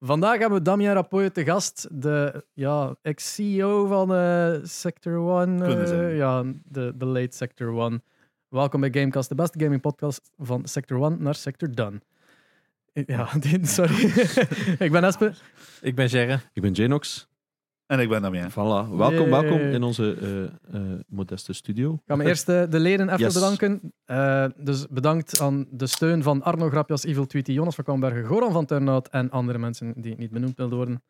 Vandaag hebben we Damien Rapoye te gast, de ja, ex-CEO van eh, Sector One. Eh, ja, de, de late Sector One. Welkom bij Gamecast, de beste gaming podcast van Sector One naar Sector Done. Ja, dit- sorry. ik ben Espe. Ik ben Gerre. Ik ben Janox. En ik ben Damien. Voilà. Welkom, welkom in onze eh, eh, modeste studio. Ik ga me eerst eh, de leden even Yes. bedanken. Eh, dus bedankt aan de steun van Arno Grapjas, Evil Tweety, Jonas van Kambergen, Goran van Turnhout en andere mensen die niet benoemd wilden worden.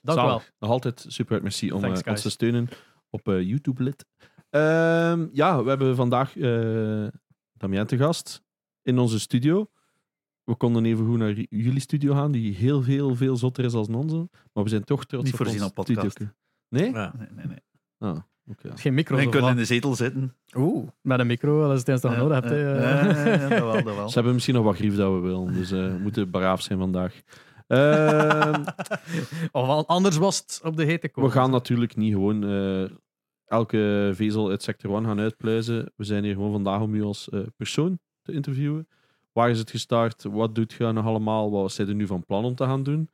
Dank wel. Nog altijd super merci om Thanks, ons te steunen op eh, YouTube lid. Ehm, ja, we hebben vandaag eh Damien te gast in onze studio. We konden even goed naar jullie studio gaan, die heel veel, veel zotter is als onze. Maar we zijn toch trots Niet op voorzien ons op podcast. Nee? Ja. Nee, nee, nee. Ah, oké. Geen micro. We kunnen in de zetel zitten. Oeh, met een micro, dat is het je nodig hebt. Ja, ja, dat wel, dat wel. Ze hebben misschien nog wat grief dat we willen, dus eh, we moeten braaf zijn vandaag. Ehm, Of al- anders was het op de hete kool. We gaan natuurlijk niet gewoon eh, elke vezel uit sector 1 gaan uitpluizen. We zijn hier gewoon vandaag om u als eh, persoon te interviewen. Waar is het gestart? Wat doet je nog allemaal? Wat zijn er nu van plan om te gaan doen?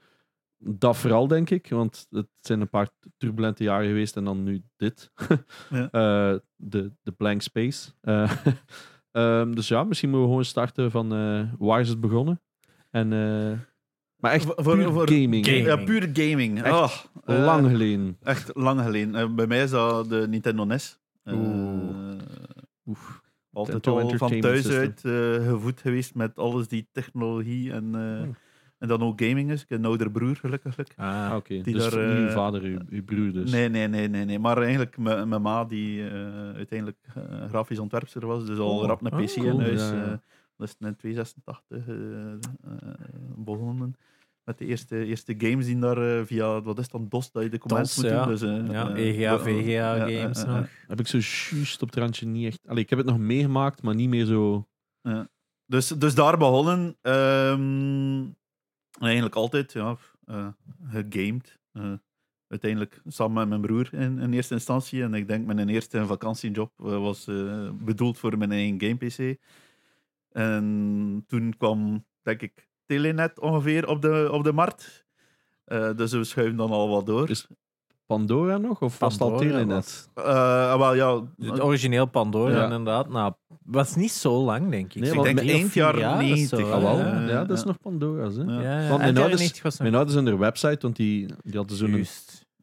Dat vooral, denk ik, want het zijn een paar turbulente jaren geweest en dan nu dit. Ja. Eh, de, de blank space. Eh, ehm, dus ja, misschien moeten we gewoon starten van eh, waar is het begonnen? En, eh, maar echt Voor- puur voor- gaming. Gaming. Ja, pure gaming. Echt Oh, Lang geleden. Echt lang geleden. Bij mij is dat de Nintendo NES. Eh, Oeh. Oef. Altijd al van thuis uit eh, gevoed geweest met alles die technologie en, eh, Hmm. en dan ook gaming is. Ik heb een ouder broer, gelukkig. Ah, Ah, oké. Dus daar, niet uw eh, vader, uw, uw broer dus. Nee, nee, nee, nee, nee. Maar eigenlijk mijn mijn ma die eh, uiteindelijk grafisch ontwerpster was, dus al Oh. rap een Oh, PC in huis. Ja, ja. eh, dat is in 286 eh, eh, begonnen. Met de eerste, eerste games die daar eh, via, wat is het dan, DOS, dat je de commands DOS, moet ja. doen. Dus, eh, Ja, EGA, eh, VGA ja, games nog. Heb ik zo juist op het randje niet echt... Allee, ik heb het nog meegemaakt, maar niet meer zo... Dus, dus daar begonnen. ehm, eigenlijk altijd, ja, eh gegamed. Eh, uiteindelijk samen met mijn broer in, in eerste instantie. En ik denk mijn eerste vakantiejob was eh, bedoeld voor mijn eigen game-pc. En toen kwam, denk ik, Telenet ongeveer op de, op de markt. Eh, dus we schuiven dan al wat door. Is Pandora nog? Of was het al Telenet? Eh, wel, ja, Het origineel Pandora, Ja. inderdaad. Nou, was niet zo lang, denk ik. Nee, Ik denk eind jaar jaar of 90. zo, Ah, wel. Ja. Ja, dat is ja. nog Pandora's, hè. Ja. Ja, ja. Want Eind mijn ouders- 90 was Mijn ouders in de website, want die, die hadden zo'n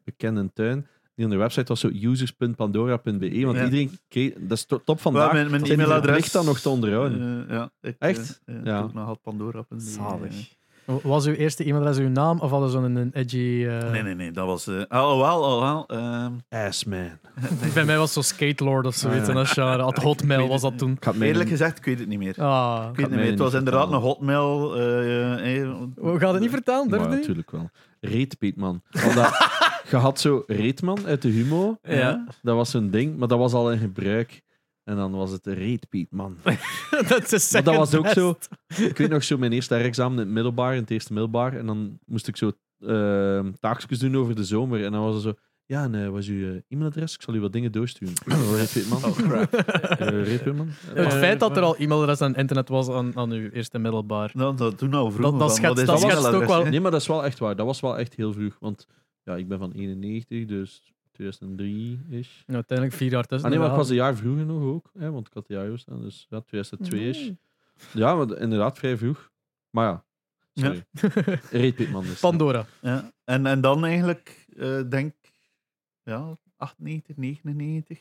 bekende tuin. Die de website was zo users.pandora.be, want Ja. iedereen kreeg... Dat is to- top vandaag. mijn, mijn e-mailadres verplicht dan nog te onderhouden. Eh, ja, ik, Echt? eh, eh, Ja. doe ik nog altijd Pandora op een Zalig. Was uw eerste e-mailadres uw naam of hadden ze zo'n een edgy... eh, Nee, nee, nee, dat was. eh oh, wel, oh, wel. ehm, Assman. Bij mij was zo Skatelord of zoiets. Ah, ja. Had Hotmail was dat toen. Eerlijk gezegd, ik weet het niet meer. Ah. Ik weet het niet meer. Het was inderdaad een hotmail. eh, We gaan het niet vertellen, durf je niet? natuurlijk wel. Reetpeetman. Want dat- Je had zo Reetman uit de Humo. Ja. Dat was zo'n ding, maar dat was al in gebruik. En dan was het Reetpeetman. dat is Maar dat was ook zo. Ik weet nog zo mijn eerste examen in het middelbaar, in het eerste middelbaar. En dan moest ik zo eh, taakjes doen over de zomer. En dan was er zo. Ja, en eh, wat is uw eh, e-mailadres? Ik zal u wat dingen doorsturen. Oh, Reetpeetman. Oh, crap. Eh, Reetpeetman. Het Ja, feit dat er al e-mailadres aan internet was aan, aan uw eerste middelbaar. Nou, dat toen al vroeg. Dat- dat schetst- dat ook wel- Nee, maar dat is wel echt waar. Dat was wel echt heel vroeg. Want ja, ik ben van 91, dus 2003 is. Nou, uiteindelijk vier jaar tussen. Ah nee, maar ik was een jaar vroeger nog ook. Hè, want ik had de jaar staan. Dus ja, 2002 is. Ja, maar inderdaad vrij vroeg. Maar ja. Sorry. Reetpeetman dus. Pandora. Ja. En, en dan eigenlijk, eh, denk ja, 98, 99.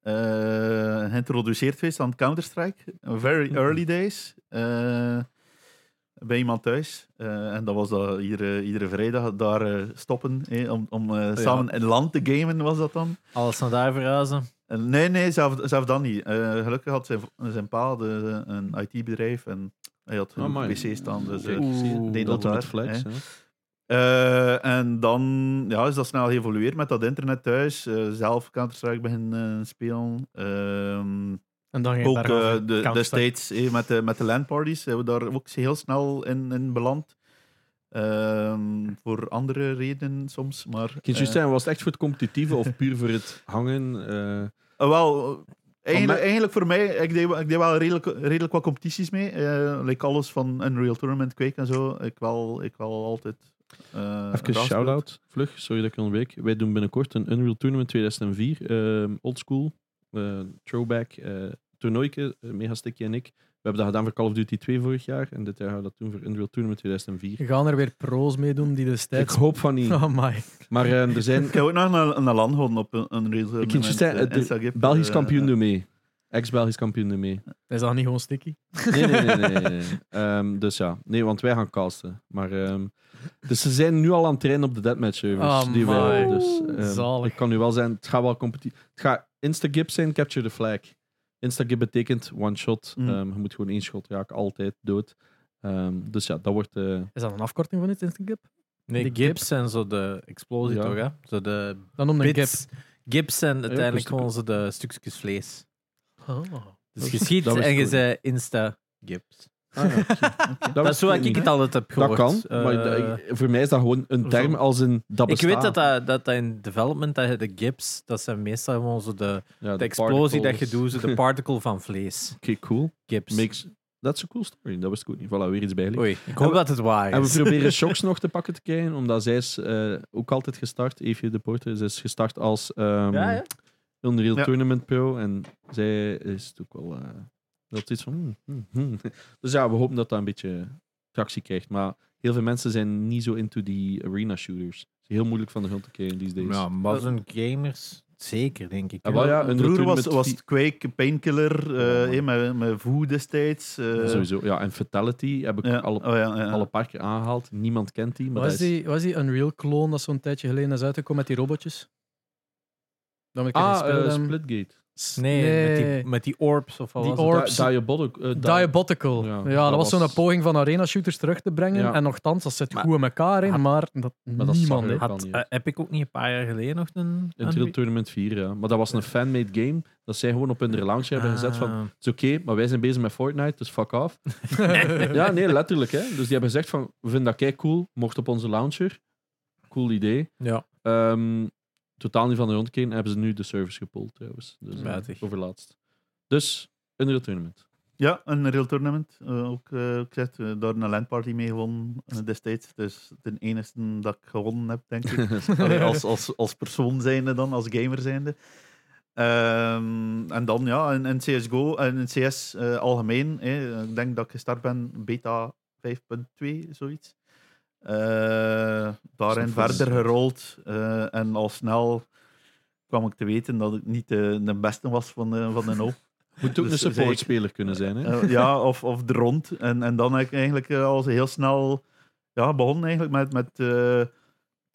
eh geïntroduceerd geweest aan Counter-Strike. Very early days. eh, bij iemand thuis. Eh, en dat was dat iedere, iedere vrijdag daar eh, stoppen. eh, om om eh, samen in land te gamen, was dat dan. Alles naar daar verhuizen. En nee, nee, zelf, zelf dan niet. Eh, gelukkig had zijn, zijn pa de, een IT-bedrijf en hij had een Amai. PC staan. Dus, eh, Oeh. deed dat dat met daar, flex. Eh, en dan ja, is dat snel geëvolueerd met dat internet thuis. eh, zelf Counter-Strike beginnen eh, spelen. En dan ging ook eh, de, Counter-Strike. destijds eh, met de, met de landparties zijn we daar ook heel snel in, in beland. Ehm, voor andere redenen soms. Maar, eh, juist zeggen, was het echt voor het competitieve of puur voor het hangen? eh, Eh, wel, eh, eigenlijk, eigenlijk voor mij, ik deed, ik deed wel redelijk, redelijk wat competities mee. eh like alles van Unreal Tournament, Quake en zo. Ik wel, ik wel altijd eh, Even Raspberry. shout-out, vlug, sorry dat ik onderbreek. Wij doen binnenkort een Unreal Tournament 2004, ehm oldschool, eh, throwback, eh toernooitje, eh, Mega Sticky en ik. We hebben dat gedaan voor Call of Duty 2 vorig jaar en dit jaar gaan we dat doen voor Unreal Tournament 2004. Gaan er weer pro's meedoen die Ik destijds... hoop van niet, Oh my. maar eh, er zijn... Ik heb ook nog een, een land gehouden op een, een race. Ik kan je zeggen, de Belgisch kampioen doen mee. Ex-Belgisch kampioen doen mee. Is dat niet gewoon sticky? Nee, nee, nee. nee. Ehm, dus ja, nee, want wij gaan casten. Maar, ehm, dus ze zijn nu al aan het trainen op de deathmatch servers. Oh, die wij. Dus ehm, ik kan nu wel zijn, het gaat wel competitie. Het gaat instagib zijn, capture the flag. Instagib betekent one shot. Mm. Ehm, je moet gewoon één shot raken, altijd dood. Ehm, dus ja, dat wordt. eh, Is dat een afkorting van iets, Instagip? Nee, De gips en zo de explosie Ja. toch, hè? Zo de Dan Gip. bits. Gips en uiteindelijk dus de- gewoon zo de stukjes vlees. Oh. Dus je schiet dat was en je goed. zei insta-gips. ah, ja, oké. Dat is zo wist ik niet. het altijd heb Dat gehoord. kan, maar Eh, dat- ik- voor mij is dat gewoon een term zo. als in dat ik bestaat. weet dat, dat, dat dat in development, dat je de gips, dat zijn meestal gewoon zo de, Ja, de explosie dat je doet, zo de particle van vlees. Oké, cool. Gips. Makes, that's a cool story. Dat ik ook niet. Voilà, weer iets bijgeleerd. Oei, ik hoop dat het waar En we is. proberen Shocks nog te pakken te krijgen, omdat zij is eh, ook altijd gestart. Evie de Porter, zij is gestart als ehm Ja, ja. Unreal Ja. Tournament Pro. En zij is ook wel eh dat iets van. hmm, hmm, hmm. Dus ja, we hopen dat dat een beetje tractie krijgt. Maar heel veel mensen zijn niet zo into die arena shooters. Het is heel moeilijk van de grond te krijgen these days. Ja, modern gamers, zeker, denk ik. Ah, wel ja, een Vroeger was, was Quake, Painkiller, eh, Ja. eh, met, met Voe destijds. eh, Sowieso. Ja, en Fatality heb ik ja. alle, Oh, ja, ja. alle paar keer aangehaald. Niemand kent die, maar Was dat is... die, was die Unreal clone dat zo'n tijdje geleden is uitgekomen met die robotjes? Dat ik Ah, hem. Splitgate. Nee, Met, die, met die orbs of wat Die Orbs. Di- Diabolic. eh, Di- Diabotical. Ja, Ja, dat dat, was was- zo'n poging van arena shooters terug te brengen. Ja. En nogthans, dat zit Maar- goed in elkaar in, had- maar dat, dat zag niemand. Had niet eh. Epic ook niet een paar jaar geleden nog een... Unreal Tournament 4, ja. Maar dat was een fan-made game. Dat zij gewoon op hun launch hebben gezet van... Ah. Het is oké, maar wij zijn bezig met Fortnite, dus fuck off. ja, nee, letterlijk. Hè. Dus die hebben gezegd van... We vinden dat kei cool. Mocht op onze launcher. Cool idee. Ja. Ehm, totaal niet van de rond gekeken. Hebben ze nu de service gepold trouwens. Dus, eh, overlaatst. Dus, Unreal Tournament. Ja, een real tournament. eh, ook eh, ik zeg, daar een landparty mee gewonnen destijds. Dus de enige dat ik gewonnen heb, denk ik. Allee, als, als, als persoon zijnde dan, als gamer zijnde. Ehm, en dan ja, in, in CSGO en in CS eh, algemeen. hè, ik denk dat ik gestart ben beta 5.2, zoiets. Eh, daarin verder gerold. eh, en al snel kwam ik te weten dat ik niet de, de beste was van de, van de no. Moet ook Dus een zei support ik- speler kunnen zijn. Hè? Eh, ja, of, of de rond. En, en dan heb ik eigenlijk eh, al heel snel ja, begonnen eigenlijk met, met eh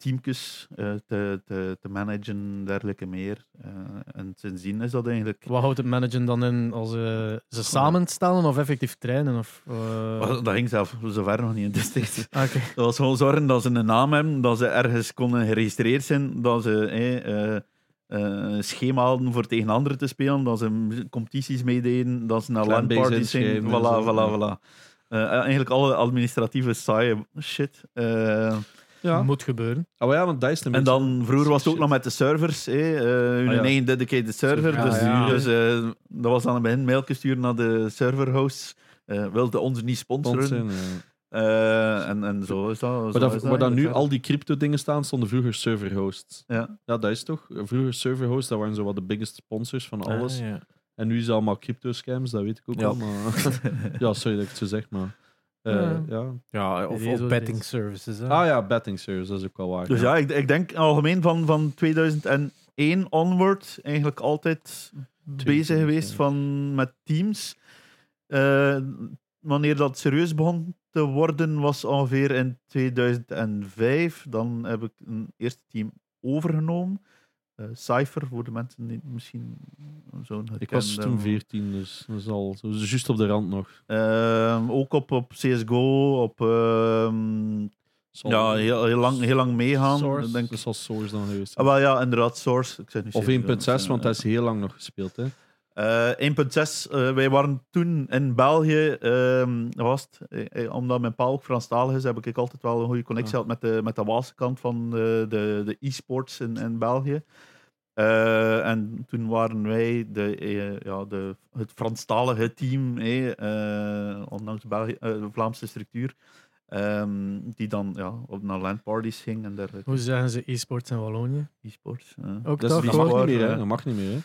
teamjes eh, te, te, te managen en dergelijke meer. Eh, en sindsdien is dat eigenlijk... Wat houdt het managen dan in als eh, ze samenstellen of effectief trainen? Of, eh, Dat ging zelf zover nog niet in destijds. Oké. Dat was gewoon zorgen dat ze een naam hebben, dat ze ergens konden geregistreerd zijn, dat ze eh, een schema hadden voor tegen anderen te spelen, dat ze competities meededen, dat ze naar landparties zijn. inschrijven Voilà, voilà, voilà. Eh, eigenlijk alle administratieve saaie shit. Ja. Moet gebeuren. Oh ja, want dat is een en dan, vroeger was het ook nog met de servers, eh, eh, hun Ah, ja. eigen dedicated server. Ja, dus ja. dus eh, dat was aan het begin mailtje sturen naar de serverhosts. eh wilde ons niet sponsoren. Eh, en, en zo is dat. zo Waar, dat, is dat waar dan nu al die crypto dingen staan, stonden vroeger server hosts. Ja. Ja, dat is toch? Vroeger server hosts, dat waren zo wat de biggest sponsors van alles. Ah, ja. En nu is het allemaal crypto scams, dat weet ik ook Ja. wel. Maar... ja, sorry dat ik het zo zeg, maar. Eh, Ja. ja. Ja, of, betting is. services. Hè. Ah ja, betting service, dat is ook wel waar. Dus ja, ik, ik denk algemeen van, van 2001 onward eigenlijk altijd bezig geweest van, met teams. Eh, wanneer dat serieus begon te worden was ongeveer in 2005. Dan heb ik een eerste team overgenomen. Eh, Cypher, voor de mensen die misschien zo'n ik was toen hebben. 14, dus dat is al zo, juist op de rand nog. Ehm, ook op, op CSGO, op ehm, ja, heel, heel, lang, heel lang meegaan. Source. Ik Denk, Dat zal Source dan geweest ah, wel ja, inderdaad, Source. Ik zeg Of CSGO, 1.6, want eh, dat is heel lang nog gespeeld. Hè. Eh, 1.6, eh, wij waren toen in België, ehm, eh, eh, omdat mijn pa ook Franstalig is, heb ik altijd wel een goede connectie Ah. gehad met de, met de Waalse kant van de, de, de e-sports in, in België. Eh, en toen waren wij de, eh, ja, de, het Franstalige team, eh, eh, ondanks België, eh, de Vlaamse structuur. Ehm, die dan ja, op naar landparties ging en dergelijke. Hoe zeggen ze e-sports in Wallonië? E-sports. Ook Dat, dat mag niet meer, hè? Dat mag niet meer, hè?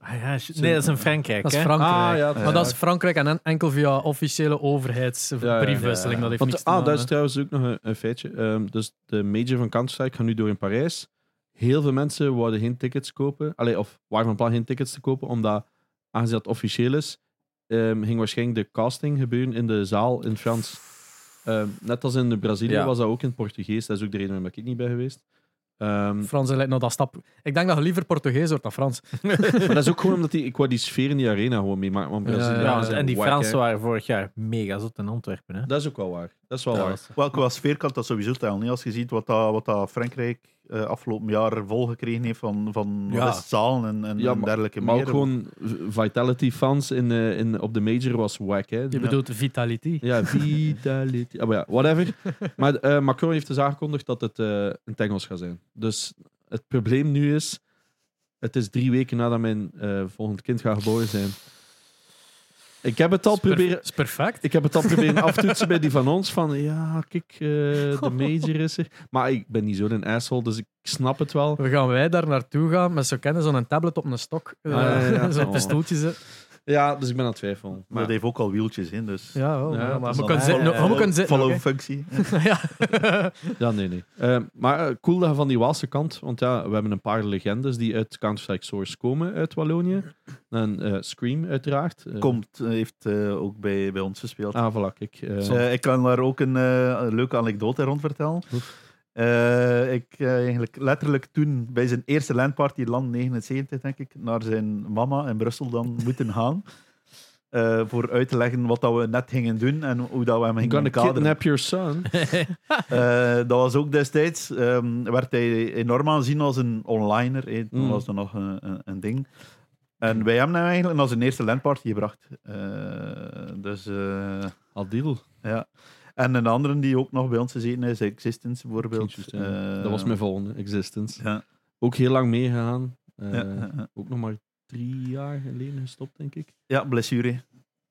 Ah, ja, nee, dat is in Frankrijk. Dat is hè? Frankrijk. Ah, ja, Maar dat is Frankrijk en en- enkel via officiële overheidsbriefwisseling. ja. Dat heeft Want, niks te ah, maken. dat is trouwens ook nog een, een feitje. Ehm, dus de major van Counter-Strike gaat nu door in Parijs. Heel veel mensen wouden geen tickets kopen. Allee, of waren van plan geen tickets te kopen, omdat, aangezien dat officieel is, ehm, ging waarschijnlijk de casting gebeuren in de zaal in het Frans. Ehm, net als in de Brazilië Ja. was dat ook in het Portugees. Dat is ook de reden waarom ik niet ben geweest. Ehm, Frans lijkt nou dat stap. Ik denk dat je liever Portugees hoort dan Frans. maar dat is ook gewoon omdat die, ik wou die sfeer in die arena gewoon meemaken. Want Ja, Brazilië Ja, en die wack, Fransen waren vorig jaar mega zot in Antwerpen. Hè? Dat is ook wel waar. Dat is wel Dat waar. was- Wel, qua sfeer kan dat sowieso tellen. Als je ziet wat, dat, wat dat Frankrijk eh, afgelopen jaar volgekregen heeft van, van Ja. zalen en, en, Ja, en dergelijke Maar meer. ook gewoon Vitality fans in, eh, in, op de major was wack. Hè. Je bedoelt Vitality. Ja, Vitality. Ah, maar ja, whatever. Maar eh, Macron heeft dus aangekondigd dat het eh in het Engels gaat zijn. Dus het probleem nu is, het is drie weken nadat mijn eh, volgend kind gaat geboren zijn. Ik heb het al proberen... is perfect. Ik heb het al proberen aftoetsen bij die van ons. Van ja, kijk, eh, de major is er. Maar ik ben niet zo'n asshole, dus ik snap het wel. We gaan wij daar naartoe gaan met zo kennen zo'n tablet op een stok. Ah, ja, ja. Zo'n Oh. pistooltje. ze- Ja, dus ik ben aan het twijfelen. Maar Maar dat heeft ook al wieltjes in, dus... Ja, Ja, maar- dat maar is we kunnen Ja, zitten. we kunnen zitten. Follow functie. Ja. Ja, nee, nee. Eh, maar eh, cool dat je van die Waalse kant, want ja, we hebben een paar legendes die uit Counter-Strike Source komen uit Wallonië. En eh, Scream, uiteraard. Eh, Komt, eh, heeft eh, ook bij, bij ons gespeeld. Ah, voilà, kijk. eh, Eh, ik kan daar ook een, eh, een leuke anekdote rond vertellen. Eh, ik eh, eigenlijk letterlijk toen bij zijn eerste landparty, land 79 denk ik, naar zijn mama in Brussel dan moeten gaan. Eh, voor uit te leggen wat dat we net gingen doen en hoe dat we hem gingen gonna kaderen. kidnap your son. Eh, dat was ook destijds, ehm, werd hij enorm aanzien als een onliner. hè. Toen Mm. was dat nog een, een, een ding. En wij hebben hem eigenlijk naar zijn eerste landparty gebracht. Eh, dus eh, Adil. ja. En een andere die ook nog bij ons gezeten is, Existence bijvoorbeeld. Eh, dat was mijn volgende, Existence. Ja, Ook heel lang meegegaan. Eh, ja. Ook nog maar drie jaar geleden gestopt, denk ik. ja, blessure.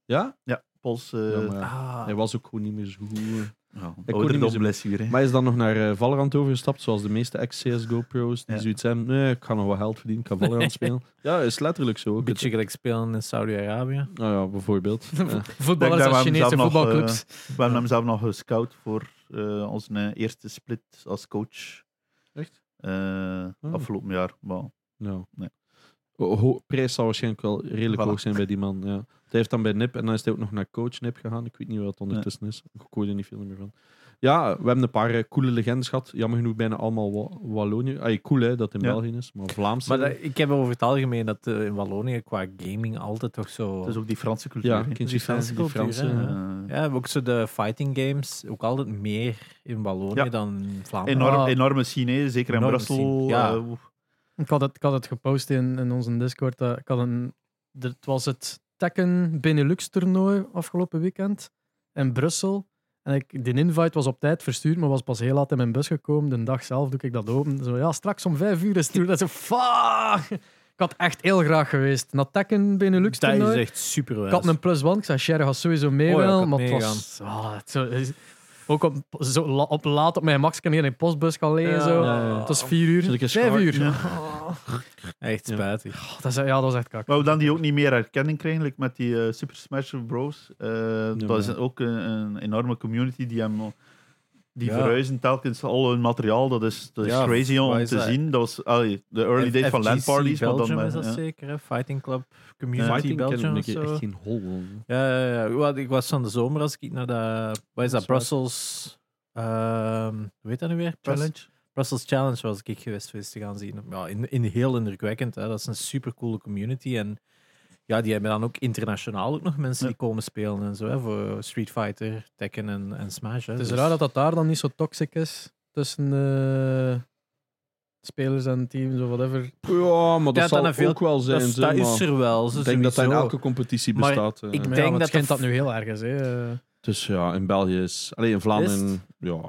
Ja? Ja, pols. eh ja, Ah, hij was ook gewoon niet meer zo goed. Eh. ja, zo- blessure. Maar hij is dan nog naar eh, Valorant overgestapt, zoals de meeste ex-CSGO-pro's. Die Ja. zoiets hebben, nee, ik ga nog wat geld verdienen, ik ga Valorant spelen. Ja, is letterlijk zo. een beetje gelijk spelen in Saudi-Arabië. Nou ja, bijvoorbeeld. Ja. Voetballers als Chinese zelf nog, voetbalclubs. We hebben hem zelf nog gescout voor eh, onze eh, eerste split als coach. Echt? Eh, Oh. Afgelopen jaar. Maar, Nou. Nee. Prijs zal waarschijnlijk wel redelijk Voilà. hoog zijn bij die man. Ja. Hij heeft dan bij NIP en dan is hij ook nog naar coach NIP gegaan. Ik weet niet wat het ondertussen is. Ik hoor er niet veel meer van. Ja, we hebben een paar eh, coole legendes gehad. Jammer genoeg bijna allemaal Wa- Wallonië. Ah, cool hè, dat het in Ja. België is, maar Vlaamse. Maar dat- ik heb over het algemeen dat eh, in Wallonië qua gaming altijd toch zo... is ook die Franse cultuur. ja, die Franse die cultuur, Franse. ja. Eh, ook zo de fighting games, ook altijd meer in Wallonië Ja. dan in Vlaanderen. enorm, Ah. enorme scene, hè. zeker in Brussel. ja. eh, Ik had het, ik had het gepost in, in onze Discord. ik had een, het was het Tekken Benelux toernooi afgelopen weekend in Brussel. En ik, die invite was op tijd verstuurd, maar was pas heel laat in mijn bus gekomen. De dag zelf doe ik dat open. Zo, ja, straks om vijf uur is het. Dat is zo, fuck! Ik had echt heel graag geweest. naar Tekken Benelux dat is toernooi. echt super Ik had een plus one. Ik zei, Sherry gaat sowieso mee Oh ja, wel, maar het was... ah, het zo, is- ook op, zo op laat op mijn max kan hier in de postbus gaan liggen. Ja. zo. Ja, ja. Het was vier uur. Vijf schaar- uur. Ja. Echt Ja. spijtig. Oh, dat is, ja, dat was echt kak. Maar we dan die ook niet meer erkenning krijgen, like met die eh, Super Smash Bros. Eh, dat is ook een, een enorme community die hem die Ja. verhuizen telkens al hun materiaal. Dat is, dat is Ja, crazy om is te dat? zien. Dat was allee, de early days van FGC LAN parties. Maar dan is dat ja. zeker, hè? Fighting Club Community Fighting Belgium ik of zo. echt geen hol. Ja, ja, ja. Wat, ik was van de zomer als ik naar de... Wat is dat? Brussels... ehm hoe heet dat nu weer? Challenge. Brussels Challenge was ik geweest geweest te gaan zien. Ja, in, in heel indrukwekkend. Hè. Dat is een super coole community. En ja, die hebben dan ook internationaal ook nog mensen Ja. die komen spelen en zo. Hè, voor Street Fighter, Tekken en, en Smash. Hè. Het is Dus- raar dat dat daar dan niet zo toxic is tussen eh, spelers en teams of whatever. Ja, maar dat Ja, zal veel- ook wel zijn. dat, dat is er wel. Ik denk dat dat in elke competitie Maar bestaat. eh. ik denk dat de- dat nu heel erg is. Hè. Dus ja, in België is... Alleen in Vlaanderen... Ja,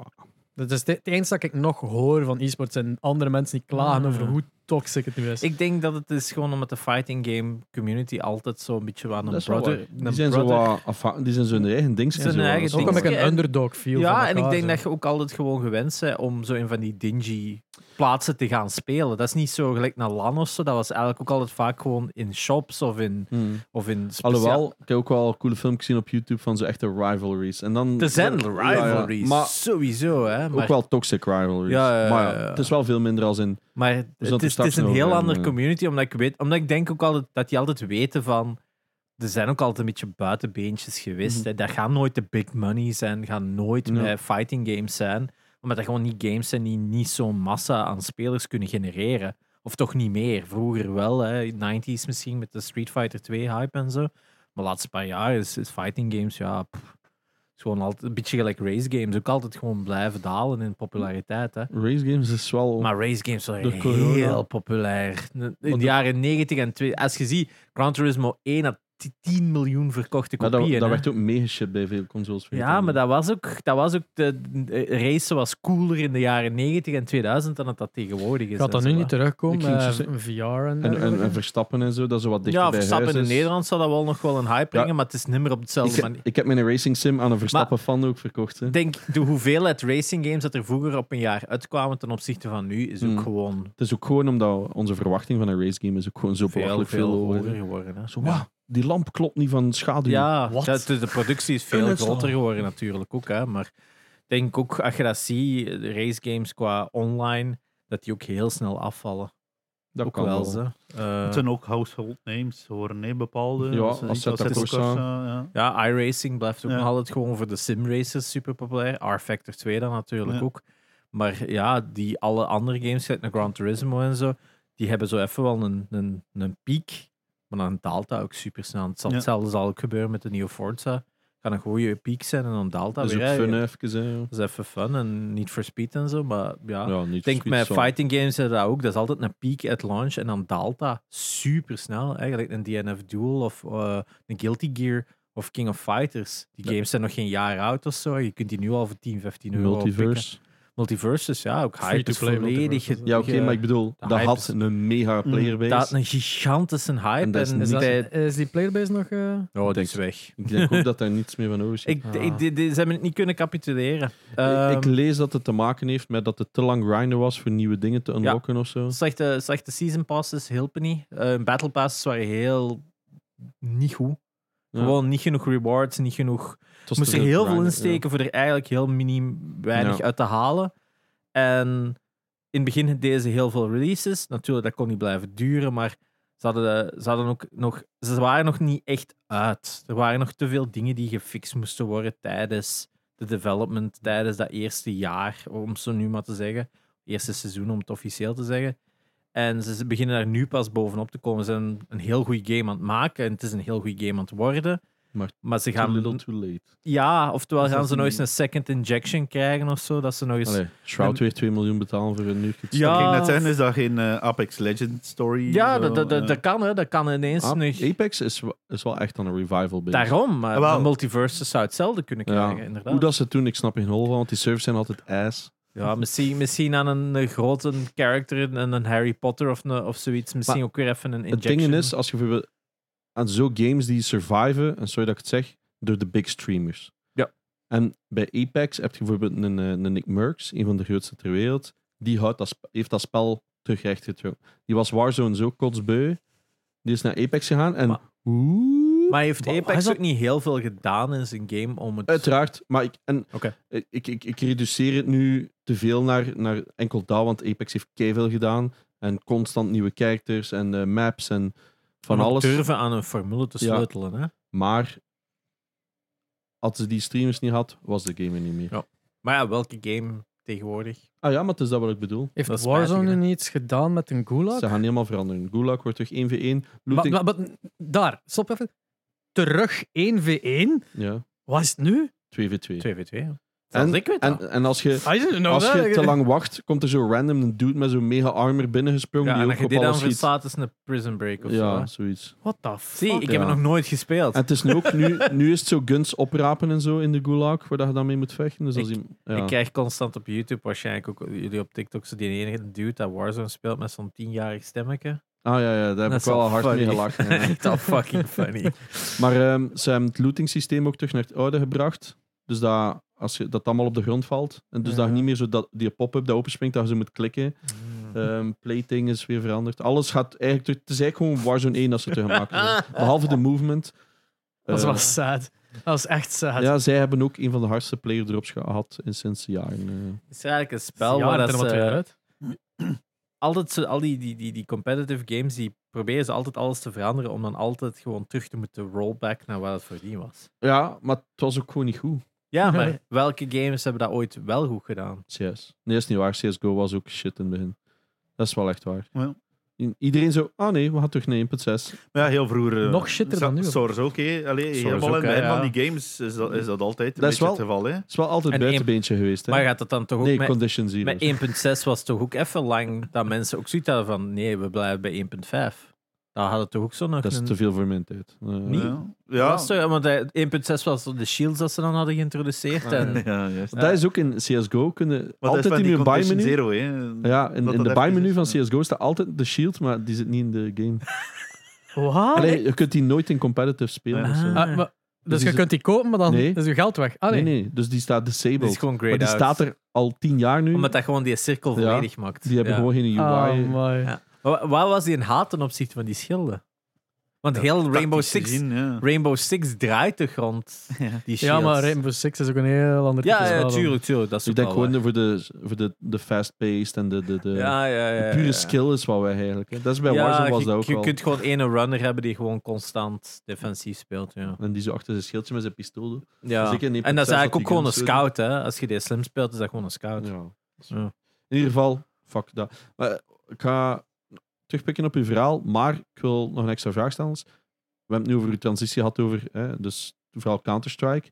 Dat is het enige dat ik nog hoor van e-sports en andere mensen die klagen Ah. over hoe toxic het nu is. Ik denk dat het is gewoon omdat de fighting game community altijd zo'n beetje wat Dat een brother... Die zijn zo wat die zijn zo hun eigen dingetje. Zijn zo. eigen Dat is ook een underdog feel Ja, van en ik denk zo. dat je ook altijd gewoon gewend bent om zo in van die dingy plaatsen te gaan spelen. Dat is niet zo gelijk naar LAN of zo. Dat was eigenlijk ook altijd vaak gewoon in shops of in, Hmm. of in speciaal... Alhoewel, ik heb ook wel coole filmpjes gezien op YouTube van zo echte rivalries. En dan, Er zijn Ja, ja. rivalries, Maar sowieso. Hè, maar ook wel toxic rivalries. Ja, ja, ja, maar het is wel veel minder als in... Maar het het is, het straks is een heel andere hebben, community, omdat ik, weet, omdat ik denk ook altijd dat die altijd weten van. Er zijn ook altijd een beetje buitenbeentjes geweest. Mhm. hè. Dat gaan nooit de big money zijn, gaan nooit bij fighting games zijn. Omdat dat gewoon niet games zijn die niet zo'n massa aan spelers kunnen genereren. Of toch niet meer. Vroeger wel, hè. 90s misschien met de Street Fighter 2 hype en zo. Maar de laatste paar jaar is, is fighting games, ja. pff, is gewoon altijd een beetje gelijk race games. Ook altijd gewoon blijven dalen in populariteit. Hè. Race games is wel... Maar race games waren corona. heel populair. In de de- jaren 90 en 2. Als je ziet, Gran Turismo 1 had 10 miljoen verkochte maar dat, kopieën. dat hè. werd ook meegeshipped bij veel consoles. ja, maar dat was ook, dat was ook de, de racen was cooler in de jaren 90 en 2000 dan dat dat tegenwoordig is. Gaat dat nu niet terugkomen zo zeggen- VR en, En, en, Verstappen en zo, dat zo wat dichter Ja, bij Verstappen huis in is. Nederland zal dat wel nog wel een hype brengen, maar het is niet meer op dezelfde Ik, manier. ik heb mijn racing sim aan een Verstappen-fan ook verkocht. Hè. Ik denk, de hoeveelheid racing games dat er vroeger op een jaar uitkwamen ten opzichte van nu, is ook Hmm. gewoon Het is ook gewoon omdat onze verwachting van een race game is ook gewoon zo veel, belachelijk veel, veel, hoger geworden. Hè. Zo, die lamp klopt niet van schaduw. Ja, Wat? dat- de, de productie is veel groter geworden natuurlijk ook. Hè. Maar ik denk ook, als je dat ziet, race games qua online, dat die ook heel snel afvallen. dat ook kan wel. Ze. Eh, Het zijn ook household names, horen nee, bepaalde. Ja, Als- Assetto Corsa. Corsa, ja. ja, iRacing blijft ook Ja. nog altijd gewoon voor de simraces super populair. R-Factor 2 dan natuurlijk Ja. ook. Maar ja, die alle andere games, naar Gran Turismo en zo, die hebben zo even wel een, een, een piek. Maar dan daalt dat ook super snel. Het zal, Ja. Hetzelfde zal ook gebeuren met de nieuwe Forza. Kan een goede piek zijn en dan daalt dat Dat is weer. fun even. Hè. Dat is even fun en niet for speed en zo. Maar ja, Ja, niet ik denk met fighting games dat ook. Dat is altijd een peak at launch en dan daalt dat super snel. Eigenlijk een DNF Duel of eh, een Guilty Gear of King of Fighters. Die games zijn nog geen jaar oud of zo. Je kunt die nu al voor 10, 15 euro pikken. Multiverse. Multiverses, ja, ook hype is volledig. Ja, oké, maar ik bedoel, dat had is- een mega playerbase. Dat had een gigantische hype. En dat is en niet- is, dat, bij- is die playerbase nog... eh, Oh, die denk- is weg. Ik denk ook dat daar niets meer van over is. Ik, Ah. ik, die- die- ze hebben het niet kunnen capituleren. Ik- Ehm, ik lees dat het te maken heeft met dat het te lang grinden was voor nieuwe dingen te unlocken of zo. Slechte, slechte season passes hielpen niet. Eh, battle passes waren heel niet goed. Ja. Gewoon niet genoeg rewards, niet genoeg. Het was moest te er veel heel veel insteken voor er eigenlijk heel minim weinig Ja. uit te halen. En in het begin deden ze heel veel releases. Natuurlijk, dat kon niet blijven duren, maar ze, hadden, ze, hadden ook nog, ze waren nog niet echt uit. Er waren nog te veel dingen die gefixt moesten worden tijdens de development, tijdens dat eerste jaar, om zo nu maar te zeggen. Eerste seizoen, om het officieel te zeggen. En ze beginnen daar nu pas bovenop te komen. Ze zijn een heel goede game aan het maken en het is een heel goede game aan het worden. Maar ze Too gaan little too late. ja, oftewel gaan dat ze nog eens een second injection krijgen of zo. Dat ze nog eens. Allee, Shroud weer 2 miljoen betalen voor een uurtje. Ja. Ik ging net zeggen, is dat geen eh, Apex Legends story? ja, dat, dat, dat, eh? dat kan, hè. Dat kan ineens Ah, nog. Apex is, wel- is wel echt aan een revival bezig. Daarom, maar Ah, wel. de multiverses zou hetzelfde kunnen Ja. krijgen, inderdaad. Hoe dat ze het doen, ik snap geen hol van, want die servers zijn altijd ass. Ja, misschien, misschien aan een, eh, grote character, een, een Harry Potter of, een, of zoiets. Misschien Maar ook weer even een Het injection. ding is, als je bijvoorbeeld aan zo games die surviven, en sorry dat ik het zeg, door de big streamers. Ja. En bij Apex heb je bijvoorbeeld een, eh, een Nick Merckx, een van de grootste ter wereld, die houdt dat, heeft dat spel terug rechtgetrokken. Die was Warzone zo kotsbeu. Die is naar Apex gegaan en... Maar- Oeh. Maar heeft Apex is dat- ook niet heel veel gedaan in zijn game om het... Uiteraard, maar ik, en, Oké. ik, ik, ik, ik reduceer het nu te veel naar, naar enkel dat, want Apex heeft keiveel gedaan. En constant nieuwe characters en eh, maps en van alles. durven aan een formule te Ja. sleutelen. Hè? Maar als ze die streamers niet had, was de game er niet meer. Ja. Maar ja, welke game tegenwoordig? Ah ja, maar het is dat wat ik bedoel. heeft Dat Warzone nu iets gedaan met een gulag? Ze gaan helemaal veranderen. Gulag wordt terug 1v1. Maar, Looting... maar- maar- daar, stop even. Terug 1v1? Ja, Wat is het nu? 2v2. 2v2. ja. Zelfs ik weet dat. En, en als je, didn't know als je te lang wacht, komt er zo random een dude met zo'n mega armor binnengesprongen Ja, die als ook je op dan alles schiet. verslaat, is een prison break of zo. Ja, hè. zoiets. What the fuck? Zie, ik heb het nog nooit gespeeld. En het is nu ook, nu, nu is het zo guns oprapen en zo in de gulag, waar dat je dan mee moet vechten. Dus als Ik- die, ja. Ik krijg constant op YouTube, waarschijnlijk ook jullie op TikTok, zo die enige dude dat Warzone speelt met zo'n tienjarig stemmetje. Ah ja, ja, daar heb ik wel al hard funny. mee gelachen. ja. Echt al fucking funny. Maar ehm, ze hebben het looting systeem ook terug naar het oude gebracht. Dus dat, als je, dat allemaal op de grond valt. En dus Ja. dat niet meer zo dat, die pop-up dat openspringt, dat je ze moet klikken. Ehm plating is weer veranderd. Alles gaat eigenlijk terug. Het is eigenlijk gewoon Warzone 1 als ze het gemaakt hebben. Behalve de movement. Dat was sad. Dat was echt sad. ja, zij hebben ook een van de hardste player drops gehad in sinds jaren. eh. Het is eigenlijk een Ja, spel waar dat er wat weer ze uit. altijd zo, al die, die, die, die competitive games, die proberen ze altijd alles te veranderen om dan altijd gewoon terug te moeten rollback naar waar het voordien was. Ja, maar het was ook gewoon niet goed. Ja, maar welke games hebben dat ooit wel goed gedaan? CS. Nee, dat is niet waar. CSGO was ook shit in het begin. Dat is wel echt waar. Ja. I- Iedereen zo, ah nee, we gaan terug naar 1.6. Maar ja, heel vroeger... eh, Nog shitter dan nu? Source ook, hè. Allee, Source helemaal ook, in het hè, begin van die games is dat, is dat altijd een Dat is beetje wel- het geval, hè. Het is wel altijd En buitenbeentje geweest. Hè? Maar gaat dat dan toch ook nee, met, Condition Zero. met 1.6 was toch ook even lang dat mensen ook zoiets hadden van nee, we blijven bij 1.5. Daar hadden toch ook zo nog Dat is een... te veel voor mijn tijd. Eh, Niet? Ja. Ja. Was want eh, 1.6 was de shields dat ze dan hadden geïntroduceerd. Ah, en, ja, juist. Dat is ook in CSGO. Kunnen Maar dat is altijd van in die je Condition buy-menu. Zero, hè. Ja, in, Dat in dat de even buy-menu is, van ja. CSGO staat altijd de shield, maar die zit niet in de game. Wat? Allee, je kunt die nooit in competitive spelen. Ja. of zo. Ah. Ah, maar- dus die je is- kunt die kopen, maar dan Nee. is je geld weg. Ah, nee. nee, nee, dus die staat die disabled. is gewoon Maar die out. staat er al tien jaar nu. Omdat dat gewoon die cirkel Ja, volledig maakt. Die hebben Ja. gewoon geen UI. Ah, my. Ja. Wa- Waar was die een haat ten opzichte van die schilden? Want Ja, heel Rainbow Six, gezien, ja. Rainbow Six draait de grond. Die shields. Ja, maar Rainbow Six is ook een heel ander Ja, type ja, dan. tuurlijk, tuurlijk. Dat is Ik denk gewoon waar. voor de, voor de, de fast-paced en de, de, de, Ja, ja, ja. de pure ja. skill is wat wij eigenlijk. Hè. Dat is bij Ja, Warzone was je, dat ook je wel. kunt gewoon ene runner hebben die gewoon constant defensief speelt. Ja. En die zo achter zijn schildje met zijn pistool doet. Ja. En dat is 1.6 eigenlijk ook gewoon een scout. Hè. Als je die slim speelt, is dat gewoon een scout. Ja. Ja. In ieder geval, fuck dat. Maar ik ga terugpikken op uw verhaal, maar ik wil nog een extra vraag stellen. We hebben het nu over uw transitie gehad over, hè, dus vooral Counter-Strike.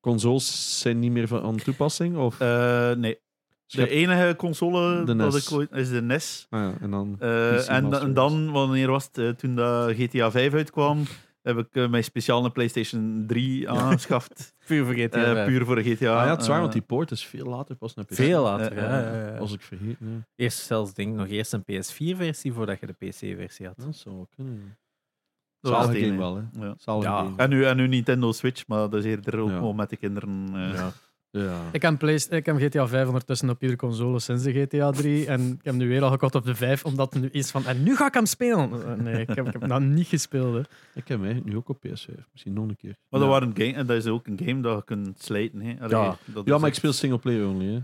Consoles zijn niet meer van toepassing? Of, Eh, nee. Dus De enige console De dat NES. ik ooit... is de NES. ah ja, en dan Eh, en, dan, wanneer was het? eh, toen dat GTA 5 uitkwam, heb ik eh, mijn speciale PlayStation 3 aangeschaft. Puur vergeten. Eh, puur voor de GTA. Ah ja, het is waar, eh, want die poort is veel later pas naar PC. Veel later. Ja, ja, ja. Als ik vergeet, nee. Eerst zelfs denk ik nog eerst een PS4-versie voordat je de PC-versie had. Dat zou kunnen. dat Zalige game enige. wel, hè. Ja. En, nu, en nu Nintendo Switch, maar dat is eerder ook Ja. gewoon met de kinderen. eh. Ja. Ja. Ik heb, Playst- ik heb GTA 5 ondertussen op iedere console sinds de GTA 3. En ik heb nu weer al gekocht op de 5, omdat het nu is van. En nu ga ik hem spelen. Nee, ik heb, ik heb dat niet gespeeld. Hè. Ik heb hem eigenlijk nu ook op PS5. Misschien nog een keer. Maar ja. dat, waren game, en dat is ook een game dat je kunt slijten. Hè. Allee, Ja. dat ja, maar ik speel singleplayer only. Hè.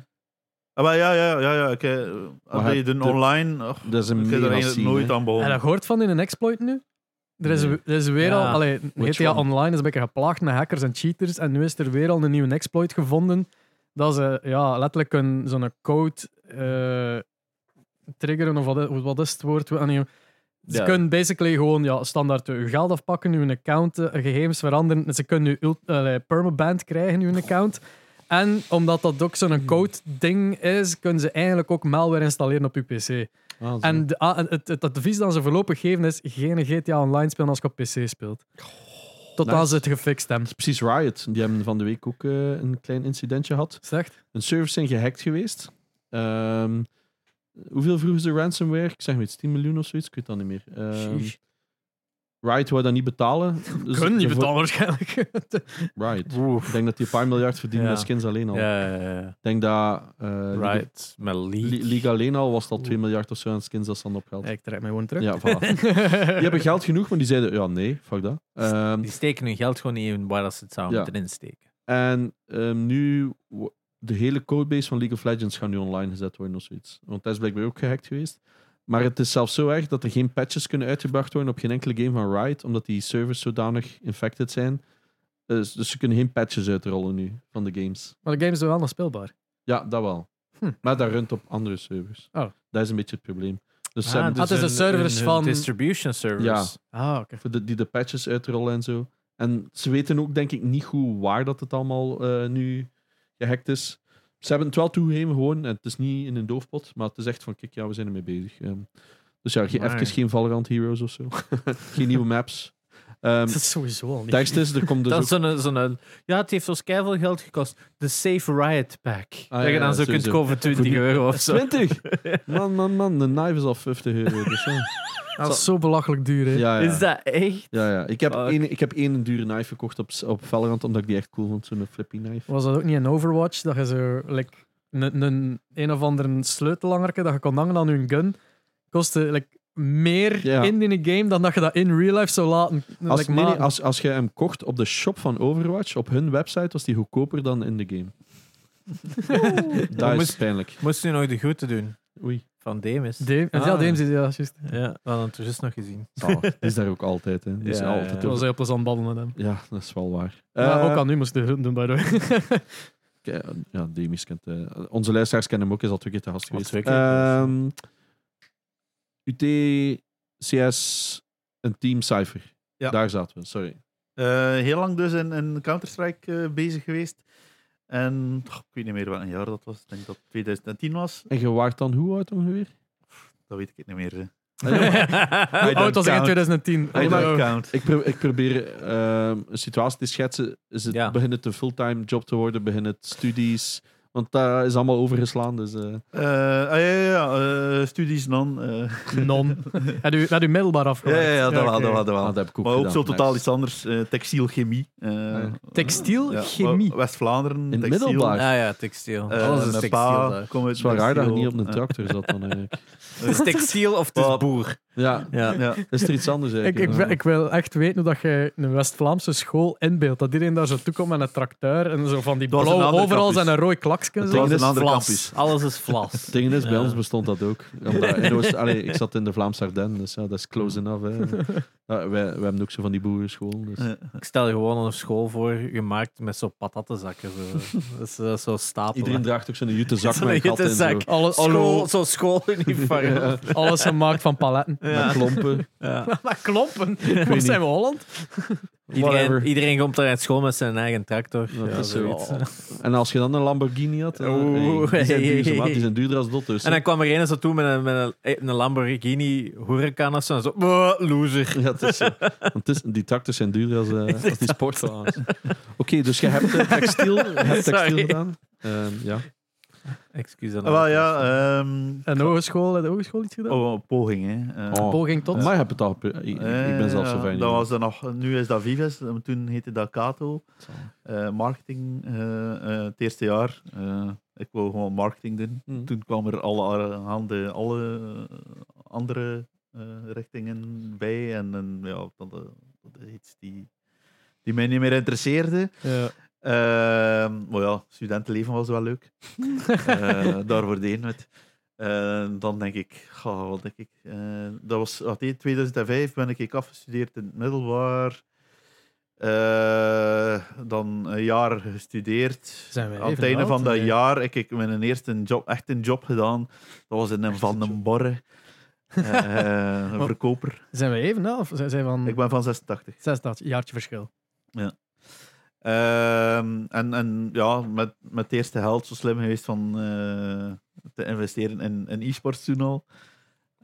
Ah, maar ja, ja, ja. ja eh, als je de online... Dat is een er nooit aan Heb begonnen. je gehoord van in een exploit nu? Er is, er is weer al. Allee, GTA? Online is een beetje geplaagd met hackers en cheaters. En nu is er weer al een nieuwe exploit gevonden. Dat ze ja, letterlijk een, zo'n code eh, triggeren, of wat, is- wat is het woord? Ah, Ze Ja. kunnen basically gewoon ja, standaard je geld afpakken, je account, eh, gegevens veranderen. En Ze kunnen ult- eh, permaband krijgen, je account. En omdat dat ook zo'n code-ding is, kunnen ze eigenlijk ook malware installeren op je PC. Ah. En de, ah, het, het advies dat ze voorlopig geven is geen GTA Online spelen als je op PC speelt. Totdat Nice. ze het gefixt hebben. Dat is precies Riot. Die hebben van de week ook eh, een klein incidentje gehad. Zegt? Een servers zijn gehackt geweest. Ehm, hoeveel vroegen ze ransomware? Ik zeg maar iets, 10 miljoen of zoiets. Ik weet dat niet meer. Ehm, Riot wou dat niet betalen. Dus Kunnen niet betalen waarschijnlijk. Oef. Ik denk dat die een paar miljard verdienen Ja. met skins alleen al. Ja, ja, ja. Ik denk dat eh, Right. Met League. Liga alleen al was het al 2 miljard of zo aan skins dat ze dan opgeld. Ja, ik trek mij gewoon terug. Ja, voilà. Die hebben geld genoeg, maar die zeiden, ja nee, fuck dat. Ehm, Die steken hun geld gewoon niet in waar dat ze het zouden Ja. moeten insteken. En ehm, nu, wo- de hele codebase van League of Legends gaat nu online gezet worden of zoiets. Want dat is blijkbaar ook gehackt geweest. Maar het is zelfs zo erg dat er geen patches kunnen uitgebracht worden op geen enkele game van Riot, omdat die servers zodanig infected zijn. Dus, dus ze kunnen geen patches uitrollen nu van de games. Maar de game is wel nog speelbaar. Ja, dat wel. Hm. Maar dat runt op andere servers. Oh. Dat is een beetje het probleem. Dus ze Ah, hebben Ah, het is de servers hun- van- Distribution servers. Ja. Ah, oké. voor de, die de patches uitrollen en zo. En ze weten ook, denk ik, niet goed waar dat het allemaal eh, nu gehackt is. Ze hebben het wel toegegeven gewoon. En het is niet in een doofpot. Maar het is echt van, kijk, ja, we zijn ermee bezig. Ehm, dus ja, ge- even geen Valorant Heroes of zo. geen nieuwe maps. Ehm Dat is sowieso al niet. tekst is, er komt dus Dat ook... is zo'n, zo'n, ja, het heeft ons keiveel geld gekost. De Safe Riot Pack. Ah, dat je ja, dan zo kunt kopen voor 20 Voor die- euro of zo. 20! Man, man, man. De knife is al 50 euro. Dus, ja. Dat is zo belachelijk duur, hè. Ja, ja. Is dat echt? Ja, ja. Ik heb, Fuck. één, ik heb één dure knife gekocht op, op Valorant, omdat ik die echt cool vond. Zo'n flippy knife. Was dat ook niet in Overwatch? Dat je zo like, een, een, een of andere sleutellangerke dat je kon hangen aan je gun, kostte like, meer Ja. in in een game dan dat je dat in real life zou laten. Als, like, nee, nee, maken. als, als je hem kocht op de shop van Overwatch, op hun website, was die goedkoper dan in de game. dat is moest- pijnlijk. Moest u nog de groeten doen? Oei. Van Demis. Dame, Ah. Ja, Dames is ja, juist. Ja, we hadden het juist nog gezien. Oh, die is daar ook altijd. Hè. Die is Ja, altijd. Het was heel plezant babbelen met hem. Ja, dat is wel waar. Maar Eh, ook aan u moest de groeten doen, by the way. Ja, Demis kent... eh, onze luisteraars kennen hem ook, is al twee keer te gast Al geweest. twee keer, Ehm, UT, CS, een team Cypher. Ja. Daar zaten we, sorry. Eh, heel lang dus in, in Counter-Strike eh, bezig geweest. En oh, ik weet niet meer wat een jaar dat was. Ik denk dat het 2010 was. En je waart dan hoe oud ongeveer? Dat weet ik niet meer. hè. Hoe oud was ik in count. 2010? I don't Oh, count. Ik, pro- ik probeer ehm, een situatie te schetsen. Is het, Ja. Begint het een fulltime job te worden? Begint het studies? Want dat is allemaal overgeslaan. Dus, eh, Eh, ah, ja, ja, ja. eh, studies non. eh. Non. Heb je, heb je middelbaar ja, afgemaakt? ja, ja, dat wel, oké. dat wel, dat ah, wel. dat heb ik ook Maar ook gedaan. zo totaal iets anders. eh textiel, chemie. eh, ja. Textiel, ja, chemie. West-Vlaanderen. In textiel. middelbaar? Ah ja, textiel. Alles is textiel Het is wel raar dat je niet op een tractor zat dan eigenlijk. Eh, Het is textiel of het is boer. Ja, Ja. ja. is er iets anders Ik, eigenlijk? ik, wil- ik wil echt weten hoe dat je een West-Vlaamse school inbeeldt. Dat iedereen daar zo toe komt met een tracteur en zo van die Dat andere overal zijn een rooi klaksken. Zo. Ding een is andere vlas. campus. Alles is vlas. Het ding is, bij Ja. ons bestond dat ook. Omdat in Oost, allee, ik zat in de Vlaamse Ardennen, dus ja, dat is close enough. Hè. Ja, wij, wij hebben ook zo van die boerenschool. Dus. Ik stel je gewoon een school voor, gemaakt met zo patattenzakken. Zo. Dat is eh, zo stapelen. Iedereen draagt ook zo'n jute zak Zo'n met een gat in. Zo. juttezak. Alle, School, Zo'n schooluniform. Ja, alles gemaakt van paletten. Met klompen. Ja. Maar klompen. Wat zijn we Holland? Iedereen, iedereen komt daar uit school met zijn eigen tractor. Dat Ja, is zoiets. En als je dan een Lamborghini had, dan, Oeh, hey, die, zijn hey, duur, zo, hey, die zijn duurder als dot. Dus, En dan kwam er een zo toe met een, met een, een Lamborghini Huracan of zo. En zo, "Bah, loser. Ja, het is. Want het is, die tractors zijn duurder als, eh, als die sportwagens. Oké, dus je hebt eh, textiel, je hebt textiel gedaan. Ehm, ja. Excuus dan. Ah, wel ja, ehm, En hogeschool, heb je hogeschool iets gedaan? oh, poging, hè. Eh, Oh. Poging tot? Maar je hebt het al. Ik, ik ben zelfs Eh, zo niet. dat was er nog, nu is dat Vives, eh, toen heette dat Kato. Eh, marketing, eh, eh, het eerste jaar. Eh, ik wou gewoon marketing doen. Hmm. Toen kwam er alle, handen, alle andere eh, richtingen bij. En, en ja, dat, dat is iets die, die mij niet meer interesseerde. Ja. Ehm, maar ja, studentenleven was wel leuk. Eh daarvoor deed het. Eh, dan denk ik, ga, wat denk ik? eh, dat was wat, in 2005 ben ik afgestudeerd in het middelbaar. Eh, dan een jaar gestudeerd. Zijn we Aan het einde van dat nee? jaar heb ik mijn eerste job, echt een job gedaan. Dat was in een Van den Borre. Een verkoper. Zijn we even? Of zijn zijn van Ik ben van 86. 86, jaartje verschil? Ehm, en, en ja, met, met het eerste geld zo slim geweest van eh, te investeren in, in e-sports toen al.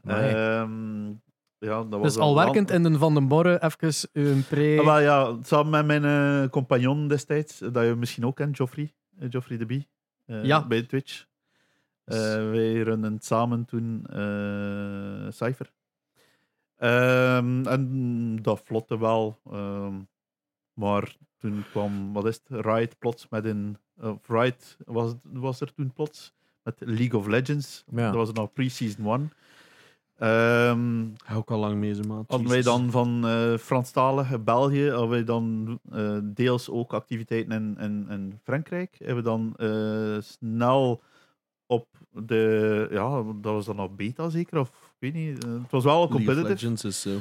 Ehm, ja, dat was Dus al werkend in de Van den Borre, even een pre... Ah, wel, ja, samen met mijn eh, compagnon destijds, eh, dat je misschien ook kent, Joffrey, Joffrey de Bie, Ja. bij Twitch. Eh, wij runnen samen toen Cypher. Ehm, en dat vlotte wel. maar toen kwam, wat is het, Riot plots met een... of Riot was, het- was er toen plots met League of Legends. Ja. Dat was nog pre-season 1. Ehm ook al lang mee, ze maat. hadden wij dan van eh Franstalige België, hadden wij dan eh, deels ook activiteiten in, in, in Frankrijk. Hebben we dan eh, snel op de, ja, dat was dan op beta zeker, of ik weet niet. het was wel League of competitive. Legends is zo.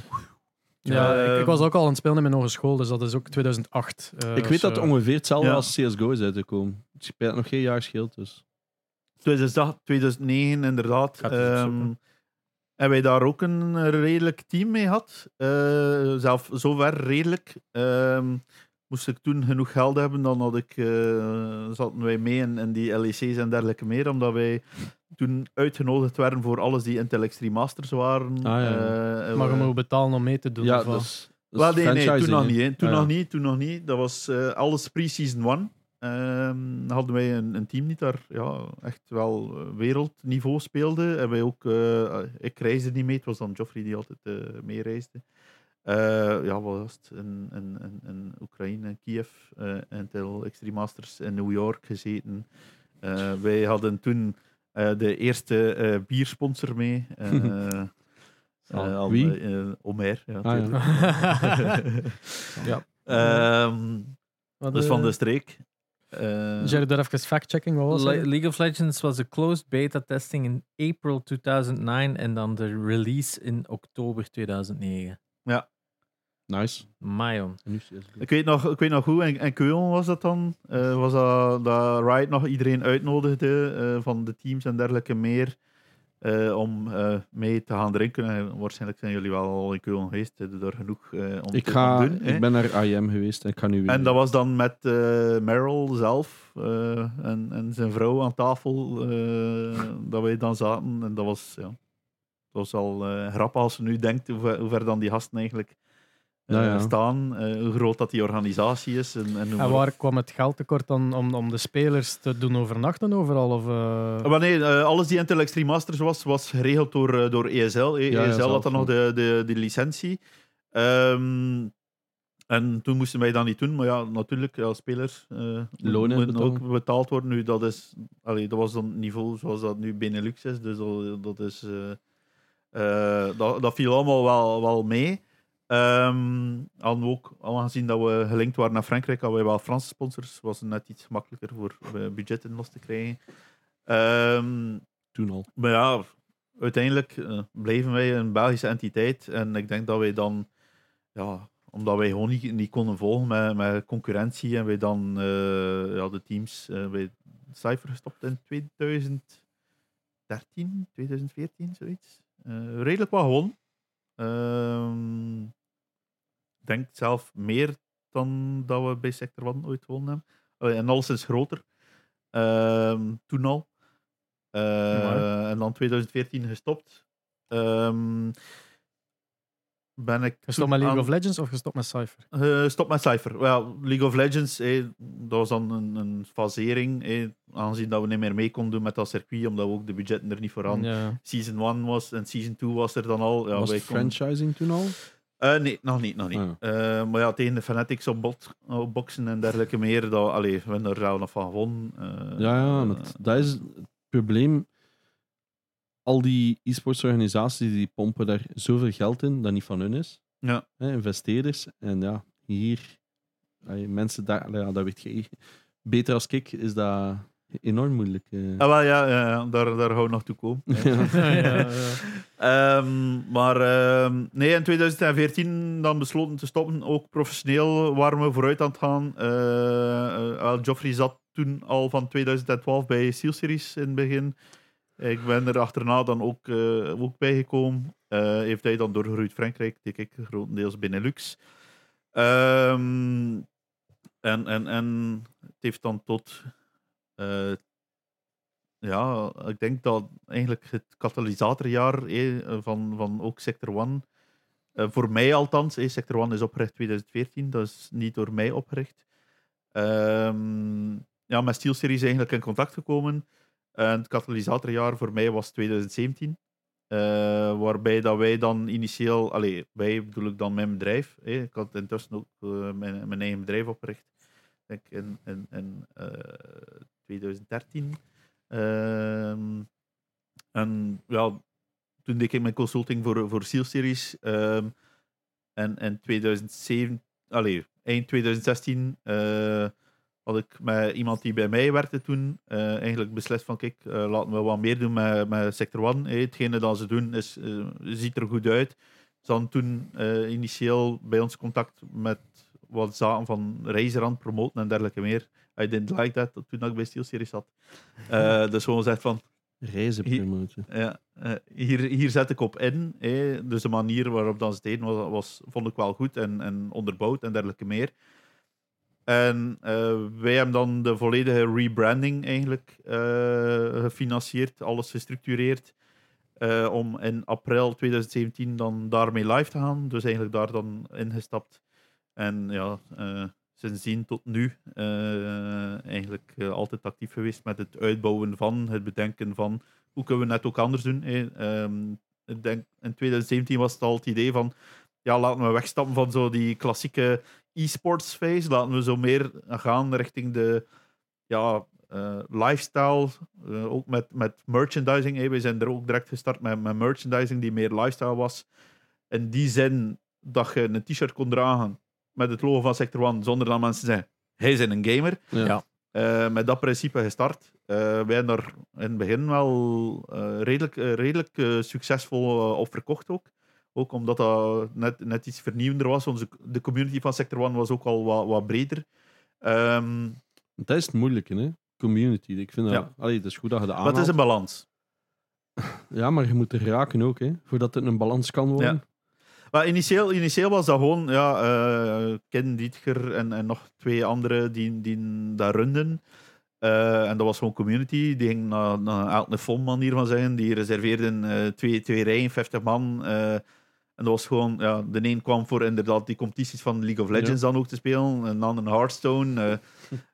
Ja, ik, ik Ehm, was ook al aan het spelen in mijn hogeschool, dus dat is ook 2008. eh, ik weet dat zo. het ongeveer hetzelfde Ja. als CSGO is uitgekomen. Het speelt nog geen jaar scheelt, dus. 2008, 2009 inderdaad. Ehm en wij daar ook een redelijk team mee had. Eh zelf zover redelijk. ehm, moest ik toen genoeg geld hebben, dan had ik, eh, zaten wij mee in, in die LEC's en dergelijke meer, omdat wij toen uitgenodigd werden voor alles die Intel Extreme Masters waren. ja, ja. Eh, Maar je eh, moet betalen om mee te doen. Ja, wel, is nee, nee, toen nog niet. hè. Toen Ah, nog ja. niet, toen nog niet. Dat was eh, alles pre-season one. Ehm, hadden wij een, een team die daar ja, echt wel wereldniveau speelde. En wij ook, eh, ik reisde niet mee, het was dan Joffrey die altijd eh mee reisde. Eh, ja, wat was het? In, in, in, in Oekraïne, in Kiev, eh Intel Extreme Masters in New York gezeten. Eh, wij hadden toen de eerste eh, biersponsor mee. eh, eh, al- Wie? eh, Omer. Ja, Ah, ja. Ja. Ehm, is van eh, de streek. Eh, Jerry, daar even fact-checking. Wat was Le-? League of Legends was a closed beta testing in April 2009 en dan de release in oktober 2009. Nice. Mayon. En nu is het- ik, weet nog, ik weet nog goed, en, en Keulen was dat dan. eh, was dat, dat Riot nog iedereen uitnodigde eh, van de teams en dergelijke meer. eh, om eh, mee te gaan drinken. En waarschijnlijk zijn jullie wel al in Keulen geweest. Hebben er genoeg eh, om Ik, te ga, doen. hè. ik ben naar IM geweest en ik ga nu weer. En dat was dan met eh Meryl zelf eh, en, en zijn vrouw aan tafel. eh, dat wij dan zaten. En dat was, ja, dat was al grappig als je nu denkt hoe ver, hoe ver dan die gasten eigenlijk eh, Ja, ja. staan. eh, hoe groot dat die organisatie is. En, en, waar kwam het geld tekort dan om, om de spelers te doen overnachten overal? Of, eh, Maar nee, eh, alles die Intel Extreme Masters was, was geregeld door, eh, door ESL. E- Ja, ja, ESL had zelf, dan nog de, de, de licentie. Ehm, en toen moesten wij dat niet doen. Maar ja, natuurlijk, ja, spelers eh, Lonen moeten ook betaald worden. Nu, dat, is, allee, dat was dan het niveau zoals dat nu Benelux is. Dus dat, dat, is, eh, eh, dat, dat viel allemaal wel, wel mee. Hadden we ook, aangezien dat we gelinkt waren naar Frankrijk, hadden wij wel Franse sponsors. Was het net iets makkelijker voor eh, budgetten los te krijgen. Ehm, toen al. maar ja, uiteindelijk eh, blijven wij een Belgische entiteit. En ik denk dat wij dan, ja, omdat wij gewoon niet, niet konden volgen met, met concurrentie en wij dan eh, ja, de teams eh bij Cypher gestopt in 2013, 2014, zoiets. Redelijk wat gewonnen. Ehm, ik denk zelf meer dan dat we bij Sector 1 ooit gewonnen hebben. Allee, en alles is groter. Ehm, toen al. Amai. en dan 2014 gestopt. Ehm, ben ik gestopt met League aan- of Legends of gestopt met Cypher? eh, stop met Cypher. Wel, League of Legends, eh, dat was dan een, een fasering. Eh, aangezien dat we niet meer mee konden doen met dat circuit, omdat we ook de budgetten er niet voor hadden. Ja. Season 1 was en Season 2 was er dan al. Ja, was wij franchising toen al? Eh, nee, nog niet. Nog niet. Eh, maar ja, tegen de Fanatics op, bot, op boksen en dergelijke meer, dat, allee, we hebben er nog van gewonnen. eh, Ja, ja dat, dat is het probleem. Al die e-sportsorganisaties die pompen daar zoveel geld in dat niet van hun is. Ja. Hè, investeerders. En ja, hier, mensen daar, ja, dat weet je. Beter als ik is dat enorm moeilijk. eh. Ah, wel, ja, ja, daar, daar gaan we nog toe komen. Ja, ja. Ehm, maar ehm, nee, in 2014 dan besloten te stoppen. Ook professioneel waren we vooruit aan het gaan. Wel, Joffrey zat toen al van 2012 bij Steel Series in het begin. Ik ben er achterna dan ook, eh ook bijgekomen. Eh, heeft hij dan doorgegroeid Frankrijk, denk ik, grotendeels Benelux. Ehm, en, en, en het heeft dan tot eh, ja, ik denk dat eigenlijk het katalysatorjaar van, van ook Sector 1, eh, voor mij althans, Sector 1 is opgericht 2014, dat is niet door mij opgericht. Ehm, ja, met Steel Series eigenlijk in contact gekomen. En het katalysatorjaar voor mij was 2017. eh, waarbij dat wij dan initieel, allee, wij bedoel ik dan mijn bedrijf. eh, ik had intussen ook eh, mijn, mijn eigen bedrijf opgericht. Denk in, in, in eh, 2013. Ehm, en ja, toen deed ik mijn consulting voor, voor Seal Series. ehm, en in 2007, allee, eind 2016 eh, had ik met iemand die bij mij werkte toen eh, eigenlijk beslist van kijk, eh, laten we wat meer doen met, met Sector 1. Hey, hetgene dat ze doen is, eh, ziet er goed uit. Ze hadden toen initieel bij ons contact met wat zaken van reizen promoten en dergelijke meer. I didn't like that toen ik bij Steel Series zat. Dus gewoon gezegd van, Reizen Hier- promoten. ja, hier, hier zet ik op in. Dus de manier waarop dat ze het deden was, was, vond ik wel goed en, en onderbouwd en dergelijke meer. En eh, wij hebben dan de volledige rebranding eigenlijk eh, gefinancierd, alles gestructureerd. eh, om in april 2017 dan daarmee live te gaan. Dus eigenlijk daar dan ingestapt. En ja, sindsdien tot nu eigenlijk altijd actief geweest met het uitbouwen van, het bedenken van hoe kunnen we net ook anders doen. Ehm, ik denk, in 2017 was het al het idee van ja, laten we wegstappen van zo die klassieke e-sports phase. Laten we zo meer gaan richting de ja, eh, lifestyle. eh, ook met, met merchandising. We zijn er ook direct gestart met, met merchandising die meer lifestyle was. In die zin dat je een t-shirt kon dragen met het logo van Sector One zonder dat mensen zeggen: hij is een gamer. Ja. Ja. Eh, met dat principe gestart. Eh, wij hebben er in het begin wel eh, redelijk, redelijk succesvol op verkocht ook. Ook omdat dat net, net iets vernieuwender was. Onze, de community van Sector One was ook al wat, wat breder. Ehm, Dat is het moeilijke, hè? Community. Ik vind dat, Ja. allee, het is goed dat je de maar het is een balans. Ja, maar je moet er raken ook, hè? Voordat het een balans kan worden. Maar initieel, initieel was dat gewoon ja, eh, Ken Dietger en, en nog twee anderen die, die dat runden. Eh, en dat was gewoon community. Die ging naar, naar elke FOM manier van zeggen. Die reserveerden eh, twee, twee rijen, 50 man. En dat was gewoon, ja, de een kwam voor inderdaad die competities van League of Legends dan ook te spelen. Een ander Hearthstone. eh,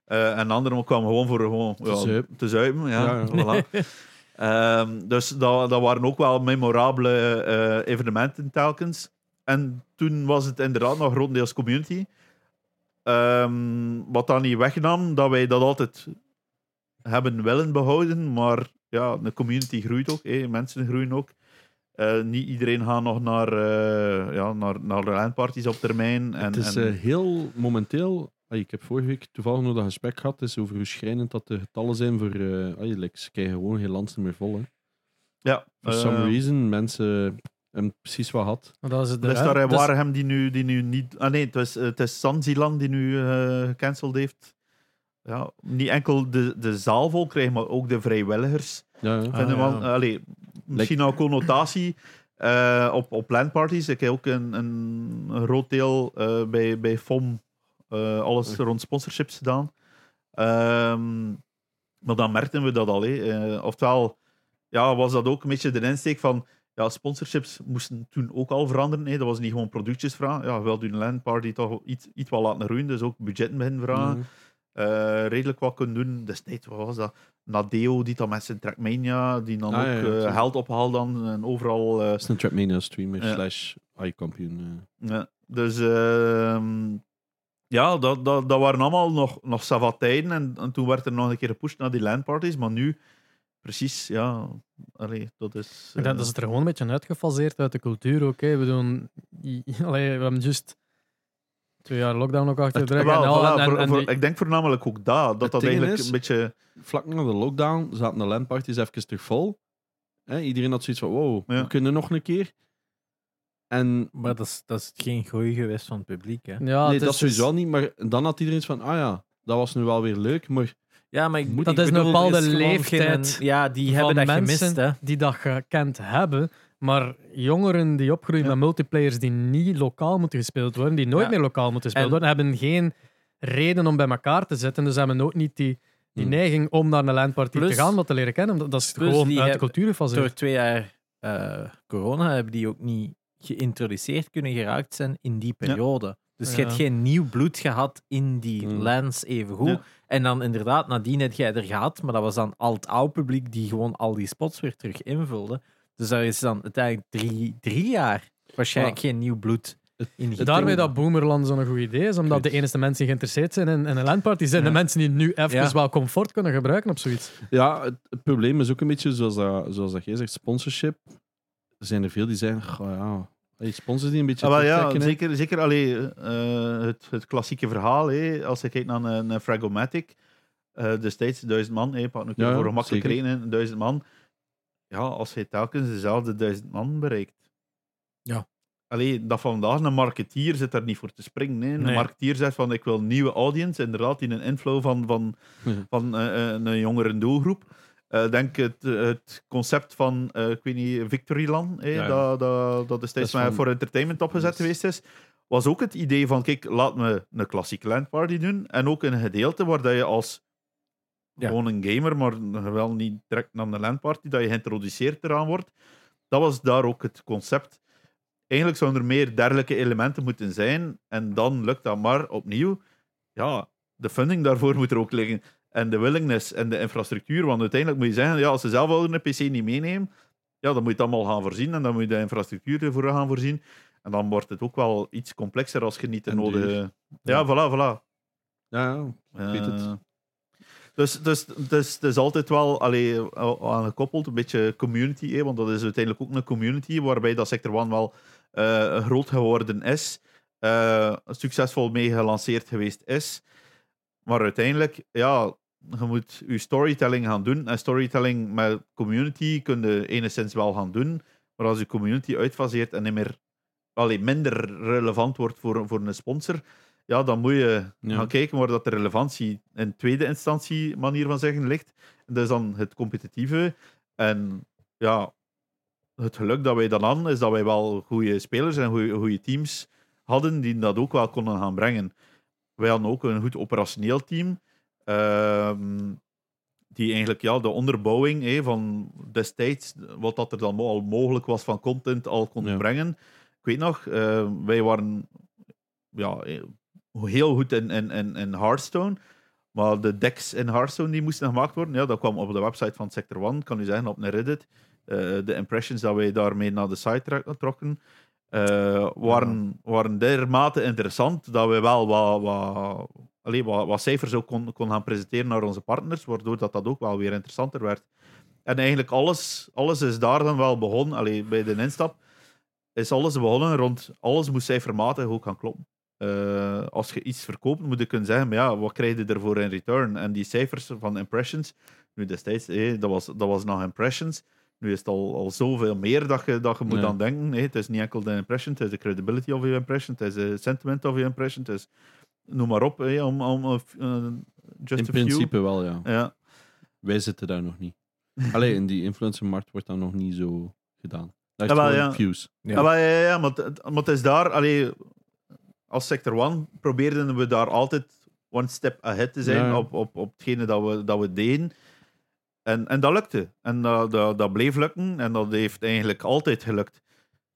eh, en de andere kwam gewoon voor gewoon, Te ja, zuipen. te zuipen. Ja. Voilà. Ehm, dus dat, dat waren ook wel memorabele eh, evenementen telkens. En toen was het inderdaad nog grotendeels community. Ehm, wat dan niet wegnam, dat wij dat altijd hebben willen behouden. Maar ja, de community groeit ook. hè. Mensen groeien ook. Eh, niet iedereen gaat nog naar, eh ja, naar, naar de landparties op termijn. En, het is en- eh, heel momenteel. ik heb vorige week toevallig nog dat gesprek gehad. Is over hoe schrijnend dat de getallen zijn voor. eh ah, like, ze krijgen gewoon geen landsen meer vol. Hè. ja, For some reason, mensen hebben precies wat gehad. Maar dat is het. Dus daar Dus- waren hem die nu, die nu niet. Ah nee, het, was, het is Sanzilan die nu eh gecanceld heeft. Ja, niet enkel de, de zaal vol krijgen, maar ook de vrijwilligers. Ja, ja. Ah, Vinden ja. wel, allee, misschien al connotatie eh, op, op landparties. Ik heb ook een, een, groot deel eh, bij, bij FOM eh, alles rond sponsorships gedaan. Ehm, maar dan merkten we dat al. hè. Eh, oftewel, ja, was dat ook een beetje de insteek van ja, sponsorships moesten toen ook al veranderen. Hè. Dat was niet gewoon productjes vragen. Ja, wel doen een landparty toch iets, iets wat laten groeien, dus ook budgetten beginnen vragen Ja. Eh, redelijk wat kunnen doen. Destijds, wat was dat? Nadeo, die dan met zijn Trackmania, die dan Ah, ook ja, ja, eh, ophaalt dan en overal. eh, Dat is een Trapmania streamer Ja. slash i-kampioen. eh. ja. Dus ehm, ja, dat, dat, dat waren allemaal nog, nog savat tijden. En, en toen werd er nog een keer gepusht naar die landparties. Maar nu, precies, ja. Allee, dat is. Ik denk eh, dat is er gewoon een beetje uitgefaseerd uit de cultuur ook. Hè. We, doen, allee, we hebben juist twee jaar lockdown ook achter de rug. en wel, al, voilà, en- voor- en voor- die- ik denk voornamelijk ook dat. Dat dat eigenlijk is- een beetje. Vlak na de lockdown zaten de landparties even terug vol. Hè, iedereen had zoiets van: wow, Ja. we kunnen nog een keer. En Maar dat is, dat is geen groei geweest van het publiek. Hè? ja, nee, het dat is- sowieso al niet. Maar dan had iedereen iets van: ah ja, dat was nu wel weer leuk. Maar Ja, maar ik, Moet- ik Dat is een bepaalde is leeftijd geen- ja, die van hebben dat mensen gemist. Hè? die dat gekend hebben. Maar jongeren die opgroeien Ja. met multiplayers die niet lokaal moeten gespeeld worden, die nooit Ja. meer lokaal moeten gespeeld En- worden, hebben geen reden om bij elkaar te zitten. Dus hebben ook niet die, die Hmm. neiging om naar een landparty Plus- te gaan, dat te leren kennen. Dat, dat is gewoon uit de cultuur gefaseerd. Door twee jaar eh, corona hebben die ook niet geïntroduceerd kunnen geraakt zijn in die periode. Dus je Ja. hebt geen nieuw bloed gehad in die Hmm. lands evengoed. Ja. En dan inderdaad, nadien heb jij er gehad, maar dat was dan al het oude publiek die gewoon al die spots weer terug invulde. Dus daar is dan uiteindelijk drie, drie jaar waarschijnlijk geen nieuw bloed Het- in. Daarmee dat Boomerland zo'n goed idee is, omdat de enige mensen die geïnteresseerd zijn in, in een landparty zijn Ja. de mensen die nu even Ja. wel comfort kunnen gebruiken op zoiets. ja, het, het probleem is ook een beetje zoals dat, zoals dat jij zegt: sponsorship. Er zijn er veel die zeggen: goh, ja, hey, sponsors die een beetje. Ah, wel, ja, terugtrekken, hè. zeker, zeker allee, eh, het, het klassieke verhaal. Hè, als je kijkt naar een, een Fragomatic, eh destijds duizend man, hè, pak nu Ja, voor gemakkelijk zeker. rekenen, duizend man. Ja, als je telkens dezelfde duizend man bereikt. Ja. Allee, dat vandaag een marketeer zit daar niet voor te springen. Hè. Een Nee. marketeer zegt van ik wil een nieuwe audience, inderdaad, in een inflow van, van, van eh, eh, een jongere doelgroep. Eh, denk het, het concept van, eh, ik weet niet, Victoryland, hè, Ja, ja. Dat, dat, dat destijds maar van- voor entertainment opgezet geweest is. was ook het idee van, kijk, laat me een klassieke landparty doen. En ook een gedeelte waar dat je als Ja. gewoon een gamer, maar wel niet direct naar de landparty, dat je geïntroduceerd eraan wordt. Dat was daar ook het concept. Eigenlijk zouden er meer dergelijke elementen moeten zijn. En dan lukt dat maar opnieuw. Ja, de funding daarvoor moet er ook liggen. En de willingness en de infrastructuur. Want uiteindelijk moet je zeggen, ja, als ze zelf al een PC niet meenemen, ja, dan moet je het allemaal gaan voorzien. En dan moet je de infrastructuur ervoor gaan voorzien. En dan wordt het ook wel iets complexer als je niet de nodige... duur. Ja, voilà, voilà. Ja, ja. weet het. Eh, Dus, dus, dus is altijd wel allee, aan gekoppeld, een beetje community, hè, want dat is uiteindelijk ook een community waarbij dat Sector One wel eh, groot geworden is, eh, succesvol mee gelanceerd geweest is. Maar uiteindelijk, ja, je moet je storytelling gaan doen. En storytelling met community kun je enigszins wel gaan doen, maar als je community uitfaseert en niet meer, minder relevant wordt voor, voor een sponsor, ja, dan moet je Ja. gaan kijken waar dat de relevantie in tweede instantie, manier van zeggen, ligt. Dat is dan het competitieve. En ja, het geluk dat wij dan hadden, is dat wij wel goede spelers en goede, teams hadden die dat ook wel konden gaan brengen. Wij hadden ook een goed operationeel team. ehm, die eigenlijk ja, de onderbouwing van destijds, wat dat er dan al mogelijk was van content, al kon Ja. brengen. Ik weet nog, eh, wij waren ja, heel goed in, in, in, in Hearthstone. Maar de decks in Hearthstone die moesten gemaakt worden, ja, dat kwam op de website van Sector One, kan u zeggen, op een Reddit. Eh, de impressions dat wij daarmee naar de site trokken, eh, waren, waren dermate interessant dat we wel wat, wat, allee, wat, wat cijfers ook kon, kon gaan presenteren naar onze partners, waardoor dat, dat ook wel weer interessanter werd. En eigenlijk alles, alles is daar dan wel begonnen, allee, bij de instap is alles begonnen rond, alles moest cijfermatig ook gaan kloppen. Eh, als je iets verkoopt, moet je kunnen zeggen, maar ja, wat krijg je ervoor in return? En die cijfers van impressions, nu destijds, eh, dat, was, dat was nog impressions. Nu is het al, al zoveel meer dat je, dat je moet aan denken. eh. Het is niet enkel de impression, het is de credibility of je impression, het is de sentiment of je impression, het is noem maar op, eh, om, om eh, just In a principe wel, ja. Ja. Wij zitten daar nog niet. Alleen in die influencermarkt wordt dat nog niet zo gedaan. Dat is Ja, wel, ja. views. Ja. Ja, maar, ja, ja, maar, het, maar het is daar, allee, als Sector One probeerden we daar altijd one step ahead te zijn Ja. Op, op, op hetgene dat we, dat we deden. En, en dat lukte. En dat, dat, dat bleef lukken. En dat heeft eigenlijk altijd gelukt.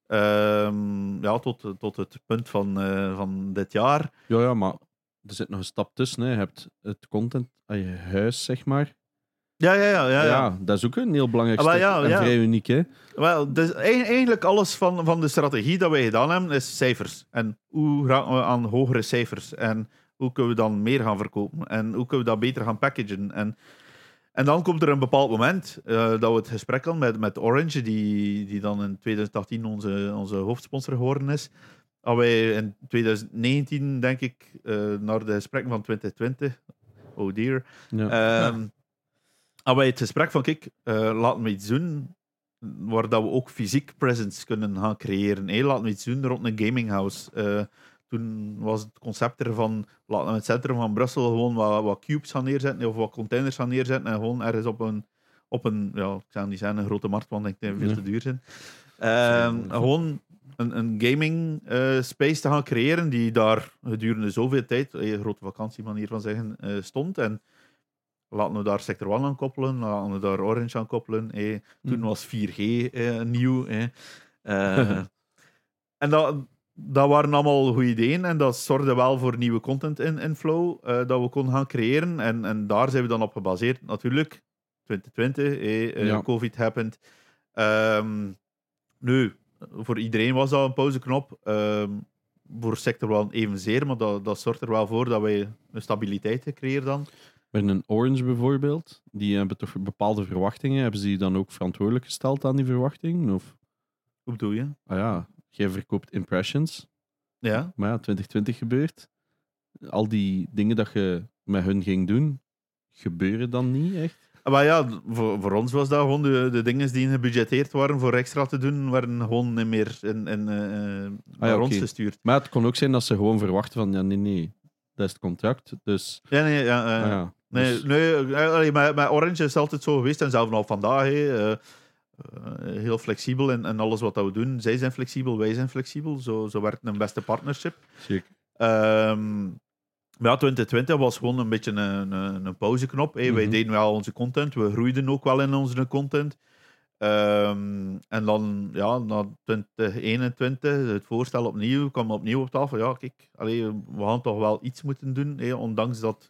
Ehm, ja, tot, tot het punt van, eh, van dit jaar. Ja, ja, maar er zit nog een stap tussen. Hè. Je hebt het content aan je huis, zeg maar. Ja, ja, ja. ja, Ja, ja. dat is ook een heel belangrijk Ah, stuk. ja, en vrij uniek, hè. Wel, dus eigen- eigenlijk alles van, van de strategie dat wij gedaan hebben, is cijfers. En hoe raken we aan hogere cijfers? En hoe kunnen we dan meer gaan verkopen? En hoe kunnen we dat beter gaan packagen? En, en dan komt er een bepaald moment eh, dat we het gesprek hadden met, met Orange, die, die dan in 2018 onze, onze hoofdsponsor geworden is. Dat wij in 2019, denk ik, eh, naar de gesprekken van 2020, oh dear, Ja. Ehm hadden wij het gesprek van, kijk, eh, laten we iets doen waar dat we ook fysiek presence kunnen gaan creëren. Hey, laten we iets doen rond een gaminghouse. Eh toen was het concept ervan, laten we in het centrum van Brussel gewoon wat, wat cubes gaan neerzetten of wat containers gaan neerzetten en gewoon ergens op een, op een ja, ik zou niet zeggen een grote markt, want ik denk veel te duur zijn. Ehm, gewoon een, een gaming eh, space te gaan creëren die daar gedurende zoveel tijd, een grote vakantie manier van zeggen, stond. En laten we daar Sector One aan koppelen, laten we daar Orange aan koppelen. Toen Mm. was 4G eh, nieuw. eh. En dat, dat waren allemaal goede ideeën en dat zorgde wel voor nieuwe content in, in Flow eh, dat we konden gaan creëren. En, en daar zijn we dan op gebaseerd. Natuurlijk, 2020, eh, Ja. COVID happened. Ehm, nu, voor iedereen was dat een pauzeknop. Ehm, voor Sector One evenzeer, maar dat, dat zorgt er wel voor dat wij een stabiliteit creëren dan. Bij een Orange bijvoorbeeld, die hebben toch bepaalde verwachtingen. Hebben ze die dan ook verantwoordelijk gesteld aan die verwachtingen? Of, Hoe bedoel je? ah ja, jij verkoopt impressions, Ja. maar ja, 2020 gebeurt. Al die dingen dat je met hun ging doen, gebeuren dan niet echt. Ah, Maar ja, voor, voor ons was dat gewoon de, de dingen die gebudgeteerd waren voor extra te doen, werden gewoon niet meer in, in, eh, naar ons oké. gestuurd. Maar het kon ook zijn dat ze gewoon verwachten van, ja, nee, nee, dat is het contract. Dus, Ja, nee, ja, eh, ah ja. Nee, Dus- nee eh, met Orange is het altijd zo geweest en zelfs nog vandaag. eh, eh, heel flexibel in, in alles wat we doen. Zij zijn flexibel, wij zijn flexibel. Zo, zo werkt een beste partnership. Zeker. Ehm, maar ja, 2020 was gewoon een beetje een, een, een pauzeknop. hè. Wij Mhm. deden wel onze content, we groeiden ook wel in onze content. Ehm, en dan, ja, na 2021, het voorstel opnieuw, kwam opnieuw op tafel. Ja, kijk, allee, we gaan toch wel iets moeten doen, ondanks dat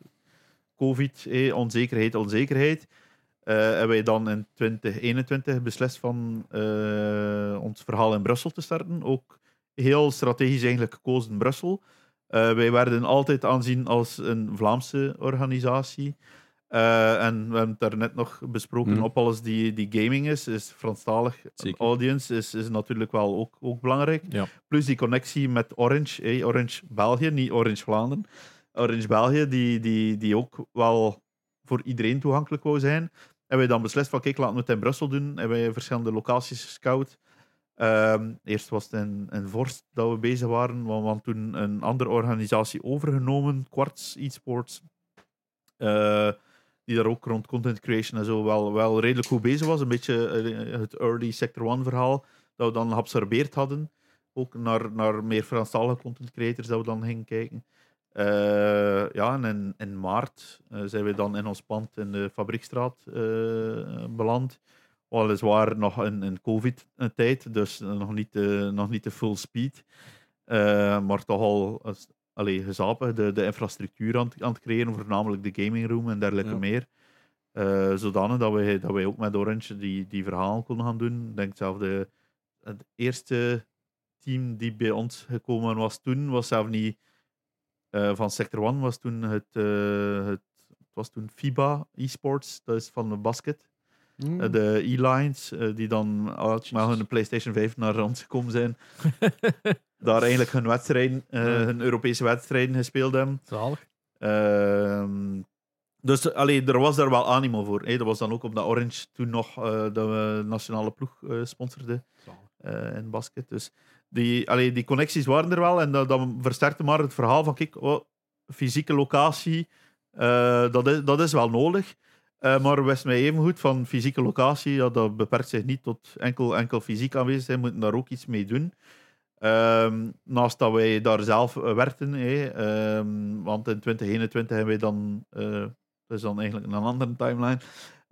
COVID, hè, onzekerheid, onzekerheid. Eh, hebben wij dan in 2021 beslist van eh, ons verhaal in Brussel te starten. Ook heel strategisch eigenlijk gekozen in Brussel. Eh, wij werden altijd aanzien als een Vlaamse organisatie. Eh, en we hebben het daarnet nog besproken, Hmm. op alles die, die gaming is, is Franstalig Zeker. audience is, is natuurlijk wel ook, ook belangrijk. Ja. Plus die connectie met Orange, eh, Orange België, niet Orange Vlaanderen. Orange België, die, die, die ook wel voor iedereen toegankelijk wou zijn. En wij dan beslist van, kijk, laten we het in Brussel doen. En wij verschillende locaties gescout. Ehm, eerst was het in, in Vorst dat we bezig waren, want, want toen een andere organisatie overgenomen, Quartz eSports, eh, die daar ook rond content creation en zo wel, wel redelijk goed bezig was. Een beetje eh, het early Sector One verhaal dat we dan geabsorbeerd hadden. Ook naar, naar meer Franstalige content creators dat we dan gingen kijken. Eh, ja, en in, in maart eh, zijn we dan in ons pand in de Fabriekstraat eh, beland. Weliswaar nog in, in COVID-tijd, dus nog niet, eh, nog niet de full speed. Maar toch al allee, gezapig de, de infrastructuur aan, het- aan het creëren, voornamelijk de gaming room en dergelijke Ja. meer. Eh, zodanig dat wij, dat wij ook met Orange die, die verhalen konden gaan doen. Ik denk zelf de, het eerste team die bij ons gekomen was toen, was zelf niet eh, van Sector One, was toen het, eh, het, het was toen FIBA eSports, dat is van de basket. Mm. Eh, de E-Lines, die dan met hun PlayStation 5 naar ons gekomen zijn. Daar eigenlijk hun wedstrijden, hun Europese wedstrijden gespeeld hebben. Zalig. Ehm, dus allee, er was daar wel animo voor. Hè. Dat was dan ook omdat Orange toen nog de nationale ploeg sponsorde in basket. Dus die, allee, die connecties waren er wel en dat, dat versterkte maar het verhaal van kijk, oh, fysieke locatie, eh, dat, is, dat is wel nodig. Eh, maar wist mij even goed van fysieke locatie, dat beperkt zich niet tot enkel, enkel fysiek aanwezig zijn, moeten daar ook iets mee doen. Ehm, naast dat wij daar zelf werkten, hè, ehm, want in 2021 hebben wij dan, eh, dat is dan eigenlijk een andere timeline,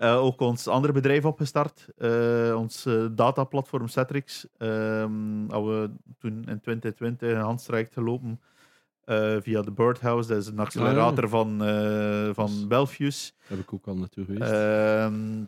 eh, ook ons andere bedrijf opgestart, eh, ons eh, dataplatform Cetrix. Ehm dat we toen in 2020 een handstrijk gelopen via de Birdhouse, dat is een accelerator van, eh van Belfius. Heb ik ook al naartoe geweest. Ehm,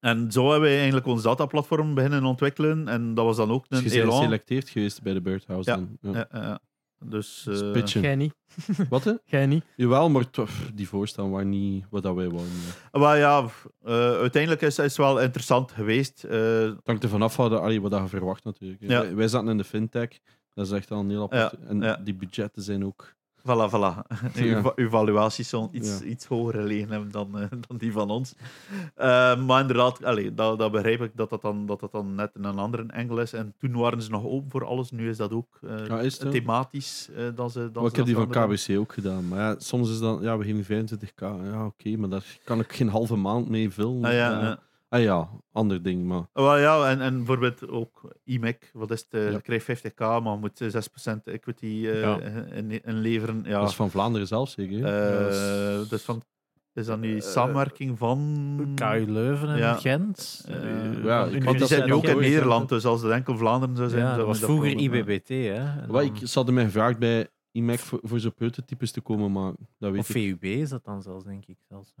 en zo hebben we eigenlijk ons dataplatform beginnen ontwikkelen. En dat was dan ook dus een je bent elan. geselecteerd geweest bij de Birdhouse. Ja. dan. Ja. Dus eh, pitchen. Jij niet. Wat hè? Jij niet. Jawel, maar toch, die voorstaan waren niet wat dat wij wouden. maar ja, eh, uiteindelijk is het wel interessant geweest. Eh, Het hangt ervan af wat, allee, wat je verwacht natuurlijk. hè. Ja. Wij, wij zaten in de fintech. Dat is echt al een heel apart. en ja. die budgetten zijn ook... Voilà, voilà. Uw, uw valuaties zullen iets, iets hoger gelegen hebben dan, eh, dan die van ons. Eh, maar inderdaad, allee, dat, dat begrijp ik dat dat, dan, dat dat dan net in een andere engel is. En toen waren ze nog open voor alles. Nu is dat ook eh, is thematisch. dat ze, dat ik heb die van. KBC ook gedaan. Maar ja, soms is dan, ja, we geven 25k. Ja, oké, maar daar kan ik geen halve maand mee vullen. Ah, ja. Ah ja, ander ding. Maar Wel ja, en, en bijvoorbeeld ook IMEC, wat is het? eh, Ja. Je krijgt 50k, maar moet eh, 6% equity eh, Ja. in, inleveren. Ja. dat is van Vlaanderen zelf zeker. Eh, dat is- dus van, is dat nu Eh, samenwerking van... KU Leuven en Ja. Gent. Eh, Eh, ja, die zitten nu ook in. Nederland, dus als het enkel Vlaanderen zou zijn... Ja, dat was vroeger eh, IBBT. Hè. Wat, ik, ze hadden mij gevraagd bij IMEC voor, voor zo'n prototypes te komen, maar dat weet Of ik. VUB is dat dan zelfs, denk ik. Zelfs.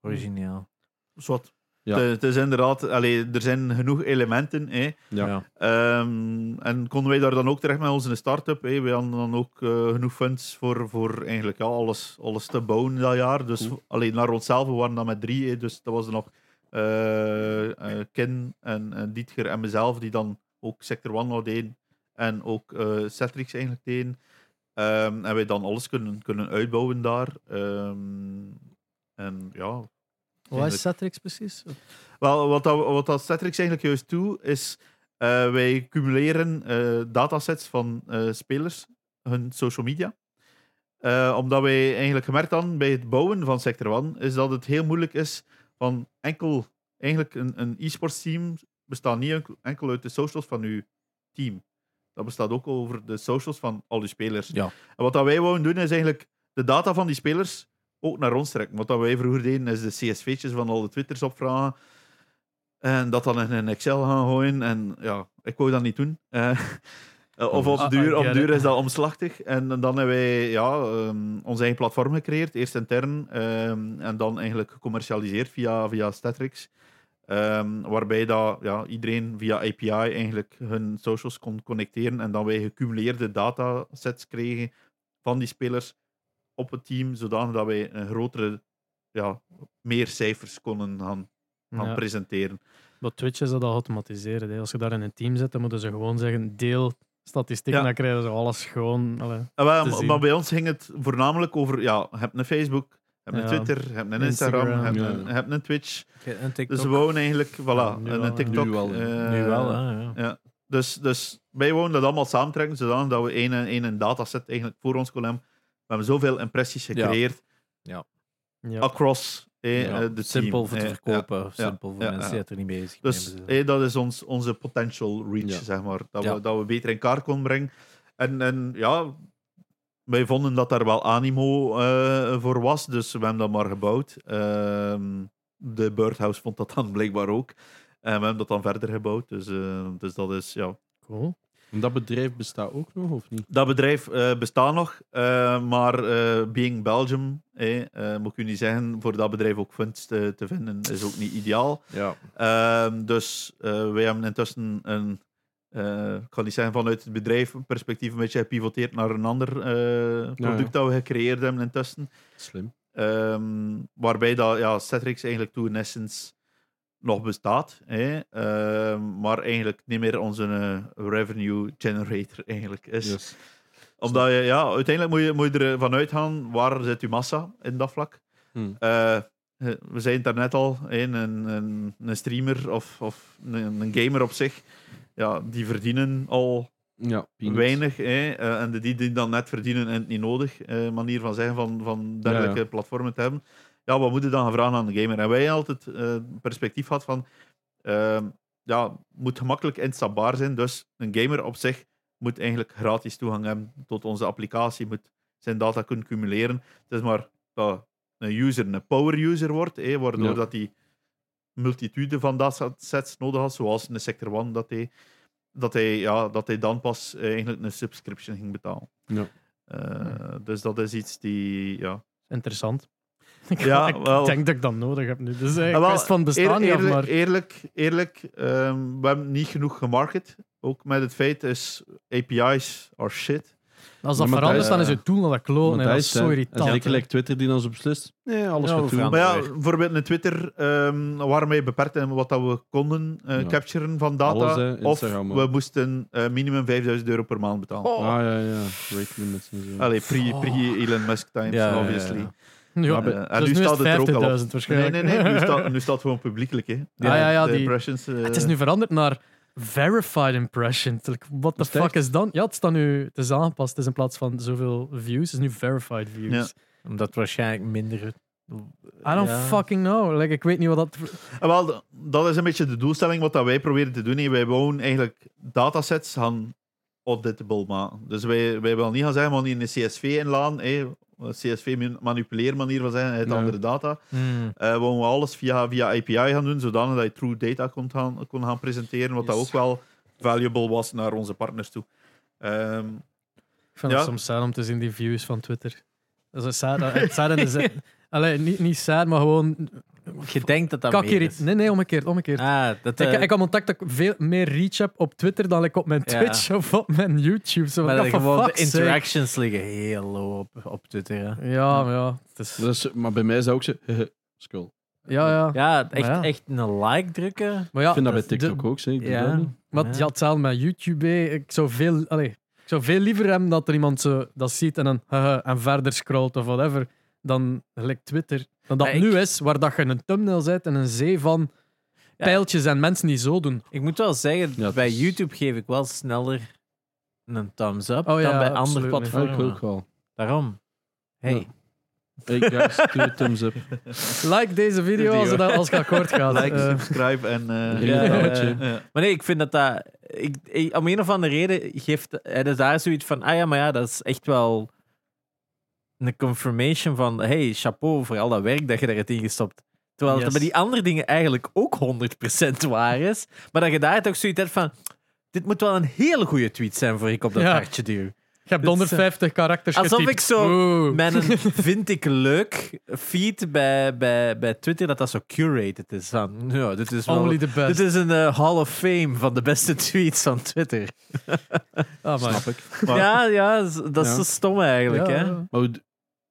Origineel. Zwat. Ja. Het, is inderdaad, allee, er zijn genoeg elementen. Hè. Ja. Ehm, en konden wij daar dan ook terecht met onze start-up? Hè. We hadden dan ook eh, genoeg funds voor, voor eigenlijk ja, alles, alles te bouwen dat jaar. Dus alleen naar onszelf, we waren dan met drie. Hè. Dus dat was er nog eh, eh, Ken en, en Dietger en mezelf, die dan ook Sector One nog deden. En ook eh Cetrix eigenlijk deden. Ehm, en wij dan alles kunnen, kunnen uitbouwen daar. Ehm, en ja, Wat is Cetrix precies? wel, wat, dat, wat dat Cetrix eigenlijk juist doet, is eh, wij cumuleren eh, datasets van eh, spelers, hun social media. Eh, omdat wij eigenlijk gemerkt hadden bij het bouwen van Sector One, is dat het heel moeilijk is van enkel eigenlijk een, een e-sports team bestaat niet enkel- enkel uit de socials van uw team. Dat bestaat ook over de socials van al uw spelers. Ja. En wat dat wij wouden doen, is eigenlijk de data van die spelers ook naar ons trekken. Wat wij vroeger deden, is de CSV'tjes van al de Twitters opvragen. En dat dan in een Excel gaan gooien. En ja, ik wou dat niet doen. Eh, of op Ah, duur, I op duur is dat omslachtig. En dan hebben wij ja, ehm, ons eigen platform gecreëerd. Eerst intern ehm, en dan eigenlijk gecommercialiseerd via, via Statrix. Ehm, waarbij dat, ja, iedereen via API eigenlijk hun socials kon connecteren. En dan wij gecumuleerde datasets kregen van die spelers op het team. Zodanig dat wij een grotere, ja, meer cijfers konden gaan, gaan Ja. presenteren. Bij Twitch is dat al geautomatiseerd. Hè. Als je daar in een team zit, dan moeten ze gewoon zeggen: deel statistieken, Ja. dan krijgen ze alles gewoon. allee. Ah, maar- maar bij ons ging het voornamelijk over, ja, je hebt een Facebook, je hebt een. Twitter, je hebt een Instagram, je Instagram. hebt, Ja. een, een Twitch. En TikTok. Dus we wouden eigenlijk, voilà, Ja, nu en wel, een. TikTok. Nu wel, eh, nu wel, hè, ja. Ja. Dus, dus wij wouden dat allemaal samentrekken, zodanig dat we één, één een dataset eigenlijk voor ons hebben. We hebben zoveel impressies gecreëerd Ja. across eh, Ja, de simpel voor te eh, verkopen, ja, simpel voor ja, mensen ja. die het er niet bezig Dus eh, dat is ons, onze potential reach, Ja. zeg maar. Dat, Ja. we, dat we beter in kaart konden brengen. En, en ja, wij vonden dat daar wel animo eh, voor was, dus we hebben dat maar gebouwd. Ehm, de Birdhouse vond dat dan blijkbaar ook. En we hebben dat dan verder gebouwd. Dus, eh, dus dat is, ja. Cool. En dat bedrijf bestaat ook nog, of niet? Dat bedrijf eh, bestaat nog, eh, maar eh, Being Belgium, eh, moet ik u niet zeggen, voor dat bedrijf ook funds te, te vinden, is ook niet ideaal. Ja. Ehm, dus wij hebben intussen een, ik kan niet zeggen vanuit het bedrijf perspectief een beetje gepivoteerd naar een ander product dat we gecreëerd hebben intussen. Slim. Ehm, waarbij dat, ja, Cetrix eigenlijk toe in essence nog bestaat, hè, ehm, maar eigenlijk niet meer onze eh, revenue generator eigenlijk is. Yes. Omdat je, ja, uiteindelijk moet je, moet je ervan uitgaan waar zit je massa in dat vlak. Hmm. Eh, we zeiden het daarnet al, een, een, een streamer of, of een, een gamer op zich, ja, die verdienen al Ja, weinig. Hè, eh, en de die die dan net verdienen en het niet nodig, eh, manier van zeggen van, van dergelijke Ja, ja. platformen te hebben. Ja, wat moet je dan gaan vragen aan de gamer? En wij hebben altijd eh, het perspectief gehad van, ehm, ja, moet gemakkelijk instapbaar zijn. Dus een gamer op zich moet eigenlijk gratis toegang hebben tot onze applicatie, moet zijn data kunnen cumuleren. Het is maar dat een user een power user wordt, hè, waardoor Ja. dat hij multitude van datasets nodig had, zoals een Sector One, dat hij, dat hij, ja, dat hij dan pas eh, eigenlijk een subscription ging betalen. Ja. Eh, dus dat is iets die, ja. Interessant. Ja, ik wel. denk dat ik dat nodig heb nu. Dus eh, ik Ah, wel, van bestaan af, eerlijk, maar... eerlijk, eerlijk ehm, we hebben niet genoeg gemarket. Ook met het feit is API's are shit. Als dat maar verandert, dan is het tool naar dat kloon. Dat is zo en irritant. Zeker like Twitter die dan zo beslist. Nee, alles gaat we doen. Maar ja, bijvoorbeeld een Twitter ehm waren wij beperkt in wat dat we konden eh, Ja. capturen van data. Alles, of we moesten eh, minimum 5000 euro per maand betalen. Oh. Ah ja, ja. Rate limits en zo. Allee, pre- pre-Elon Musk times, Ja, ja, ja, obviously. ja. Ja, Eh, en dus nu nu is staat het het er ook al op. 50.000 waarschijnlijk. Nee, nee, nee. Nu staat, nu staat het gewoon publiekelijk. Hè. Ja, ja, ja, die- impressions, eh, Het is nu veranderd naar verified impression. Like, What the fuck is dan? Ja, het, staat nu, het is aangepast. Het is in plaats van zoveel views, het is nu verified views. Ja. Omdat waarschijnlijk minder... I don't Ja. fucking know. Like, ik weet niet wat dat... Ah, wel, dat is een beetje de doelstelling wat dat wij proberen te doen. hè. Wij wouden eigenlijk datasets gaan auditable maken. Dus wij, wij willen niet gaan zeggen, gaan hier een CSV inladen. hè. Een CSV-manipuleermanier van zeggen, het Ja. andere data. Hmm. Eh we alles via, via API gaan doen, zodanig dat je true data kon gaan, kon gaan presenteren, wat dat ook wel valuable was naar onze partners toe. Ehm, Ik vind Ja. het soms sad om te zien, die views van Twitter. Dat is sad. Het in de zin... Allee, niet, niet sad, maar gewoon... Je denkt dat dat Kak meer hier is. Nee, nee, omgekeerd. omgekeerd. Ah, dat, Ik, eh, ik heb ontdekt dat ik veel meer reach heb op Twitter dan ik op mijn Ja. Twitch of op mijn YouTube. Zo, maar dat gewoon de sake. interactions liggen heel low op, op Twitter. Hè. Ja, maar ja. Is, Dat is- maar bij mij is dat ook zo. Skull. ja, ja. Ja, echt, ja. echt een like drukken. Maar ja, ik vind dat bij de- TikTok ook. Zeg. Ik dat Ja. niet. Maar Ja. ja, hetzelfde met YouTube. hè. Ik zou veel, allee, ik zou veel liever hebben dat er iemand zo, dat ziet en dan haha, en verder scrolt of whatever, dan gelijk Twitter. Dan dat ik- nu is, waar dat je een thumbnail zet en een zee van Ja. pijltjes en mensen die zo doen. Ik moet wel zeggen, Ja, bij is- YouTube geef ik wel sneller een thumbs up Oh ja, dan bij andere ik platformen. ook wel. Daarom. Hey, Ja. Hey guys, doe een thumbs up. Like deze video als het, als het akkoord gaat. Like, Eh, subscribe en... eh, het Ja. Maar nee, ik vind dat dat... Ik, ik- om een of andere reden geeft hij dus daar zoiets van... Ah ja, maar ja, dat is echt wel een confirmation van... Hey, chapeau voor al dat werk dat je daarin in gestopt. Terwijl het Yes. bij die andere dingen eigenlijk ook 100% waar is. Maar dat je daar toch zoiets hebt van... Dit moet wel een hele goede tweet zijn voor ik op dat Ja. hartje duw. je hebt Dit is, 150 karakters Alsof getypt. ik zo Oeh. Een vind ik leuk feed bij, bij, bij Twitter dat dat zo curated is. Van, ja, dit is wel... Only the best. Dit is een eh, Hall of Fame van de beste tweets van Twitter. Ah, maar- Snap ik. Maar- ja, ja, dat is Ja. zo stom eigenlijk. Ja, hè? Maar hoe-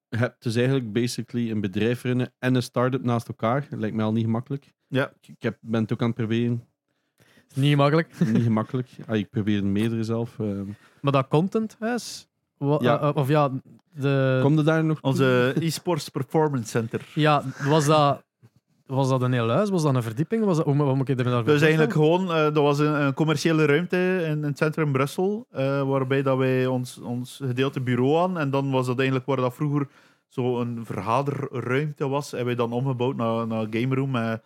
hebt dus eigenlijk basically een bedrijf runnen en een start-up naast elkaar. Dat lijkt mij al niet gemakkelijk. Ja. Ik, heb, ben het ook aan het proberen. Niet makkelijk. Niet gemakkelijk. Ah, ik probeer meerdere zelf. ehm. Maar dat content is... wa- Ja. eh, of ja, de, Kom er daar nog toe? Onze eSports Performance Center. ja, was dat, was dat een heel huis? Was dat een verdieping? Was dat, hoe, hoe moet ik er Dus eigenlijk gewoon, eh, dat was een, een commerciële ruimte in, in het centrum Brussel, eh, waarbij dat wij ons, ons gedeelte bureau aan, en dan was dat eigenlijk waar dat vroeger zo een vergaderruimte was, en wij dan omgebouwd naar, naar game room met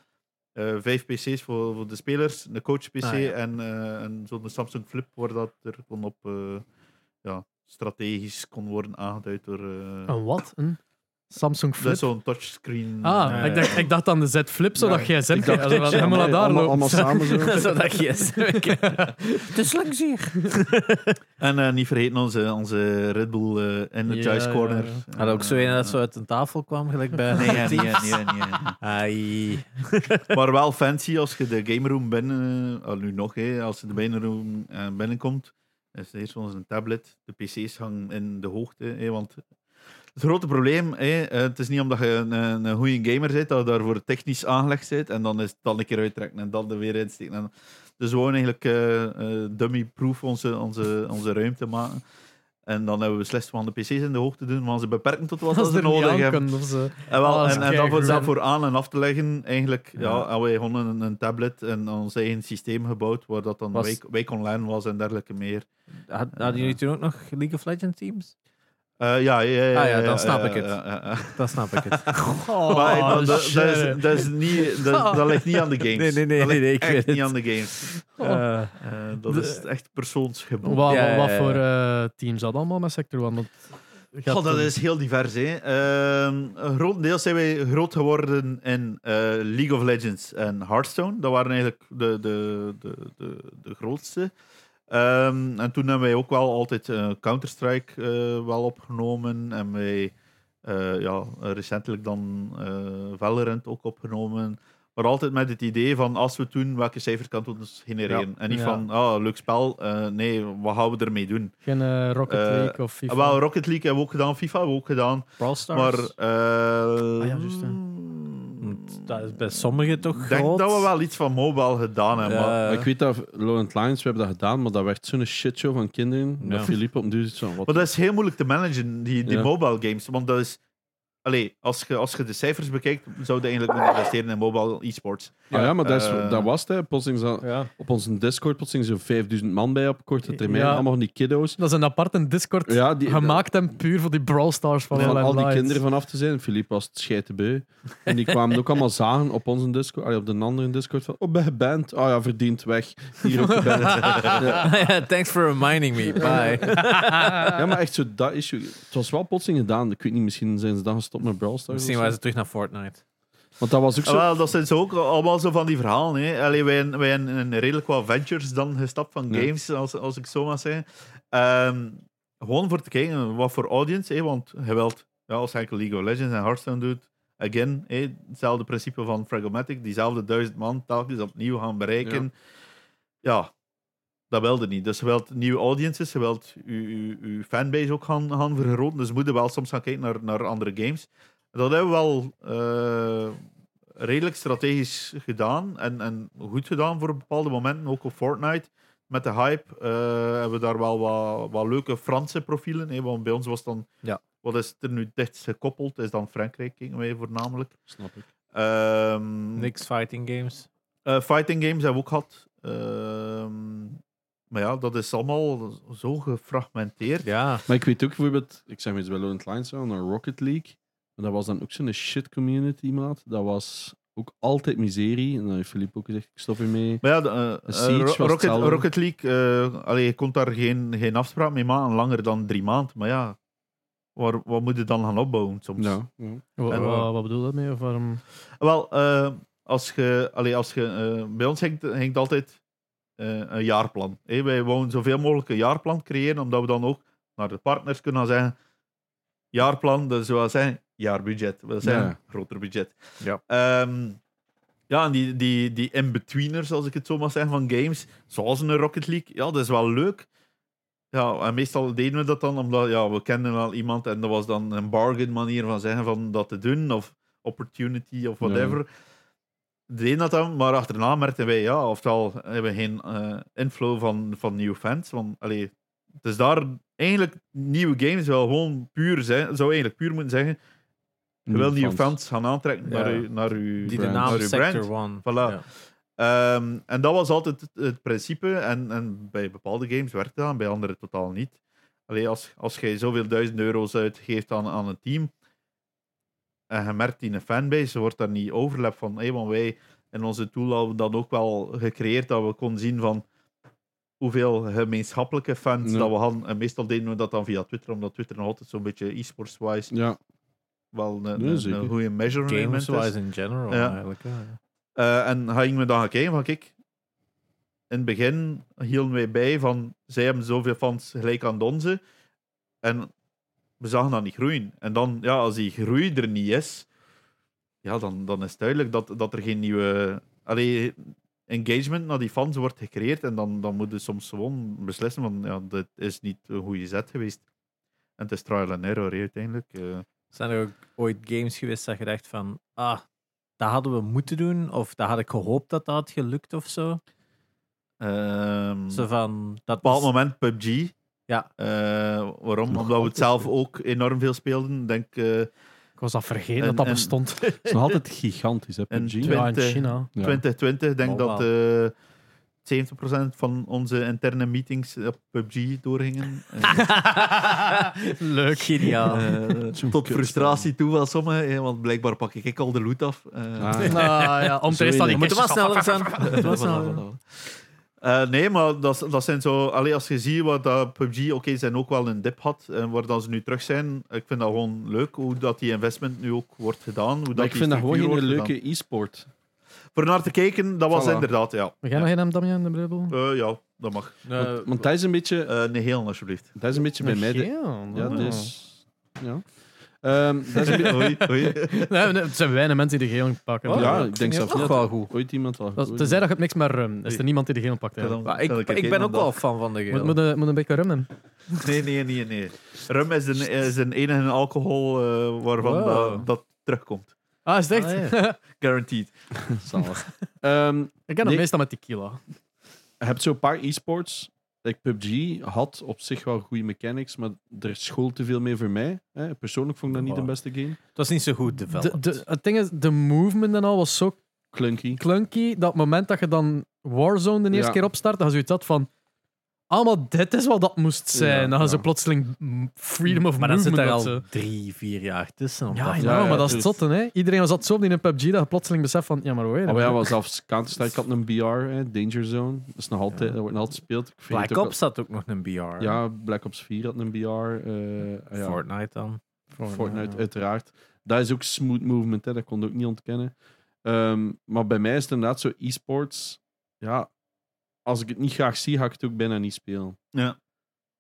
eh, vijf pc's voor, voor de spelers, een coach pc Ah, ja. en, en zo'n Samsung Flip, waar dat er kon op ja, strategisch kon worden aangeduid door... Een wat? Een Samsung dat Flip? is zo'n touchscreen. Ah, Ja, ik, dacht, ik dacht aan de Z Flip, zodat jij Ik dacht, helemaal allemaal, naar daar allemaal, loopt. allemaal samen zo. Zodat je yes. Het is langs hier. En eh, niet vergeten onze, onze Red Bull eh Energize Ja, Corner. ja, Had ook zo een dat zo Eh, uit een tafel kwam, gelijk bij. Nee, nee, nee, nee, nee. Ai. Maar wel fancy als je de game room binnen, al nu nog, hè, als je de game room eh, binnenkomt, is het eerst wel eens een tablet. De PC's hangen in de hoogte, hè, want het grote probleem, hè, eh, het is niet omdat je een, een, goede gamer bent, dat je daarvoor technisch aangelegd bent en dan is het dan een keer uittrekken en dan er weer insteken. En, dus we wouden eigenlijk eh, eh, dummy-proof onze, onze, onze ruimte maken. En dan hebben we beslist van de PC's in de hoogte doen, maar ze beperken tot wat ze nodig hebben. zo. En, wel, Ah, en, en dan voor, dat voor aan en af te leggen, eigenlijk, ja, Ja. hadden wij gewoon een, een tablet en ons eigen systeem gebouwd, waar dat dan Was- Wake, Wake Online was en dergelijke meer. Had, hadden jullie toen ook nog League of Legends teams? Eh, ja, ja, ja, Ah ja, dan snap ja, ik het. ja, ja, ja. Dan snap ik het. Oh, maar dat, dat, is, dat, is niet, dat, dat ligt niet aan de games. Nee, nee, nee, dat nee, ligt nee, ik echt weet niet het. aan de games. Eh, Eh, dat De- is echt persoonsgebonden. Wat, wat voor eh, teams dat allemaal met Sector One? Want je had Goh, dat een- is heel divers. Hè. Ehm, grotendeels zijn wij groot geworden in eh, League of Legends en Hearthstone. Dat waren eigenlijk de, de, de, de, de grootste. Ehm, en toen hebben wij ook wel altijd eh, Counter-Strike eh, wel opgenomen. En wij eh, ja, recentelijk dan Valorant ook opgenomen. Maar altijd met het idee van als we doen, welke cijfers kan het ons genereren? En niet Ja. van, ah, leuk spel. Nee, wat gaan we ermee doen? Geen Rocket League of FIFA. Wel, Rocket League hebben we ook gedaan, FIFA hebben we ook gedaan. Brawl Stars. Maar Ah ja, juist, Dat is bij sommigen toch ik denk groot. dat we wel iets van mobile gedaan hebben. Ja. Maar, Maar ik weet dat Laurent Lions, we hebben dat gedaan, maar dat werd zo'n shitshow van kinderen. Ja. Dat Philippe op een duur zit zo van, wat maar dat is heel moeilijk te managen, die, die Ja. mobile games. Want dat is... Allee, als je, als je de cijfers bekijkt, zou je eigenlijk moeten investeren in mobile e-sports. Ah ja, maar dat, is, Eh, dat was het. Hè. Plotseling Ja. op onze Discord plotseling zo'n 5000 man bij op korte termijn. Ja. Allemaal van die kiddo's. Dat is een aparte Discord Ja, die, gemaakt en puur voor die Brawl Stars van van al die kinderen vanaf te zijn. Philippe was het scheitenbeu. En die kwamen ook allemaal zagen op onze Discord, allee, op de andere Discord van, oh, ben geband. Oh ja, verdient weg. Hier ook geband. ja. Thanks for reminding me. Bye. ja, maar echt zo, dat issue. Het was wel plotseling gedaan. Ik weet niet, misschien zijn ze dan gestopt met Brawl Stars. Misschien waren ze terug naar Fortnite. Want dat was ook Ah, zo... wel, dat zijn zo ook allemaal zo van die verhalen. Hè. Allee, wij, wij hebben een redelijk wat ventures dan gestapt van Ja. games, als, als ik zo mag zeggen. Ehm, gewoon voor te kijken wat voor audience. Hè, want je wilt, ja, als je enkel League of Legends en Hearthstone doet, again, hè, hetzelfde principe van Fragomatic, diezelfde duizend man telkens opnieuw gaan bereiken. Ja. Dat wilde niet. Dus je wilt nieuwe audiences, je wilt je, fanbase ook gaan, gaan vergroten. Dus we moeten wel soms gaan kijken naar, naar andere games. Dat hebben we wel eh, redelijk strategisch gedaan en, en goed gedaan voor bepaalde momenten, ook op Fortnite. Met de hype eh, hebben we daar wel wat, wat leuke Franse profielen. Hè, want bij ons was dan, Ja. wat is er nu dichtst gekoppeld, is dan Frankrijk, kijken wij voornamelijk. Snap ik. Ehm, Niks fighting games. eh, fighting games hebben we ook gehad. Ehm, maar ja, dat is allemaal zo gefragmenteerd. Ja. Maar ik weet ook bijvoorbeeld, ik zeg maar iets bij Laurent Lines naar Rocket League. Maar dat was dan ook zo'n shit community, maat. Dat was ook altijd miserie. En dan heeft Philippe ook gezegd, ik stop ermee. Maar ja, de, eh, eh, Ro- Rocket. Rocket League, eh, allee, je kon daar geen, geen afspraak mee maken, langer dan drie maanden. Maar ja, waar, wat moet je dan gaan opbouwen soms? Ja, En- wa- wat bedoel je daarmee? Of waarom... Wel, als je, allee, als je, eh, bij ons hangt, hangt altijd een jaarplan. Wij wouden zoveel mogelijk een jaarplan creëren, omdat we dan ook naar de partners kunnen zeggen: jaarplan, dat wil zeggen jaarbudget. Wil zeggen Ja. groter budget. Ja. Ehm, ja, en die, die, die in-betweeners, als ik het zo mag zeggen, van games, zoals een Rocket League, ja, dat is wel leuk. Ja, en meestal deden we dat dan omdat ja, we kenden wel iemand en dat was dan een bargain manier van zeggen van dat te doen, of opportunity of whatever. Deden dat dan, maar achterna merkten wij, ja, oftewel hebben we geen eh, inflow van, van nieuwe fans. Want, allee, het is daar eigenlijk nieuwe games wel gewoon puur zijn, zou eigenlijk puur moeten zeggen, je wil nieuwe fans gaan aantrekken Ja. naar, uw, naar uw, Die de brand. naam naar uw Sector brand. One. Voilà. Ja. Ehm, en dat was altijd het, het principe. En, en bij bepaalde games werkte dat, en bij andere totaal niet. Allee, als, als je zoveel duizend euro's uitgeeft aan, aan een team, en je merkt in een fanbase, wordt daar niet overlap van. Hey, want wij in onze tool hadden dat ook wel gecreëerd, dat we konden zien van hoeveel gemeenschappelijke fans Ja. dat we hadden. En meestal deden we dat dan via Twitter, omdat Twitter nog altijd zo'n beetje e-sports-wise Ja, wel een, Nee, een, zeker. een goede measurement is. Games-wise in general Ja. eigenlijk. hè. Eh, en ga ik me dan gaan kijken van, kijk, in het begin hielden wij bij van, zij hebben zoveel fans gelijk aan de onze. En we zagen dat niet groeien. En dan, ja, als die groei er niet is, ja, dan, dan is het duidelijk dat, dat er geen nieuwe... Allee, engagement naar die fans wordt gecreëerd en dan, dan moet je soms gewoon beslissen van, ja, dit is niet een goede zet geweest. En het is trial and error, uiteindelijk. eh. Zijn er ook ooit games geweest dat je dacht van, ah, dat hadden we moeten doen, of dat had ik gehoopt dat dat had gelukt of zo? Ehm, Zo van, dat Op een bepaald moment PUBG. Ja. Eh, waarom? Nog Omdat we het zelf goed. ook enorm veel speelden. Ik Denk, eh, Ik was dat vergeten En- dat dat en- bestond. het is nog altijd gigantisch, hè, PUBG. Ja, in 20. China. Ja. 2020, ik denk Mobile. dat eh 70% van onze interne meetings op PUBG doorgingen. En, Leuk. Geniaal. eh, tot frustratie toe wel sommigen, want blijkbaar pak ik al de loot af. Eh, Ah, Nou ja, om te Sorry, staan die Moet wel kistjes sneller zijn. Moet Eh, nee, maar dat, dat zijn zo. Allee, als je ziet wat dat PUBG, oké, zijn ook wel een dip had en waar dan ze nu terug zijn. Ik vind dat gewoon leuk hoe dat die investment nu ook wordt gedaan. Hoe dat Maar ik vind dat gewoon wordt leuke e-sport. Voor naar te kijken, dat was Voilà. inderdaad, ja. We gaan nog geen Damian de Brebbel? Eh, ja, dat mag. Want, want dat is een beetje, Eh nee, heel alsjeblieft. dat is een beetje bij mij. ja, dus, ja. Ehm, dat is een beetje, Oei, oei. Nee, nee, het zijn weinig mensen die de geel pakken. Oh, ja, ik denk zelf ook wel goed. ooit iemand al. Dat, ooit- tenzij dat je het mixt met rum. Is er niemand die de geel pakt? Ja, ik, ik ben ook wel fan van de geel. moet, een- moet een beetje rum nemen. Nee, nee, nee, nee. Rum is een, is een enige alcohol eh, waarvan Wow. dat, dat terugkomt. Ah, is het echt? Ah, Guaranteed. Zalig. Ehm, ik ken het meestal met tequila. je hebt zo'n paar e-sports. Like PUBG had op zich wel goede mechanics, maar er school te veel mee voor mij. Hè. Persoonlijk vond ik dat niet de beste game. Het was niet zo goed De, developed. de, het ding is, de movement en al was zo Clunky. clunky. Dat moment dat je dan Warzone de eerste Ja. keer opstart, dan had je zoiets had Allemaal, dit is wat dat moest zijn. Ja, dan gaan ze plotseling freedom of maar dan zit movement er of al drie, vier jaar tussen. Ja, dat- Ja, maar dat is het dus- zotte, hè. Iedereen was dat zo op in een PUBG dat je plotseling beseft van... Ja, maar hoe Oh, ja, wel zelfs Counter-Strike had een BR, hè, Danger Zone. Dat, is nog altijd, Ja. dat wordt nog altijd gespeeld. Black Ops had ook nog een BR. Ja, Black Ops 4 had een BR. eh, ja, Fortnite dan. Fortnite, uiteraard. Dat is ook smooth movement, hè, dat kon ik ook niet ontkennen. Ehm, maar bij mij is het inderdaad zo e-sports. Ja, als ik het niet graag zie, ga ik het ook bijna niet spelen. Ja.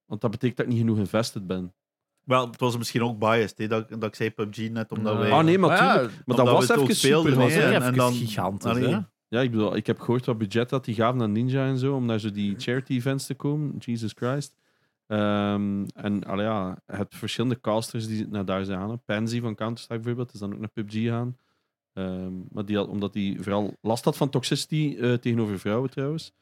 Want dat betekent dat ik niet genoeg invested ben. Wel, het was misschien ook biased, hè, dat, dat ik zei PUBG net, omdat wij... Ah nee, maar, Maar tuurlijk. ja, maar dat was het ook even speelden, super. was en dan- gigantisch, hè? Ja, ik bedoel, ik heb gehoord wat budget dat die gaven aan Ninja en zo, om naar zo die charity events te komen. Jesus Christ. Ehm, en allee, ja, het verschillende casters die naar daar zijn gaan. Pansy van Counter-Strike bijvoorbeeld is dan ook naar PUBG gaan. Ehm, maar die had, omdat hij vooral last had van toxicity eh, tegenover vrouwen trouwens.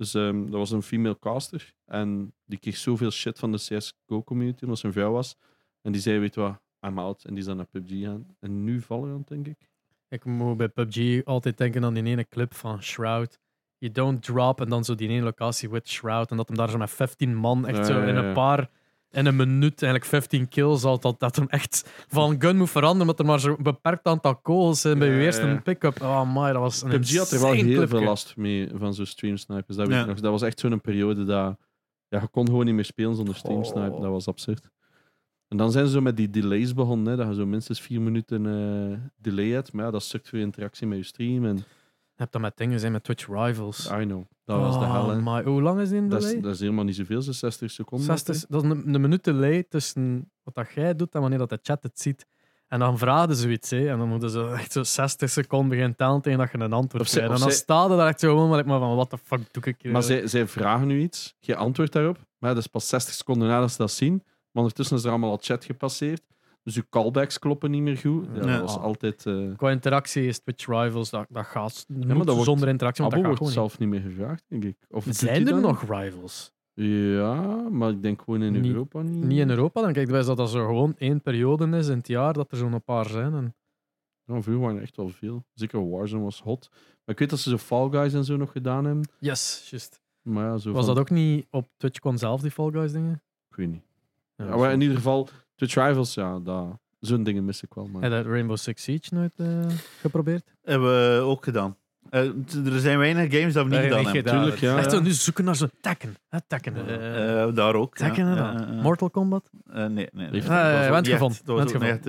Dus ehm, dat was een female caster. En die kreeg zoveel shit van de CSGO-community omdat ze een vrouw was. En die zei, weet wat, I'm out. En die is dan naar PUBG gaan. En nu Valorant, denk ik. Ik moet bij PUBG altijd denken aan die ene clip van Shroud. You don't drop en dan zo die ene locatie with Shroud. En dat hem daar zo met 15 man echt zo in een paar in een minuut eigenlijk 15 kills had, dat, dat hem echt van gun moet veranderen, omdat er maar zo'n beperkt aantal kogels zijn bij je Ja, eerste ja. pick-up. Oh my, dat was een PUBG had er wel heel clipje. veel last mee van zo'n streamsnipers. Dat, weet Ja. ik nog. dat was echt zo'n periode dat ja, je kon gewoon niet meer spelen zonder streamsnipe. Oh. Dat was absurd. En dan zijn ze zo met die delays begonnen, hè, dat je zo minstens vier minuten eh, delay hebt. Maar ja, dat sukt weer interactie met je stream. En Je hebt dat met dingen zijn met Twitch Rivals. I know, dat was de Oh hel. hè. my, hoe lang is die in Dat delay? is, dat is helemaal niet zoveel, zo 60 seconden. 60, dat is een, een minuut delay tussen wat dat jij doet en wanneer dat de chat het ziet. En dan vragen ze zoiets, hè. en dan moeten ze echt zo 60 seconden beginnen tellen tegen dat je een antwoord Of zij- krijgt. of En dan zij- staat er daar echt zo gewoon maar, maar van, wat de fuck doe ik hier? Maar zij, zij vragen nu iets, je antwoordt daarop, maar dat is pas 60 seconden nadat ze dat zien. Maar ondertussen is er allemaal al chat gepasseerd. Dus je callbacks kloppen niet meer goed. Ja. Dat was altijd... eh Qua interactie is Twitch Rivals, dat, dat gaat maar moet dat wordt- zonder interactie, want Abo dat gaat wordt gewoon zelf niet meer gevraagd, denk ik. Of Zijn er dat? nog Rivals? Ja, maar ik denk gewoon in Niet- Europa niet. Niet in Europa, dan kijk je dat dat zo gewoon één periode is in het jaar, dat er zo'n paar zijn. En... Ja, vroeger waren er echt wel veel. Zeker Warzone was hot. Maar ik weet dat ze zo Fall Guys en zo nog gedaan hebben. Yes, juist. Maar ja, zo Was van- dat ook niet op TwitchCon zelf, die Fall Guys dingen? Ik weet niet. Ja, Ja, maar in ieder geval, Twitch Rivals, ja, dat, zo'n dingen mis ik wel. Maar... Heb je Rainbow Six Siege nooit eh, geprobeerd? Hebben we ook gedaan. Eh, er zijn weinig games dat we niet gedaan hebben. Tuurlijk, ja. Echt zo nu zoeken naar zo'n Tekken. Hè, Tekken. eh, Eh, daar ook. Tekken, ja. dan. Mortal Kombat. eh, nee, nee. nee. Echt- gevonden, de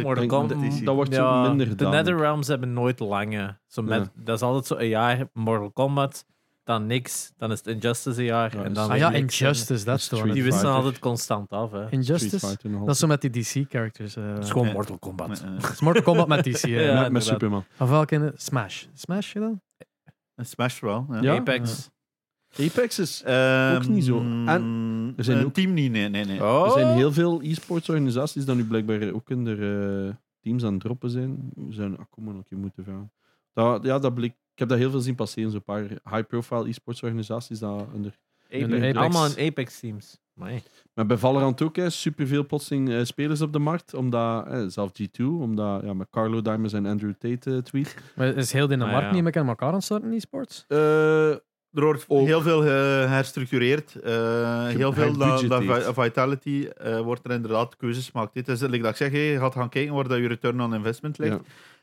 Mortal Kombat. dat wordt Ja, zo minder de gedaan. Netherrealms hebben nooit lange. Zo met, Ja. Dat is altijd zo een jaar Mortal Kombat, dan niks, dan is het Injustice een jaar. Ja, en dan Ah ja. Injustice, dat is toch. Die wisselen altijd constant af. Hè. Injustice? Dat is zo met die DC-characters. eh Het is gewoon Ja. Mortal Kombat. Eh, eh, Het is Mortal Kombat met DC. hè. Ja, met, met Superman. Of welke? Smash. Smash gedaan? Smash wel. Ja. Ja? Apex. Apex is... Ehm, Ook niet zo. En er zijn een ook- team niet, nee, nee, nee. Oh. Er zijn heel veel e-sports organisaties die nu blijkbaar ook in de eh, teams aan het droppen zijn. We zijn ah, kom maar nog een keer moeten vragen. Dat, ja, dat bleek, heb dat heel veel zien passeren. Zo'n paar high-profile e-sports organisaties. Dat in de, Apex. Apex. Allemaal in Apex teams. Nee. maar bij Valorant ook, hè, superveel plotseling eh, spelers op de markt. Omdat, eh, zelf G2, omdat ja, met Carlo Diamonds en Andrew Tate eh, tweet. Maar is heel Ah, ja. niet meer aan elkaar aan het starten, e-sports? Eh, Er wordt Ook. heel veel herstructureerd. eh, heel veel dat, dat Gebudgeteerd. Vi- Vitality eh, wordt er inderdaad keuzes gemaakt. Dit is, like dat ik zeg, je gaat gaan kijken waar dat je return on investment ligt. Ja.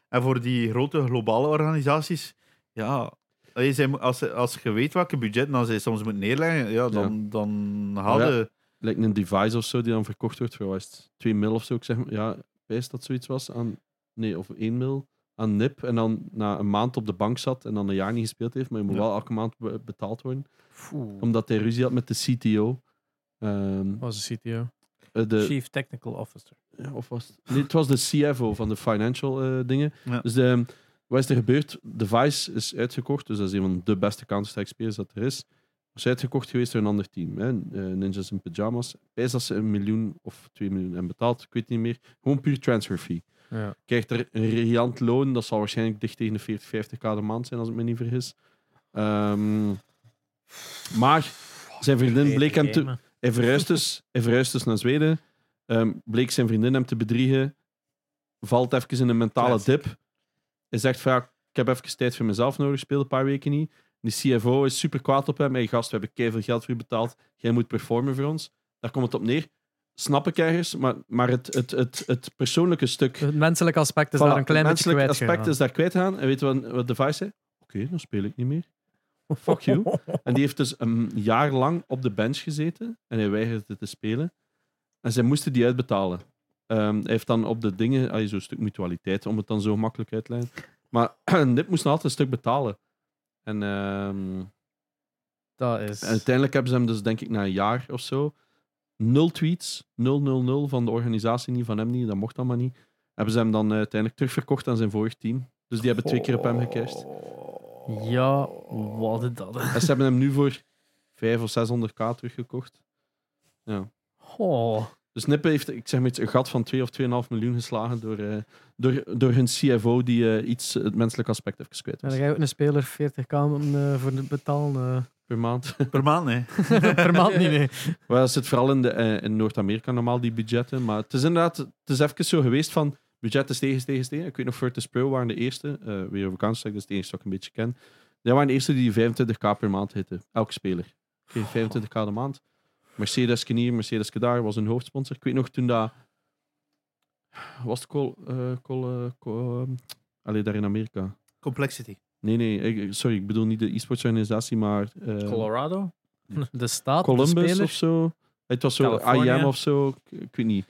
En voor die grote globale organisaties, ja, allee, zij mo- als, als je weet welke budget dan zij soms moeten neerleggen, ja, dan, dan Ja. je... lijkt een device of zo die dan verkocht wordt voor wat is het, 2 mil of zo. Ik zeg maar, ja, wijs dat zoiets was aan, nee, of 1 mil aan NIP. En dan na een maand op de bank zat en dan een jaar niet gespeeld heeft, maar je moet Ja. wel elke maand be- betaald worden. Omdat hij ruzie had met de CTO. Ehm, was de CTO. eh, de, Chief Technical Officer. ja, of was het? Nee, het was de CFO van de financial eh, dingen. Ja. Dus de, wat is er gebeurd? Device is uitgekocht, dus dat is een van de beste Counter-Strike spelers dat er is. is uitgekocht geweest door een ander team. Hè. Eh, Ninjas in Pyjamas. Wijs dat ze een miljoen of twee miljoen hebben betaald, ik weet het niet meer. Gewoon puur transfer fee. Ja. Krijgt er een riant loon, dat zal waarschijnlijk dicht tegen de 40, 50k de maand zijn, als ik me niet vergis. Ehm, maar zijn vriendin bleek hem te, hij verhuist dus, hij verhuist dus naar Zweden. Ehm, bleek zijn vriendin hem te bedriegen. Valt even in een mentale Classic. dip. Hij zegt van, ja, ik heb even tijd voor mezelf nodig, speel een paar weken niet. Die CFO is super kwaad op hem. Hey gast, we hebben keihard geld voor je betaald. Jij moet performen voor ons. Daar komt het op neer. Snap ik ergens, maar, maar het, het, het, het persoonlijke stuk... Het menselijke aspect is Voilà, daar een klein het beetje menselijke kwijt aspect is daar kwijt gaan. En weet je wat, wat Device zei? Oké, dan speel ik niet meer. Fuck you. En die heeft dus een jaar lang op de bench gezeten en hij weigerde te spelen. En zij moesten die uitbetalen. Ehm, hij heeft dan op de dingen, ah, zo'n stuk mutualiteit, om het dan zo makkelijk uit te leggen. Maar dit moest nog altijd een stuk betalen. En, ehm, Dat is... en uiteindelijk hebben ze hem dus, denk ik, na een jaar of zo, nul tweets, 000 van de organisatie niet, van hem niet, dat mocht allemaal niet. Hebben ze hem dan eh, uiteindelijk terugverkocht aan zijn vorig team. Dus die hebben twee keer op hem gecashed. Ja, wat is dat? En ze hebben hem nu voor 500 of 600k teruggekocht. Ja. Oh. Dus Nippe heeft, ik zeg maar iets, een gat van 2 of 2,5 miljoen geslagen door, eh, door, door hun CFO die eh, iets het menselijk aspect heeft kwijt dan ga je ook een speler 40k om, eh, voor de betalen. eh. Per maand. Per maand, nee. per maand niet, nee. Maar dat zit vooral in, de, eh, in Noord-Amerika normaal, die budgetten. Maar het is inderdaad, het is even zo geweest van budgetten stegen, stegen, stegen. Ik weet nog, Virtus Pro waren de eerste. eh weer over Counter-Strike, dat is het enige wat ik een beetje ken. Die waren de eerste die 25k per maand hitten. Elke speler. Kreeg 25k de maand. Mercedes hier, Mercedes daar was een hoofdsponsor. Ik weet nog toen dat. Was het Col. eh Col, eh, Col- ehm, allee, daar in Amerika. Complexity. Nee, nee, ik- sorry, ik bedoel niet de e-sports organisatie, maar. eh, Colorado? De staat, Columbus of zo. Het was zo California. IM of zo, ik, ik weet niet.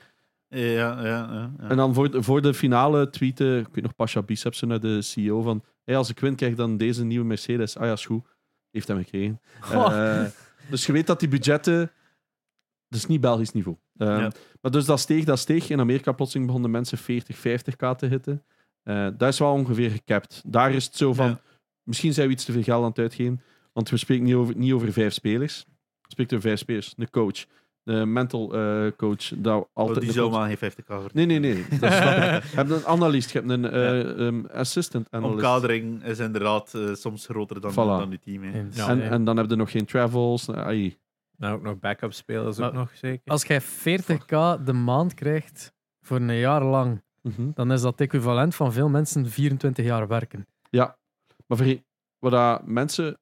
Ja, ja, ja. ja. En dan voor, de- voor de finale tweeten, ik weet nog, Pasha Biceps naar de CEO van hey, als ik win, krijg ik dan deze nieuwe Mercedes. Ah ja, is goed. Heeft hem gekregen. Eh, dus je weet dat die budgetten... Dat is niet Belgisch niveau. Eh, Ja. Maar dus dat steeg, dat steeg. In Amerika plotseling begonnen mensen 40, 50k te hitten. Eh dat is wel ongeveer gecapt. Daar is het zo van... Ja. Misschien zijn we iets te veel geld aan het uitgeven. Want we spreken niet over, niet over vijf spelers. We spreken over vijf spelers. Een coach. De mental eh, coach. Dat Oh, altijd die de zou coach- maar geen 50k voor. Nee, nee, nee. Dat. Je hebt een analist, je hebt een eh, ehm, assistant analyst. Omkadering is inderdaad eh, soms groter dan, Voilà. dan je team. hè. Ja. En, en dan heb je nog geen travels. ai. Nou, ook nog backup spelers ook nog zeker. Als jij 40k de maand krijgt voor een jaar lang, Mhm. dan is dat equivalent van veel mensen 24 jaar werken. Maar vergeet, wat dat mensen...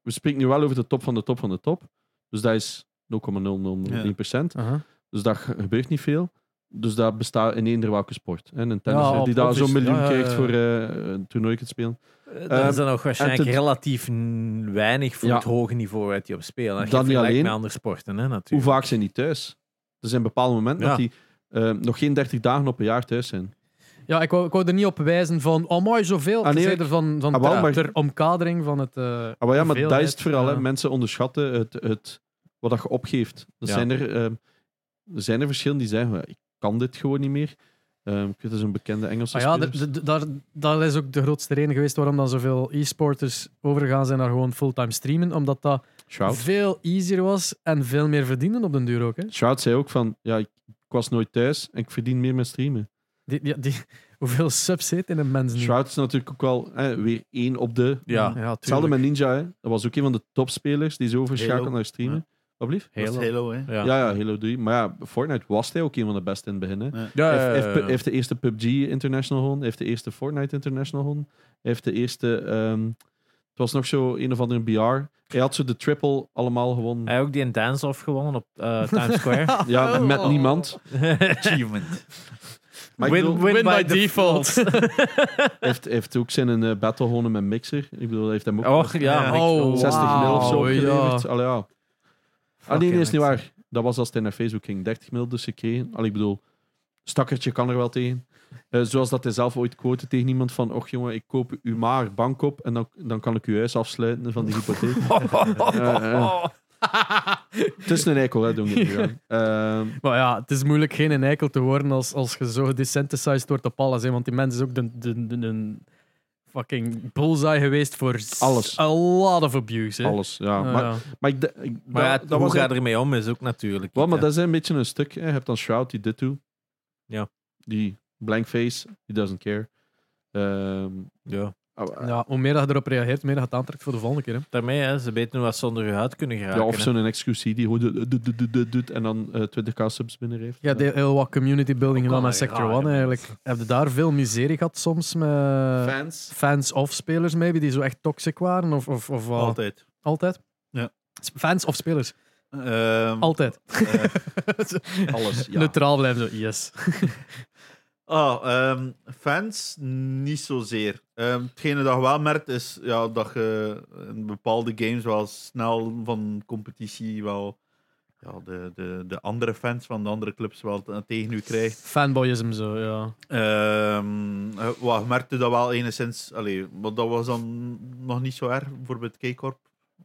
We spreken nu wel over de top van de top van de top. Dus dat is 0,001%. Aha. Dus dat ge- gebeurt niet veel. Dus dat bestaat in eender welke sport. En een tennisser Ja, die daar zo'n miljoen Ja, krijgt voor eh, een toernooi te spelen. Dan Ehm, is er nog waarschijnlijk ten- relatief weinig voor Ja. het hoge niveau waar die op spelen. Als je Dat niet vergelijkt alleen. met andere sporten, hè, Hoe natuurlijk. vaak zijn die thuis? Er zijn bepaalde momenten Ja. dat die eh, nog geen 30 dagen op een jaar thuis zijn. Ja, ik wou, ik wou er niet op wijzen van, oh mooi, zoveel. Ah, nee, Ik er van, van Ah, wel, ter, maar- ter omkadering van het eh Ah, maar ja, maar dat is het vooral. Hè. Mensen onderschatten het, het, wat dat je opgeeft. Er, Ja. zijn er, ehm, er zijn er verschillen die zeggen, "Ja, ik kan dit gewoon niet meer. Ehm ik weet, dat is een bekende Engelse Maar ja, daar, dat is ook de grootste reden geweest waarom dan zoveel e-sporters overgegaan zijn naar gewoon fulltime streamen. Omdat dat veel easier was en veel meer verdienen op den duur ook. Hè. Shroud zei ook van, ja, ik, ik was nooit thuis en ik verdien meer met streamen. Die, die, die- hoeveel subs zit in een mens nu? Shroud is natuurlijk ook wel hè, weer één op de... Ja, ja Hetzelfde met Ninja, hè. dat was ook een van de topspelers die zo overschakeld Halo. naar streamen. Wat blieft? Dat is Halo. Halo, hè. Ja. Ja, ja, Halo 3. Maar ja, Fortnite was hij ook een van de beste in het begin. Hè. Ja. Ja, Hij ja, heeft, ja, heeft, de eerste PUBG International gewonnen. Hij heeft de eerste Fortnite International gewonnen. Hij heeft de eerste... ehm, het was nog zo een of andere BR. Hij had zo de triple allemaal gewonnen. Hij heeft ook die een dance-off gewonnen op eh, Times Square. Ja, met niemand. Achievement. Bedoel, win by default. hij heeft, hij heeft ook zijn eh, battle gewonnen met Mixer. Ik bedoel, hij heeft hem ook Och, ja, Ja. maar ik- Oh, 60 mil of zo wauw, opgeleverd. ja. Allee, ja. Ah, nee, nee, is niet waar. Dat was als hij naar Facebook ging. 30 mil dus gekregen. Allee, ik bedoel, stakkertje kan er wel tegen. Eh, zoals dat hij zelf ooit quote tegen iemand van och jongen, ik koop u maar bank op en dan, dan kan ik uw huis afsluiten van die hypotheek. Eh, eh. Het is een eikel, hè, doen we. Ehm, Maar ja, het is moeilijk geen eikel te worden als, als je zo gedesensitized wordt op alles. Hè, want die mens is ook de, de, de, de fucking bullseye geweest voor Alles. a lot of abuse. Hè. alles, ja. Maar, ja. maar, ik, de- ik- Maar ja, dat, dat hoe was ga je ermee om is ook natuurlijk. Wel, maar dat is een beetje een stuk. Hè. Je hebt dan Shroud die dit doet. Ja. Die blank face, he doesn't care. Ehm, hè. Ja. ah, Ja, hoe meer dat je erop reageert, hoe meer dat je het aantrekt voor de volgende keer. Hè. Daarmee, hè, ze weten hoe wat ze onder je huid kunnen geraken. Ja, of zo'n exclusie die gewoon doet- doet- doet- doet- doet- doet en dan eh 20k subs binnen heeft. Ja, die heel wat community building gedaan wel met Sector 1 eigenlijk. mensen. Heb je daar veel miserie gehad soms met Fans. fans of spelers maybe, die zo echt toxic waren? Of, of, of Altijd. Altijd? Ja. Fans of spelers? Ehm, Altijd. eh, Alles, ja. Neutraal blijven zo, yes. Ah, ehm, fans niet zozeer. Ehm hetgene dat je wel merkt is ja, dat je in bepaalde games wel snel van competitie wel ja, de, de, de andere fans van de andere clubs wel te- tegen u krijgt. Fanboyism zo, ja. Ehm eh, wat, je merkte dat wel enigszins. Allee, maar dat was dan nog niet zo erg. Bijvoorbeeld K-Corp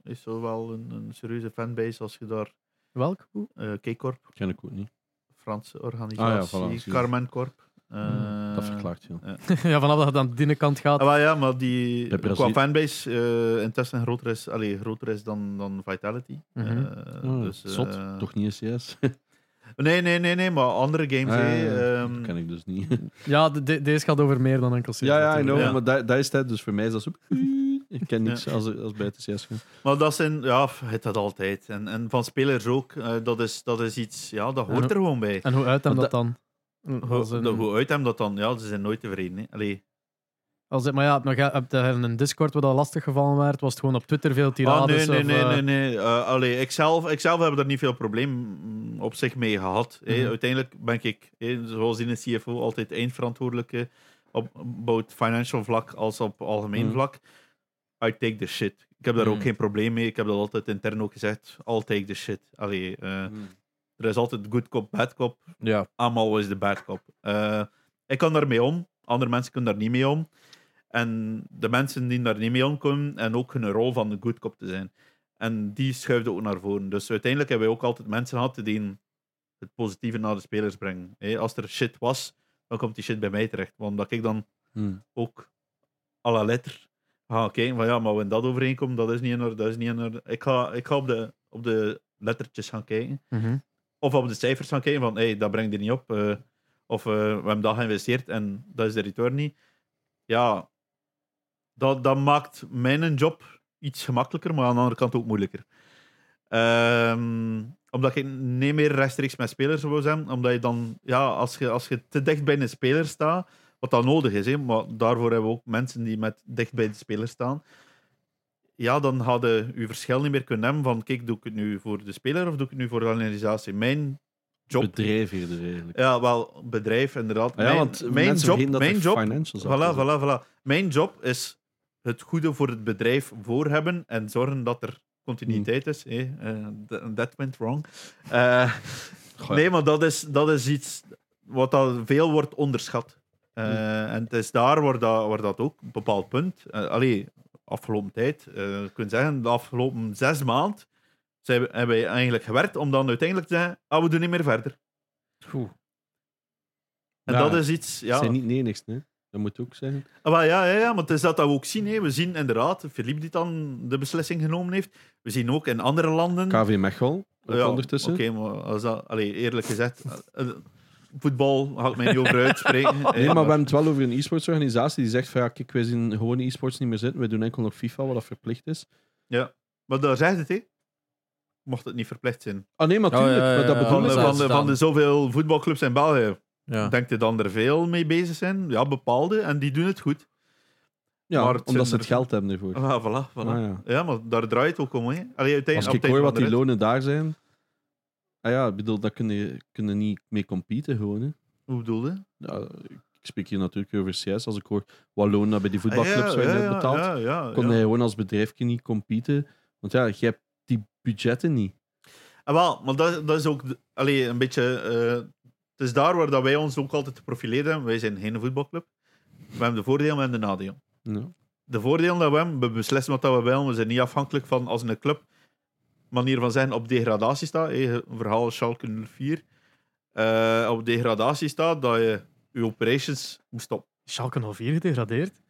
is zo wel een, een serieuze fanbase als je daar. Welk? Eh K-Corp, Ken ik ook niet. Franse organisatie, Ah ja, voilà, Carmen Corp. Eh, Dat verklaart veel. ja, vanaf dat het aan de binnenkant gaat. Ah, wel ja, maar die qua fanbase uh, intussen groter is, allee, groter is dan, dan Vitality. Mhm. Eh, Oh, dus, eh, zot. Toch niet CS? Nee, nee, nee, nee, maar andere games. Ah, hè, ja, ja. ehm, Dat ken ik dus niet. Ja, de- de- deze gaat over meer dan enkel CS. ja, ja, know, Ja. maar dat, dat is het. Dus voor mij is dat zo... Ik ken niks als, als bij het CS maar dat zijn, ja, het dat altijd. En, en van spelers ook. dat, is, dat is iets, ja, dat hoort En- er gewoon bij. En hoe uit hem dat dan? Hoe, Als een- dat- hoe uit hem dat dan? Ja, ze zijn nooit tevreden. Hè. Allee, Als het, maar ja, maar je eh, een Discord wat al lastig gevallen werd, was het gewoon op Twitter veel Ah, tirades. nee, nee, of, nee, eh, nee. nee. Eh, allee, ik, zelf, ik zelf heb er niet veel probleem op zich mee gehad. Mhm. Uiteindelijk ben ik, zoals in de CFO, altijd eindverantwoordelijke op both financial vlak als op algemeen Mhm. vlak. I take the shit. Ik heb daar ook Mhm. geen probleem mee. Ik heb dat altijd intern ook gezegd. I'll take the shit. Allee, eh, er is altijd good cop, bad cop. Ja. I'm always the bad cop. Eh, ik kan daarmee om. Andere mensen kunnen daar niet mee om. En de mensen die daar niet mee om kunnen, en ook hun rol van de good cop te zijn. En die schuift ook naar voren. Dus uiteindelijk hebben wij ook altijd mensen gehad die het positieve naar de spelers brengen. Als er shit was, dan komt die shit bij mij terecht. Want dat ik dan Hmm. ook à la letter ga kijken van ja, maar wanneer dat overeenkomt, dat is niet in orde, dat is niet in orde. Ik ga, ik ga op, de, op de lettertjes gaan kijken mhm. Of op de cijfers gaan kijken van hey, dat brengt er niet op. eh, of eh, we hebben dat geïnvesteerd en dat is de return niet. Ja, dat, dat maakt mijn job iets gemakkelijker, maar aan de andere kant ook moeilijker. Ehm, omdat ik niet meer rechtstreeks met spelers wil zijn, omdat je dan, ja, als je, als je te dicht bij een speler staat, wat dan nodig is, hè, maar daarvoor hebben we ook mensen die met dicht bij de speler staan. Ja, dan ga je verschil niet meer kunnen hebben van, kijk, doe ik het nu voor de speler of doe ik het nu voor de organisatie? Mijn job Bedrijf eerder eigenlijk. ja, wel, bedrijf inderdaad. Ah ja, mijn, want mijn mensen job, mijn job, voilà, voilà, voilà. Mijn job is het goede voor het bedrijf voor hebben en zorgen dat er continuïteit is. Eh, eh, th- that went wrong. Eh, nee, maar dat is, dat is iets wat al veel wordt onderschat. Eh, En het is daar waar dat, waar dat ook een bepaald punt. allee, afgelopen tijd, eh, zeggen, de afgelopen zes maanden zijn we- hebben wij eigenlijk gewerkt om dan uiteindelijk te zeggen, ah, we doen niet meer verder. Oeh. En Ja, dat is iets. Ja, Ze zijn niet de enigste, hè. dat moet ook zeggen. Ah, wel, ja, ja, ja, maar het is dat dat we ook zien. Hè. We zien inderdaad, Philippe die dan de beslissing genomen heeft. We zien ook in andere landen. KV Mechel, ja, ondertussen. Oké, maar als dat, allee, eerlijk gezegd, eh, eh, voetbal ga ik mij niet over uitspreken. Nee, maar we hebben het wel over een e-sports organisatie die zegt van ja, kijk, wij zien gewoon e-sports niet meer zitten. Wij doen enkel nog FIFA, wat dat verplicht is. Maar daar zegt het, hè. Mocht het niet verplicht zijn. Ah nee, maar Oh, tuurlijk, ja, ja, dat ja, bedoel Van, de, van, de, van de zoveel voetbalclubs in België, Ja. denk je dan er veel mee bezig zijn? Ja, bepaalde. En die doen het goed. Ja, maar het omdat ze het er- geld hebben ervoor. Ah, voilà, voilà. Ah, ja. Ja, maar daar draait het ook om. Hè. Allee, uiteindelijk, Als ik hoor wat die lonen daar zijn, ah ja, ik bedoel, daar kunnen kun je niet mee competen gewoon. Hè. Hoe bedoel je? Ja, ik spreek hier natuurlijk over CS. Als ik hoor dat bij die Ah, ja, voetbalclubs ja, betaald, Ja, ja, kon ja. hij gewoon als bedrijfje niet competen. Want ja, je hebt die budgetten niet. Ah, wel, maar dat, dat is ook allee, een beetje. eh, het is daar waar dat wij ons ook altijd profileren. hebben. Wij zijn geen voetbalclub. We hebben de voordelen en de nadelen. Ja. De voordelen dat we hebben, we beslissen wat dat we willen. We zijn niet afhankelijk van als een club manier van zijn op degradatie staat. Hey, een verhaal Schalke 04. eh, op degradatie staat dat je je operations moet stoppen. Schalke 04 gedegradeerd.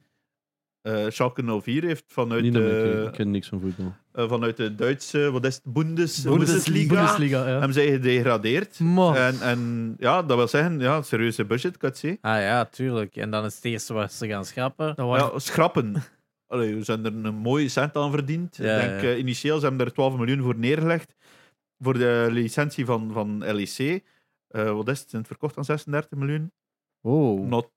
Eh Schalke 04 heeft vanuit, de, ik ken niks van voetbal. eh, vanuit de Duitse, wat is het, Bundes, Bundesliga. Bundesliga, ja. hebben zij gedegradeerd. En, en ja, dat wil zeggen, ja, serieuze budget, cut zie. Ah ja, tuurlijk. En dan is het eerste wat ze gaan schrappen. waren Ja, schrappen. Allee, we zijn er een mooie cent aan verdiend. Ja, ik denk, ja. eh, initieel ze hebben er 12 miljoen voor neergelegd. Voor de licentie van, van LEC. Eh, wat is het? Zijn het verkocht aan 36 miljoen? Oh. Not,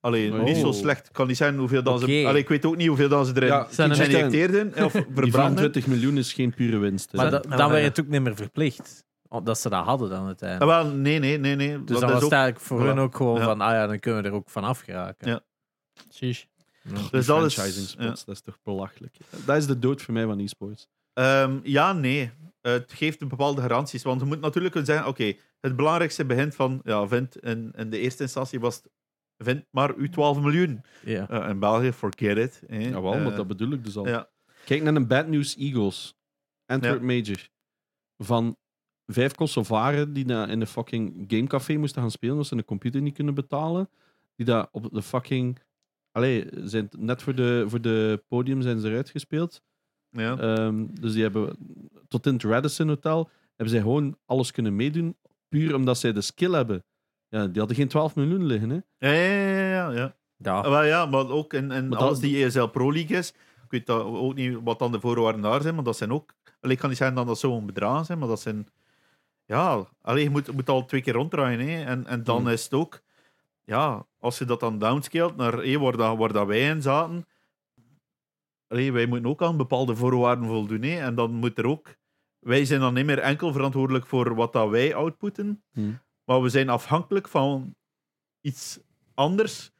allee, Oh. Niet zo slecht. Kan niet zijn hoeveel dan ze... Allee, ik weet ook niet hoeveel dan ze erin Ja, Zijn er- injecteerden. Of Die verbranden. 24 miljoen is geen pure winst. hè. Maar Zijn- da- Ah, dan ja. werd het ook niet meer verplicht. Omdat ze dat hadden dan Ah, uiteindelijk. wel, nee, nee, nee. nee. Dus dat dan is was ook, het eigenlijk voor Voilà. hun ook gewoon Ja. van, ah ja, dan kunnen we er ook van afgeraken. Ja. Sheesh. Die dus dat is- franchising spots, dat is toch belachelijk. Dat is de dood voor mij van e-sports. Ehm, ja, nee. het geeft een bepaalde garanties. Want je moet natuurlijk kunnen zeggen: oké, het belangrijkste begint van. Ja, vindt in, in de eerste instantie was het. Vind maar uw 12 miljoen. Ja. Eh, in België, forget it. hè. Jawel, maar Eh, dat bedoel ik dus al. ja. Kijk naar een Bad News Eagles. Antwerp Major. Van vijf Kosovaren die daar in de fucking gamecafé moesten gaan spelen, omdat ze een computer niet kunnen betalen. Die daar op de fucking... Allee, zijn net voor de, voor de podium zijn ze eruit gespeeld. ja. Ehm, dus die hebben tot in het Radisson Hotel hebben zij gewoon alles kunnen meedoen, puur omdat zij de skill hebben. Ja, die hadden geen 12 miljoen liggen, hè. Ja, ja, ja, ja, ja. Ja. Ah, wel, ja, maar ook in, in Maar alles dat- die ESL Pro League is. Ik weet dat ook niet wat dan de voorwaarden daar zijn, maar dat zijn ook. Allee, ik kan niet zeggen dat dat zo'n bedragen zijn, maar dat zijn. Ja, allee, je moet, moet al twee keer ronddraaien. Hè. En, en dan Hmm. is het ook. Ja, als je dat dan downscaled naar hey, waar, dat, waar dat wij in zaten, wij moeten ook aan bepaalde voorwaarden voldoen. hè. en dan moet er ook, wij zijn dan niet meer enkel verantwoordelijk voor wat dat wij outputten, Hmm. maar we zijn afhankelijk van iets anders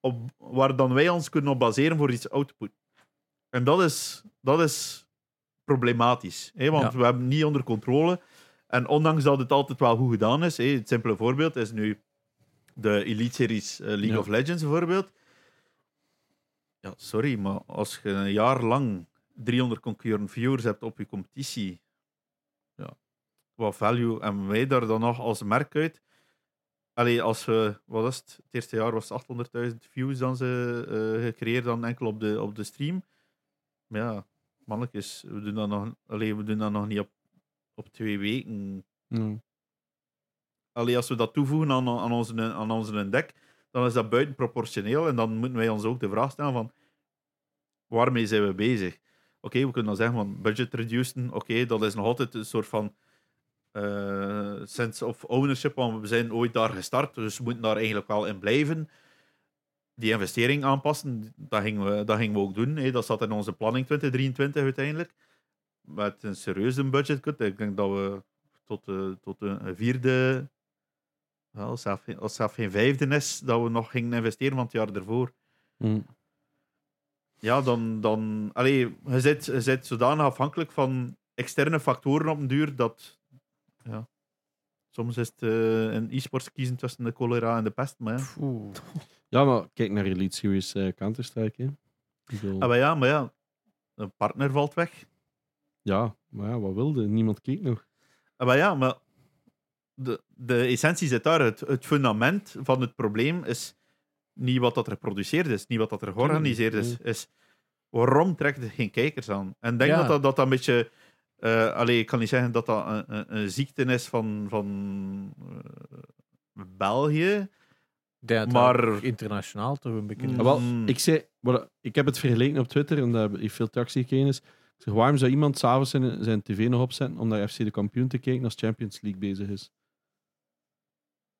op, waar dan wij ons kunnen op baseren voor iets output. En dat is, dat is problematisch, hè, want Ja. we hebben het niet onder controle. En ondanks dat het altijd wel goed gedaan is, hè, het simpele voorbeeld is nu de Elite Series eh, League Ja. of Legends bijvoorbeeld. Ja, sorry, maar als je een jaar lang 300 concurrent viewers hebt op je competitie, ja, wat value en wij daar dan nog als merk uit. Allee, als we, wat was het? Het eerste jaar was het 800.000 views dan ze eh, gecreëerd dan enkel op de, op de stream. Maar ja, mannetjes, we doen dat nog, allee, we doen dat nog niet op, op twee weken. Ja. Allee, als we dat toevoegen aan, aan, onze, aan onze deck, dan is dat buitenproportioneel. En dan moeten wij ons ook de vraag stellen van, waarmee zijn we bezig? Oké, we kunnen dan zeggen van budget reducen. Oké, dat is nog altijd een soort van eh, sense of ownership, want we zijn ooit daar gestart, dus we moeten daar eigenlijk wel in blijven. Die investering aanpassen, dat gingen we, dat gingen we ook doen. Dat zat in onze planning 2023 uiteindelijk. Met een serieuze budgetcut. Ik denk dat we tot, eh, tot een vierde, wel, als het zelfs geen vijfde is, dat we nog gingen investeren van het jaar ervoor. Hm. Ja, dan, dan allee, je, zit, je zit zodanig afhankelijk van externe factoren op een duur dat ja, soms is het in e-sports kiezen tussen de cholera en de pest. Maar ja. Oeh. Ja, maar kijk naar Elite Series eh, Counter-Strike. bedoel, Ah, maar ja, maar ja, een partner valt weg. Ja, maar ja, wat wilde? Niemand keek nog. Ah, maar ja, maar de, de essentie zit daar. Het, het fundament van het probleem is niet wat dat er geproduceerd is, niet wat dat er georganiseerd is. Is waarom trekt het geen kijkers aan? En ik denk Ja. dat, dat dat een beetje. eh allee, ik kan niet zeggen dat dat een, een, een ziekte is van, van eh, België. Dat Maar- internationaal toch een beetje... Mm. Ah, wel, Mm. ik, zei, ik heb het vergeleken op Twitter en daar heeft veel tractie gekregen. Is. Ik zeg, waarom zou iemand s'avonds zijn, zijn tv nog opzetten om naar FC de kampioen te kijken als Champions League bezig is?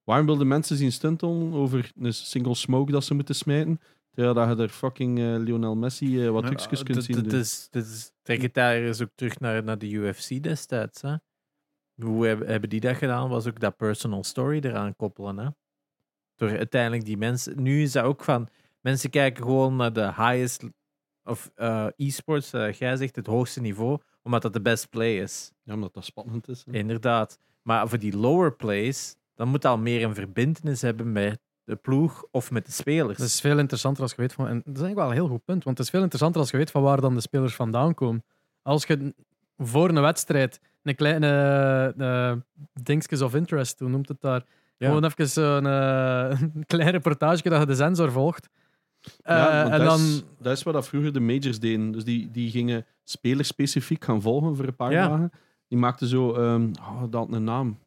Waarom wilden mensen zien stunten over een single smoke dat ze moeten smijten, terwijl dat je er fucking eh, Lionel Messi eh, wat trucjes kunt zien doen? is, dit is, daar eens ook terug naar, naar de UFC destijds. Hè? Hoe hebben, hebben die dat gedaan? Was ook dat personal story eraan koppelen. Hè? Door uiteindelijk die mensen. Nu is dat ook van. Mensen kijken gewoon naar de highest. Of eh, e-sports, jij zegt het hoogste niveau, omdat dat de best play is. Ja, omdat dat spannend is. hè. Inderdaad. Maar voor die lower plays, dan moet al meer een verbindenis hebben met de ploeg of met de spelers. Het is veel interessanter als je weet van. En dat is eigenlijk wel een heel goed punt, want het is veel interessanter als je weet van waar dan de spelers vandaan komen. Als je voor een wedstrijd een kleine eh dingetjes of interest, hoe noemt het daar? Ja. Gewoon even zo'n eh, een klein reportage dat je de sensor volgt. Eh, Ja, en dat, dan. is, dat is wat dat vroeger de majors deden. Dus die, die gingen spelerspecifiek gaan volgen voor een paar Ja. dagen. Die maakten zo, ehm oh, dat een naam.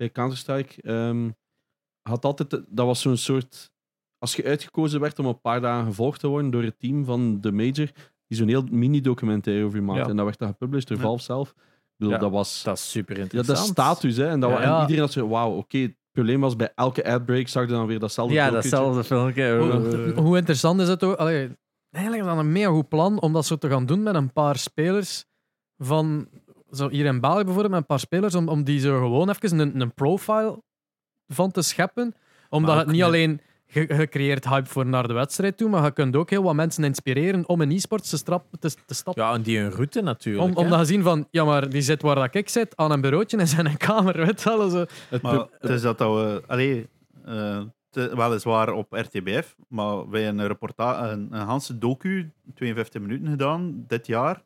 Bij Counter-Strike. ehm, had altijd, dat was zo'n soort. Als je uitgekozen werd om een paar dagen gevolgd te worden door het team van de major, die zo'n heel mini-documentaire over je maakte. Ja. En dat werd dan gepublished door Ja. Valve zelf. Ik bedoel, Ja, dat was. Dat is super Ja, interessant. dat is status, hè. En, dat, Ja. en iedereen had zo, wauw, oké. het probleem was bij elke adbreak zag je dan weer datzelfde Ja, datzelfde filmpje. Hoe, hoe interessant is het ook? Allee, eigenlijk is dat een mega goed plan om dat zo te gaan doen met een paar spelers van. Zo hier in België bijvoorbeeld, met een paar spelers, om, om die zo gewoon even een, een profile van te scheppen. Omdat het niet alleen ge- gecreëerd hype voor naar de wedstrijd toe, maar je kunt ook heel wat mensen inspireren om in e-sports te, strap- te, te stappen. Ja, en die hun route natuurlijk. om, omdat je zien van, ja, maar die zit waar dat ik zit, aan een bureautje in zijn kamer. Weet je wel, zo. Het Maar het is dat dat we, allee, eh, te- weliswaar op RTBF, maar wij hebben een reportage, een, een Hanse docu, 52 minuten gedaan, dit jaar,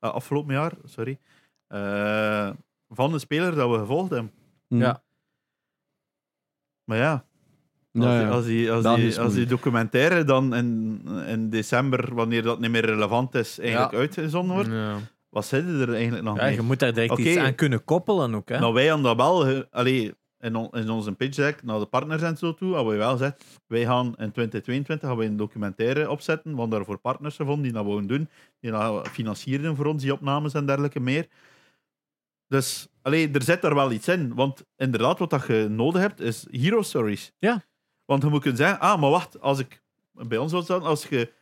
eh, afgelopen jaar, sorry, eh, van de speler dat we gevolgd hebben. Hm. Ja. Maar ja, als, Ja, die, ja. als, die, als, die, als die documentaire dan in, in december, wanneer dat niet meer relevant is, eigenlijk Ja. uitgezonden wordt, Ja. wat zitten er eigenlijk nog Ja, mee? je moet daar direct Oké. iets aan kunnen koppelen ook. Hè? Nou, wij aan dat wel, allee, in, on- in onze pitch deck naar de partners en zo toe, hebben we wel gezegd, wij gaan in 2022 gaan we een documentaire opzetten, want daarvoor partners gevonden die dat wouden doen, die dat financierden voor ons, die opnames en dergelijke meer. Dus allee, er zit daar wel iets in, want inderdaad, wat dat je nodig hebt, is hero stories. Ja. Want je moet kunnen zeggen, ah, maar wacht, als ik bij ons was dan, als je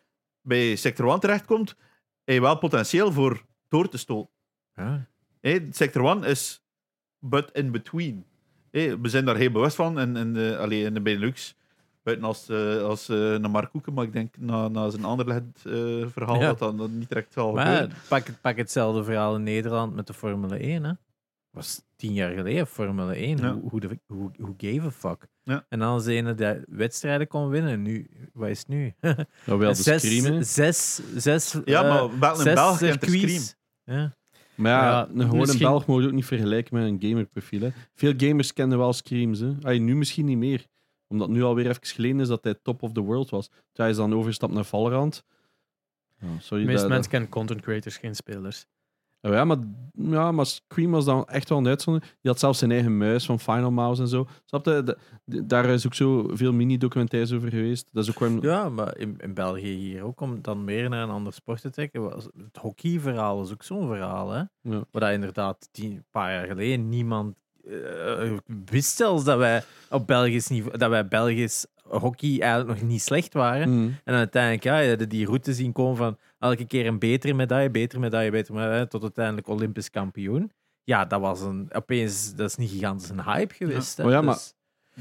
bij sector 1 terechtkomt, heb je wel potentieel voor door te stoten. Ja. Sector 1 is but in between. We zijn daar heel bewust van in, in, de, allee, in de Benelux. Buiten als, eh, als eh, naar Mark Koeken, maar ik denk na, na zijn ander eh, verhaal Ja. dat dat dan niet direct zal Maar gebeuren. pak, pak hetzelfde verhaal in Nederland met de Formule 1. Hè? was tien jaar geleden Formule 1. Ja. Hoe, hoe, de, hoe, hoe gave a fuck? Ja. En dan als de ene de wedstrijden kon winnen. Nu, wat is het nu? Ja, wel zes, scream, hè. zes, zes, Ja, maar wel in België en te circuits. Ja. Maar ja, Ja, een gewone misschien- Belg moet je ook niet vergelijken met een gamerprofiel. Hè. Veel gamers kenden wel screams. Hè. Ay, nu misschien niet meer. Omdat nu alweer even geleden is dat hij top of the world was. Toen hij is dan overgestapt naar Valorant. Ja, sorry, De meeste dat- mensen kennen content creators, geen spelers. dat- ja, maar, ja, maar Scream was dan echt wel een uitzondering. Die had zelfs zijn eigen muis van Final Mouse en zo. Snap je? Da- da- Daar is ook zo veel mini-documentaires over geweest. Dat is ook waarom... Ja, maar in, in België hier ook, om dan meer naar een ander sport te trekken. was- Het hockeyverhaal is ook zo'n verhaal, hè? Ja. Waar dat inderdaad tien, een paar jaar geleden niemand eh, wist zelfs dat wij op Belgisch niveau, dat wij Belgisch hockey eigenlijk nog niet slecht waren. Mm. En uiteindelijk, ja, je had die route zien komen van elke keer een betere medaille, betere medaille, betere medaille, tot uiteindelijk Olympisch kampioen. Ja, dat was een, opeens, dat is niet gigantisch een hype geweest. hè. Oh ja, maar- Dus-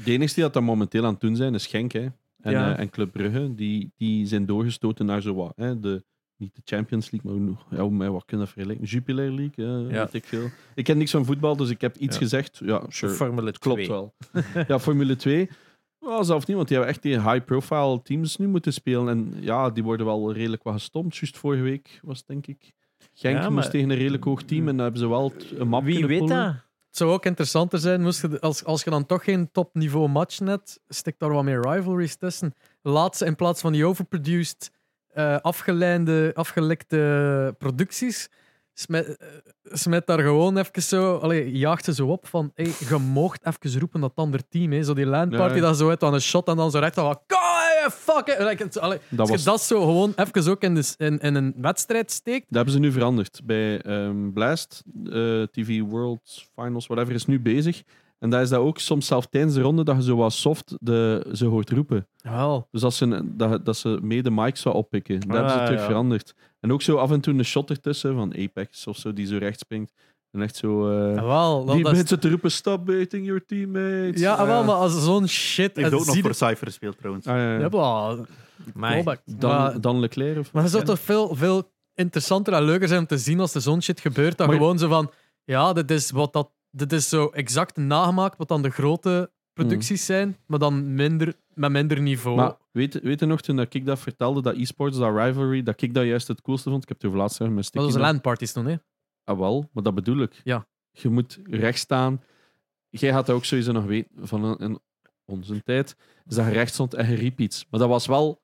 De enige die dat momenteel aan het doen zijn, is Genk. Hè. En, Ja. eh, en Club Brugge. Die, die zijn doorgestoten naar zo wat. Hè. De, niet de Champions League, maar ja, hoe- met wat kunnen vergelijken? Jupiler League, eh, Ja. weet ik veel. Ik ken niks van voetbal, dus ik heb iets Ja. gezegd. Ja, sure. Formule Het klopt 2. wel. ja, Formule 2. Well, zelfs niet, want die hebben echt die high-profile teams nu moeten spelen. En ja, die worden wel redelijk wat gestompt. Juist vorige week was denk ik. Genk Ja, moest tegen een redelijk hoog team en dan hebben ze wel een map Wie weet pullen. dat? Het zou ook interessanter zijn moest je, als, als je dan toch geen topniveau match net, stik daar wat meer rivalries tussen. Laat ze in plaats van die overproduced, eh afgeleide, afgelekte producties, smet, eh, smet daar gewoon even zo, allee, jaagt ze zo op van, hey, je mocht even roepen dat het ander team, hè. zo die landparty Ja. dat zo uit aan een shot en dan zo recht van, "Kai, fuck it. Allee, Dat, als was, je dat zo gewoon even ook in, de, in, in een wedstrijd steekt, dat hebben ze nu veranderd. Bij ehm, Blast, eh, TV World Finals, whatever, is nu bezig. En daar is dat ook soms zelf tijdens de ronde dat je zo wat soft de, ze hoort roepen. wel, Dus als ze, dat, dat ze mee de mic zou oppikken. Dat hebben ze Ah, terug ja. veranderd. En ook zo af en toe een shot ertussen van Apex of zo, die zo recht springt. En echt zo... eh, wel, dat, die dat is- mensen te roepen, stop baiting your teammates. ja, wel, Eh, maar als zo'n shit... Heeft en ook nog zie voor Cypher gespeeld trouwens. ah, ja, ja. Ja, wel, Maar callback. Dan, maar, dan Leclerc of maar het zou toch veel, veel interessanter en leuker zijn om te zien als er zo'n shit gebeurt, dan Maar- gewoon zo van, ja, dit is, wat dat, dit is zo exact nagemaakt wat dan de grote producties zijn, maar dan minder, met minder niveau. Maar weet, weet je nog, toen dat ik dat vertelde, dat e-sports, dat rivalry, dat ik dat juist het coolste vond? Ik heb het over laatst gezegd dat was landparties toen, hè? Ah, wel, maar dat bedoel ik. Ja. Je moet recht staan. Jij had dat ook sowieso nog weten van een, onze tijd. Is dat je recht stond en je riep iets. Maar dat was wel...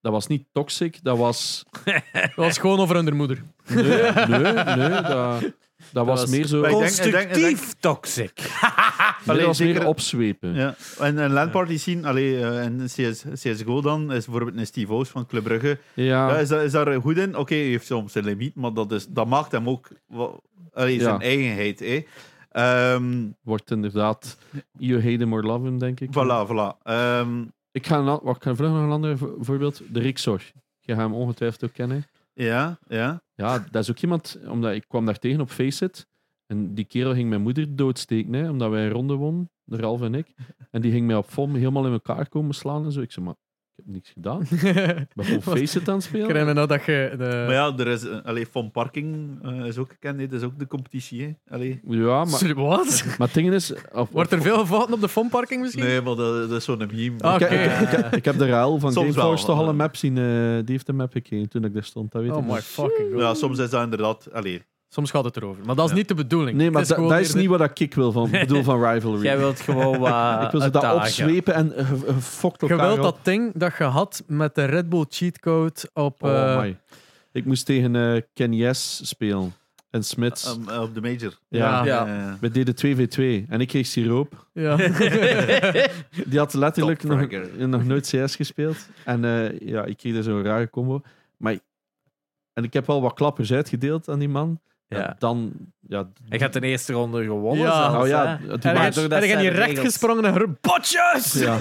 Dat was niet toxic, dat was... Dat was gewoon over hun moeder. Nee, nee, nee. Dat, dat was was meer zo... Wij- Nee, denk- ik denk- ik Constructief toxic. dat Allee, was meer zeker- opzwepen. Ja, en een landparty zien, allee, eh, en CS, CSGO dan, is bijvoorbeeld een Steve O's van Club Brugge. Ja, Ja, is, dat, is daar goed in? Oké, hij heeft soms een limiet, maar dat, is, dat maakt hem ook allee, zijn Ja. eigenheid. hè. Ehm, wordt inderdaad... You hate him or love him, denk ik. voilà, voilà. Ehm, Ik ga, een, an- wacht, ik ga vlug nog een ander vo- voorbeeld. De Rixor. Je gaat hem ongetwijfeld ook kennen. Ja, ja. Ja, dat is ook iemand, omdat ik kwam daar tegen op Faceit. En die kerel ging mijn moeder doodsteken, hè, omdat wij een ronde wonnen, de Ralf en ik. En die ging mij op FOM helemaal in elkaar komen slaan en zo. Ik zei, maar ik heb niks gedaan. Ik ben gewoon Wat? Faceit aan het spelen. me nou dat je... De... Maar ja, er is, eh, allee, Von Parking eh, is ook gekend, hè. dat is ook de competitie. Hè. Allee. Ja, maar, Sorry, Wat? maar het ding is... Of, Wordt er veel gevochten op de fonparking misschien? Nee, maar dat, dat is zo'n meme. Ah, ik, Oké. ik, ik, ik, ik heb de Rael van Soms Gameforce toch al een maar- map zien. eh, die heeft een map gekregen toen ik daar stond. Dat weet Oh ik my fucking god. Ja, soms is dat inderdaad... Allee, Soms gaat het erover. Maar dat is Ja. niet de bedoeling. Nee, maar da- dat is niet wat ik wil van, bedoel van Rivalry. Jij wilt gewoon wat ik wil ze dat uitdagen. opzwepen en uh, fokt Je wilt op. dat ding dat je had met de Red Bull cheatcode op... Oh, eh, my. Ik moest tegen eh Ken Yes spelen. En Smits. um, op de major. ja. ja. Eh, We deden 2v2. En ik kreeg siroop. ja. Die had letterlijk nog, nog nooit CS gespeeld. En eh, ja, ik kreeg er zo'n rare combo. Maar, en ik heb wel wat klappers uitgedeeld aan die man. Ja, dan... Ja, Hij gaat de eerste ronde gewonnen. Ja. zelfs, Oh ja, het- En Maar hij gaat niet recht gesprongen en geroepen, botjes! Ja.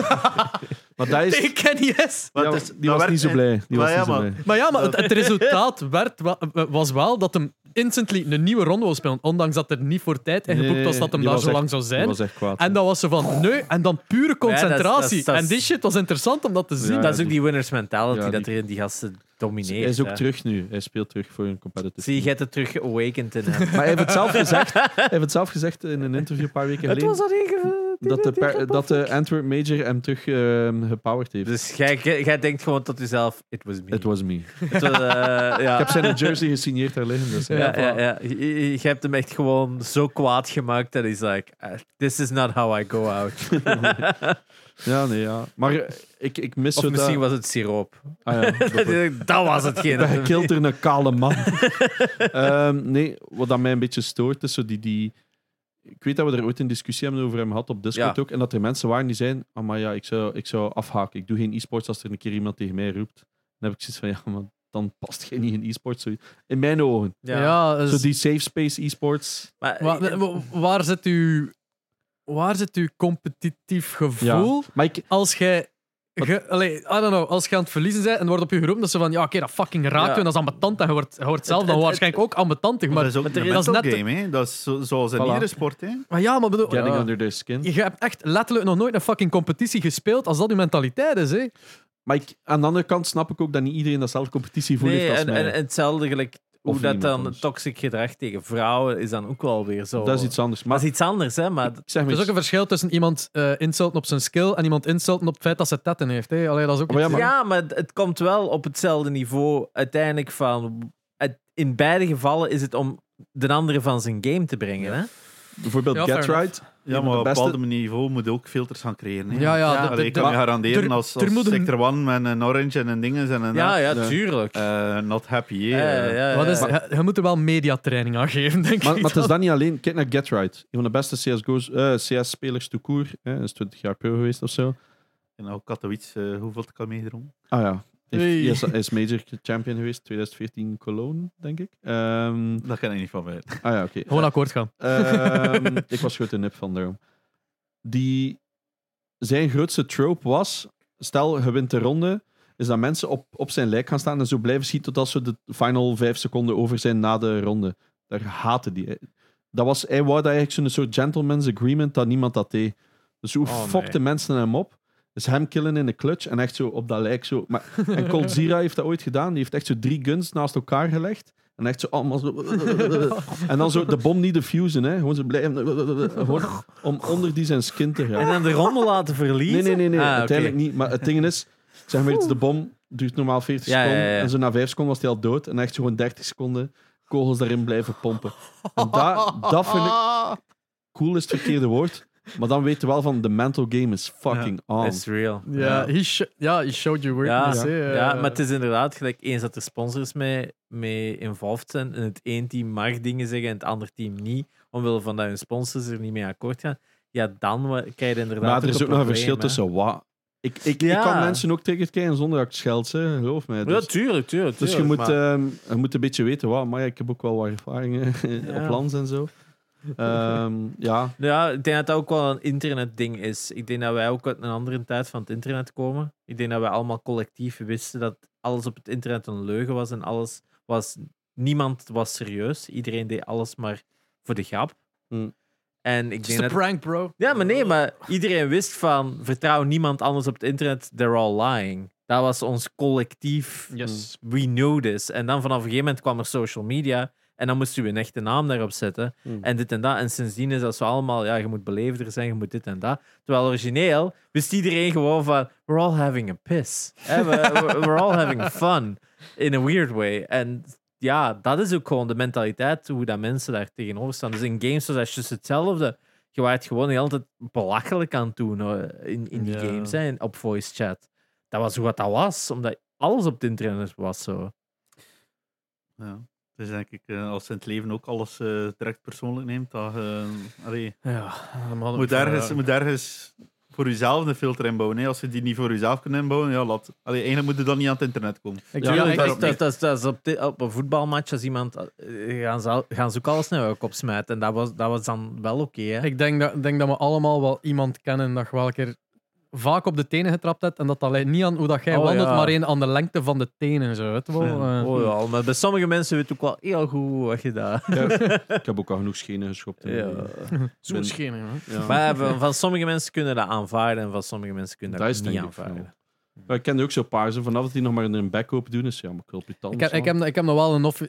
maar dat is... Tegen Kenny S. Maar Ja, het is- die was niet zo blij. Die Maar was ja, niet zo blij. Maar ja, maar het, het resultaat werd, wa- was wel dat hem instantly een nieuwe ronde wil spelen. Ondanks dat er niet voor tijd in geboekt was dat hem die daar zo echt- lang zou Die zijn. was echt kwaad. En dat was ze van, nee, en dan pure dat is- concentratie. dat is- en die shit was interessant om dat te zien. Ja, dat is ook die- die winners mentality Ja, dat die- er in die gasten domineert. hij is ook hè. terug nu. Hij speelt terug voor een competitive Zie je, hebt het terug awakened in hem. Maar hij heeft het zelf gezegd, hij heeft het zelf gezegd in een interview een paar weken het geleden. was al inge- dat de, per- dat de Antwerp Major hem terug ehm gepowerd heeft. Dus jij, denkt gewoon tot jezelf, it was me. It was me. Het was, eh, ja. Ik heb zijn jersey gesigneerd daar liggen. Dus, Ja, Ja, ja, ja. Je, hebt hem echt gewoon zo kwaad gemaakt dat hij is like, "Uh, this is not how I go out. Ja, nee, ja. Maar eh, ik, ik mis of zo misschien dat... was het siroop. Ah, ja, dat was hetgeen. Hij kilt er een kale man. Ehm, nee, wat dat mij een beetje stoort, is zo die, die... Ik weet dat we er ooit een discussie hebben over hem gehad op Discord Ja. ook. En dat er mensen waren die zeiden, ah, maar ja, ik zou, ik zou afhaken. Ik doe geen e-sports als er een keer iemand tegen mij roept. Dan heb ik zoiets van, ja, maar dan past jij niet in e-sports. zo- In mijn ogen. Ja, dus- Zo die safe space e-sports. Maar, Wa- wa- waar zit uw, waar zit uw competitief gevoel Maar ik, als jij. ge- allee, I don't know, als je aan het verliezen bent en wordt op je geroepen dat ze van ja, oké, dat fucking raakt Ja. je en dat is ambetant en je wordt, je wordt zelf Het- dan het- waarschijnlijk ook ambetantig. Maar Maar, dat is ook een dat is net- game, hè. Dat is zo- zoals in Voilà. iedere sport, hè. maar ja, maar bedoel, getting ja, under their skin. je hebt echt letterlijk nog nooit een fucking competitie gespeeld als dat je mentaliteit is. Hè? Maar ik, aan de andere kant snap ik ook dat niet iedereen datzelfde competitiegevoel nee, heeft als en, mij. en, en hetzelfde gelijk hoe Of dat dan anders. toxic gedrag tegen vrouwen is dan ook wel weer zo. dat is iets anders. Maar dat is iets anders, hè? Maar Er is ook een verschil tussen iemand eh insulten op zijn skill en iemand insulten op het feit dat ze tetten heeft. Hè? Allee, dat is ook Maar ja, iets- maar- Ja, maar het, komt wel op hetzelfde niveau uiteindelijk van. het- in beide gevallen is het om de andere van zijn game te brengen. Hè? bijvoorbeeld Ja, Get Right. Ja, maar op een beste- bepaald niveau moet je ook filters gaan creëren. Hè. Ja, ja, Ja. de- Allee, de- ik kan me garanderen er- als, Sector One met een orange en een dinges en een Ja, ja, Ja. tuurlijk. eh, not happy. hè. Ja, ja, ja, Wat is, je, je moet er wel mediatraining aan geven, denk Maar, ik. maar het is dan. dat niet alleen. Kijk naar Get Right. Een van de beste CSGO's, eh, CS-spelers to court. Hij is 20 jaar pro geweest of zo. En ook Katowice, eh, hoeveel kan meegedrongen? Ah ja. Heeft-. Hij is, hij is major champion geweest, 2014 Cologne, denk ik. Ehm, Dat kan ik niet van weten. ah ja, oké. Gewoon akkoord gaan. Ehm, ik was grote nip van daarom. Die, zijn grootste trope was, stel je wint de ronde, is dat mensen op, op zijn lijk gaan staan en zo blijven schieten totdat ze de final vijf seconden over zijn na de ronde. Daar haatte die. Dat was, hij wou dat eigenlijk zo'n soort gentleman's agreement dat niemand dat deed. Dus hoe Oh, nee. fokte mensen hem op? Dus hem killen in de clutch en echt zo op dat lijk zo. Maar, en Cold Zira heeft dat ooit gedaan. Die heeft echt zo drie guns naast elkaar gelegd. En echt zo allemaal zo... En dan zo de bom niet defusen, hè. Gewoon zo blijven... Gewoon om onder die zijn skin te gaan. En dan de ronde laten verliezen? Nee, nee, nee, nee. Ah, uiteindelijk niet. Maar het ding is, zeg maar iets, de bom duurt normaal 40 Ja, ja, seconden. ja. En zo na 5 seconden was hij al dood. En echt zo gewoon 30 seconden kogels daarin blijven pompen. En dat, dat vind ik... Cool is het verkeerde woord. Maar dan weet je wel van, de mental game is fucking on. It's real. Ja, he, sh- ja, he showed you Ja, weakness. hè. ja, Eh, maar het is inderdaad gelijk eens dat er sponsors mee, mee involved zijn en het één team mag dingen zeggen en het andere team niet, omwille van dat hun sponsors er niet mee akkoord gaan, ja, dan krijg je inderdaad Maar er is ook nog een verschil tussen wat... Ik, ik, Ja. ik kan mensen ook tegenkrijgen zonder dat ik scheld, hè. geloof mij. Ja, Dus, tuurlijk, tuurlijk. dus je, moet, maar- ehm, je moet een beetje weten wat. Maar ja, ik heb ook wel wat ervaringen Ja. op lands en zo. Ehm, ja, Ja, ik denk dat dat ook wel een internetding is. Ik denk dat wij ook uit een andere tijd van het internet komen. Ik denk dat wij allemaal collectief wisten dat alles op het internet een leugen was en alles was... Niemand was serieus. Iedereen deed alles maar voor de grap. Hmm. En ik Just denk a dat... prank, bro. Ja, maar nee, maar iedereen wist van vertrouw niemand anders op het internet, they're all lying. Dat was ons collectief. Yes. We know this. En dan vanaf een gegeven moment kwam er social media. En dan moest je een echte naam daarop zetten. Hmm. En dit en dat. En sindsdien is dat zo allemaal, ja, je moet beleefder zijn, je moet dit en dat. Terwijl origineel wist iedereen gewoon van, we're all having a piss. We- we- we're all having fun. In a weird way. En ja, dat is ook gewoon de mentaliteit, hoe dat mensen daar tegenover staan. Dus in games was dat juist hetzelfde. Je waart gewoon heel altijd belachelijk aan het doen hoor, in, in die Ja. games, hè, op voice chat. Dat was hoe wat dat was, omdat alles op het internet was zo. Ja. Dus denk ik, eh, als je in het leven ook alles eh, direct persoonlijk neemt, dat eh, allee, Ja, dan moet, ergens, moet ergens voor jezelf een filter inbouwen. Hè. Als je die niet voor jezelf kunt inbouwen, ja, laat. Allee, eigenlijk moet je dan niet aan het internet komen. Ik Ja, denk- dat, ik- dat, dat, is op, op een voetbalmatch als iemand gaan ze, gaan ze ook alles naar ook opsmijten. En dat was, dat was dan wel oké. hè? Ik denk dat, denk dat we allemaal wel iemand kennen dat je wel een keer vaak op de tenen getrapt hebt. En dat dat niet aan hoe dat jij Oh, wandelt, ja. maar één aan de lengte van de tenen. Zo, weet wel. Ja. Eh, Oh ja, maar bij sommige mensen weet ook wel heel goed wat je daar. Ik heb ook al genoeg schenen geschopt. Ja. mijn- Zo ben- schenen, hè. Maar van, sommige mensen kunnen dat aanvaarden en van sommige mensen kunnen dat, Dat is niet ik aanvaarden. Maar ik kende ook zo'n paar. Zo, vanaf dat die nog maar een bek open doen, is ja, maar ik tanden Ik heb, ik, heb, ik heb nog wel een, offi-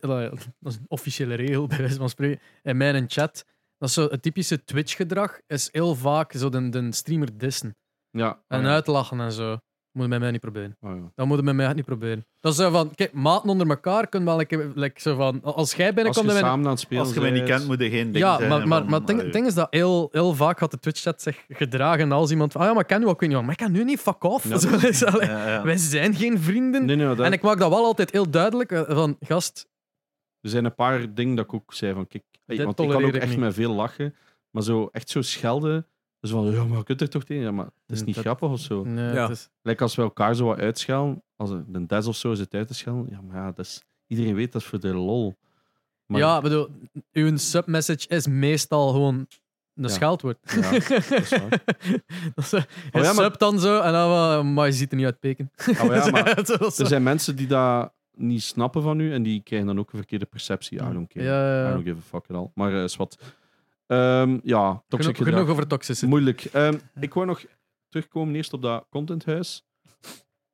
officiële regel, bij wijze van spreken, in mijn chat. Dat is zo het typische Twitch-gedrag, is heel vaak zo de, de streamer dissen Ja. en ah, ja. uitlachen en zo. Moet je met mij niet proberen. Ah, ja. Dat moet je met mij niet proberen. Dat is zo van, kijk, maten onder elkaar kunnen wel, like, zo van, als jij Als binnenkomt... je en wij- samen aan het spelen Als je mij niet kent, moet je geen ding ja, zijn. maar, maar, van, maar het ding, het ding is dat heel, heel vaak had de Twitch-chat zich gedragen als iemand van, ah ja, maar ik ken u ook, ik weet niet maar ik kan nu niet, fuck off. Ja. Zo allee, Ja. Wij zijn geen vrienden. Nee, nee, dat, En ik maak dat wel altijd heel duidelijk, eh, van, gast, Er zijn een paar dingen dat ik ook zei van, kijk, hey, want ik kan ook echt niet. met veel lachen, maar zo echt zo schelden, dus van, ja, maar je kunt er toch tegen? Ja, maar het is niet Dat- grappig of zo. nee, Ja. is... Lijkt als we elkaar zo wat uitschelden, als een Des of zo zit uit te schelden, ja, maar ja, dat is, iedereen weet dat is voor de lol. Maar, Ja, ik bedoel, uw submessage is meestal gewoon een Ja. scheldwoord. Ja, dat is waar. Dat is, je Oh ja, maar- subt dan zo en dan van, maar je ziet er niet uit peken. Oh ja, maar er zijn mensen die dat niet snappen van u en die krijgen dan ook een verkeerde perceptie. I don't care. Ja, ja, I ja. don't give a fuck at all. Maar eh is wat. Ehm, ja, toxic Genoeg, genoeg over toxicity. Moeilijk. Ehm, ik wou nog terugkomen eerst op dat contenthuis.